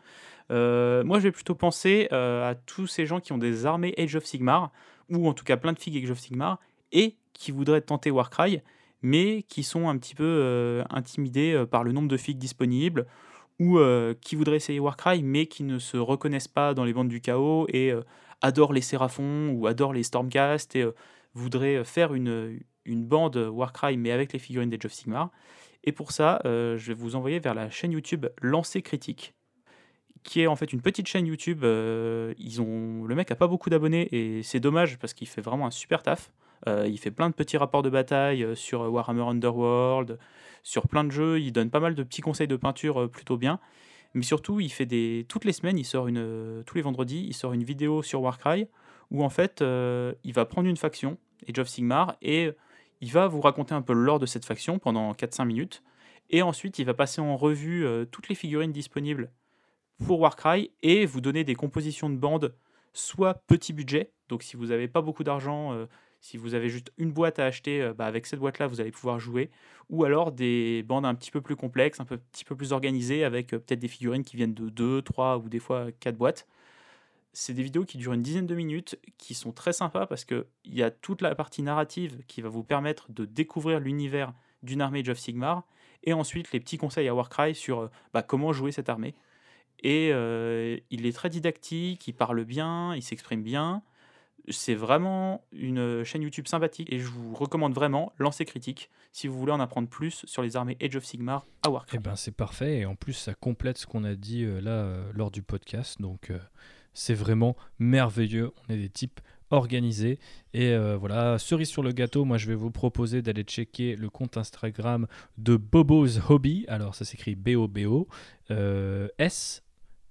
moi, je vais plutôt penser à tous ces gens qui ont des armées Age of Sigmar ou en tout cas plein de figues Age of Sigmar, et qui voudraient tenter Warcry, mais qui sont un petit peu euh, intimidés euh, par le nombre de figues disponibles, ou euh, qui voudraient essayer Warcry, mais qui ne se reconnaissent pas dans les bandes du chaos et adorent les Séraphons ou adorent les Stormcast et voudraient faire une, une bande Warcry, mais avec les figurines d'Age of Sigmar. Et pour ça, je vais vous envoyer vers la chaîne YouTube Lancer Critique qui est en fait une petite chaîne YouTube. Euh, ils ont, le mec a pas beaucoup d'abonnés et c'est dommage parce qu'il fait vraiment un super taf. Euh, il fait plein de petits rapports de bataille euh, sur Warhammer Underworld, sur plein de jeux. Il donne pas mal de petits conseils de peinture plutôt bien. Mais surtout, il fait des toutes les semaines, il sort une tous les vendredis, il sort une vidéo sur Warcry où en fait, il va prendre une faction, Age of Sigmar, et il va vous raconter un peu le lore de cette faction pendant 4-5 minutes. Et ensuite, il va passer en revue toutes les figurines disponibles pour Warcry et vous donner des compositions de bandes soit petit budget, donc si vous n'avez pas beaucoup d'argent, euh, si vous avez juste une boîte à acheter, euh, bah, avec cette boîte-là, vous allez pouvoir jouer, ou alors des bandes un petit peu plus complexes, un petit peu plus organisées, avec euh, peut-être des figurines qui viennent de 2, 3 ou des fois 4 boîtes. C'est des vidéos qui durent une dizaine de minutes, qui sont très sympas parce qu'il y a toute la partie narrative qui va vous permettre de découvrir l'univers d'une armée of Sigmar, et ensuite les petits conseils à Warcry sur bah, comment jouer cette armée. Et euh, il est très didactique, il parle bien, il s'exprime bien. C'est vraiment une chaîne YouTube sympathique et je vous recommande vraiment Lancer Critique si vous voulez en apprendre plus sur les armées Age of Sigmar à Warcraft. Eh ben c'est parfait et en plus ça complète ce qu'on a dit euh, là euh, lors du podcast donc c'est vraiment merveilleux. On est des types organisés et voilà cerise sur le gâteau. Moi je vais vous proposer d'aller checker le compte Instagram de Bobo's Hobby. Alors ça s'écrit B O B O S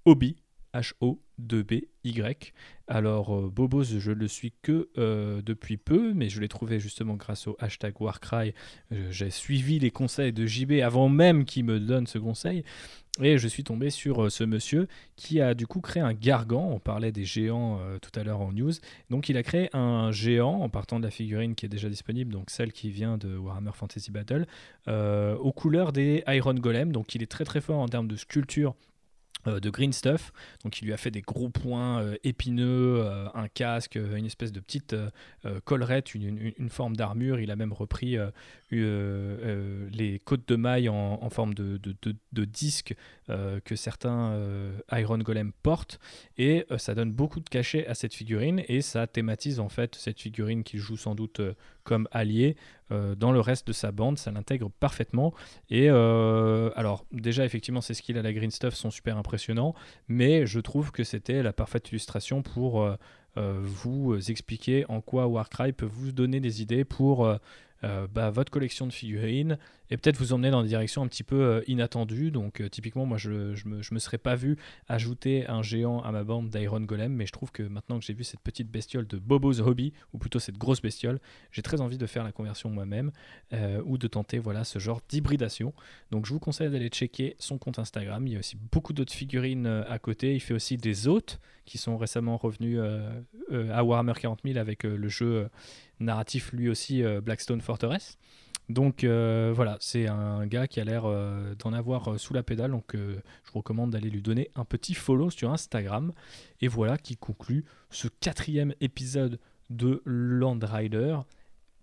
Hobby, H-O-2-B-Y. Alors, euh, Bobos, je le suis que euh, depuis peu, mais je l'ai trouvé justement grâce au hashtag Warcry. Euh, j'ai suivi les conseils de JB avant même qu'il me donne ce conseil. Et je suis tombé sur ce monsieur qui a du coup créé un gargan. On parlait des géants tout à l'heure en news. Donc il a créé un géant en partant de la figurine qui est déjà disponible, donc celle qui vient de Warhammer Fantasy Battle, aux couleurs des Iron Golem. Donc il est très très fort en termes de sculpture de green stuff. Donc il lui a fait des gros points euh, épineux, euh, un casque, une espèce de petite collerette, une, forme d'armure. Il a même repris les côtes de mailles en, forme de, de, disque que certains Iron Golem portent. Et ça donne beaucoup de cachet à cette figurine et ça thématise en fait cette figurine qui joue sans doute comme allié euh, dans le reste de sa bande, ça l'intègre parfaitement. Et euh, alors déjà effectivement ces skills à la green stuff sont super impressionnants, mais je trouve que c'était la parfaite illustration pour euh, vous expliquer en quoi Warcry peut vous donner des idées pour euh, bah, votre collection de figurines et peut-être vous emmener dans des directions un petit peu euh, inattendues. Donc, euh, typiquement, moi, je, ne me, me, serais pas vu ajouter un géant à ma bande d'Iron Golem, mais je trouve que maintenant que j'ai vu cette petite bestiole de Bobo's Hobby, ou plutôt cette grosse bestiole, j'ai très envie de faire la conversion moi-même ou de tenter voilà, ce genre d'hybridation. Donc, je vous conseille d'aller checker son compte Instagram. Il y a aussi beaucoup d'autres figurines à côté. Il fait aussi des hôtes qui sont récemment revenus à Warhammer 40 000 avec le jeu narratif lui aussi euh, Blackstone Fortress. Donc euh, voilà, c'est un gars qui a l'air euh, d'en avoir sous la pédale, donc je vous recommande d'aller lui donner un petit follow sur Instagram. Et voilà qui conclut ce quatrième épisode de Land Rider.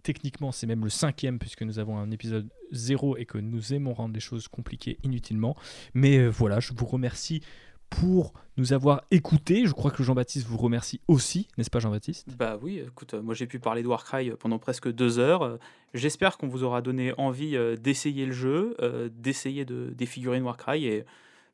Techniquement, c'est même le cinquième puisque nous avons un épisode zéro et que nous aimons rendre les choses compliquées inutilement. Mais voilà, je vous remercie pour nous avoir écoutés. Je crois que Jean-Baptiste vous remercie aussi, n'est-ce pas Jean-Baptiste? Bah oui, écoute, euh, moi j'ai pu parler de Warcry euh, pendant presque deux heures. Euh, J'espère qu'on vous aura donné envie d'essayer le jeu, d'essayer de, des figurines Warcry. Et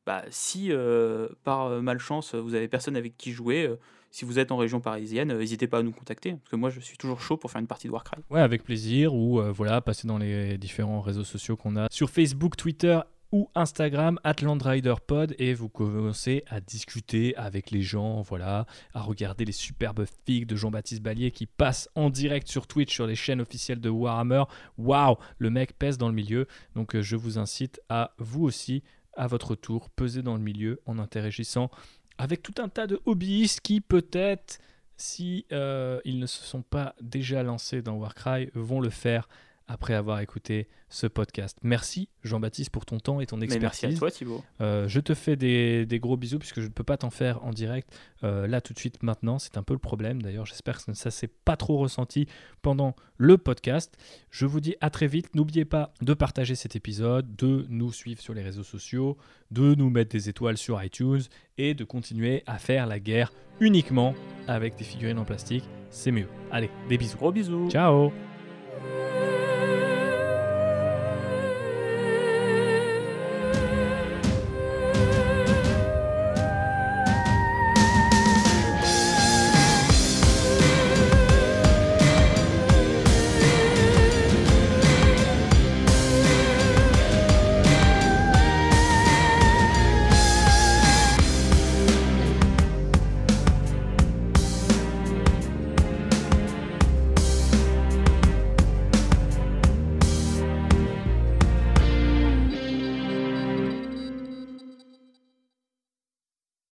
bah, si euh, par malchance vous avez personne avec qui jouer, si vous êtes en région parisienne, n'hésitez pas à nous contacter. Parce que moi je suis toujours chaud pour faire une partie de Warcry. Ouais, avec plaisir, ou euh, voilà, passer dans les différents réseaux sociaux qu'on a sur Facebook, Twitter ou Instagram, AtlandRiderPod, et vous commencez à discuter avec les gens, voilà, à regarder les superbes figues de Jean-Baptiste Ballier qui passent en direct sur Twitch, sur les chaînes officielles de Warhammer. Waouh, le mec pèse dans le milieu, donc euh, je vous incite à vous aussi, à votre tour, peser dans le milieu en interagissant avec tout un tas de hobbyistes qui peut-être si euh, ils ne se sont pas déjà lancés dans Warcry, vont le faire après avoir écouté ce podcast. Merci Jean-Baptiste pour ton temps et ton Mais expertise. merci à toi Thibaut. Euh, je te fais des, des gros bisous puisque je ne peux pas t'en faire en direct euh, là tout de suite maintenant. C'est un peu le problème. D'ailleurs, j'espère que ça s'est pas trop ressenti pendant le podcast. Je vous dis à très vite. N'oubliez pas de partager cet épisode, de nous suivre sur les réseaux sociaux, de nous mettre des étoiles sur iTunes et de continuer à faire la guerre uniquement avec des figurines en plastique. C'est mieux. Allez, des bisous. Gros bisous. Ciao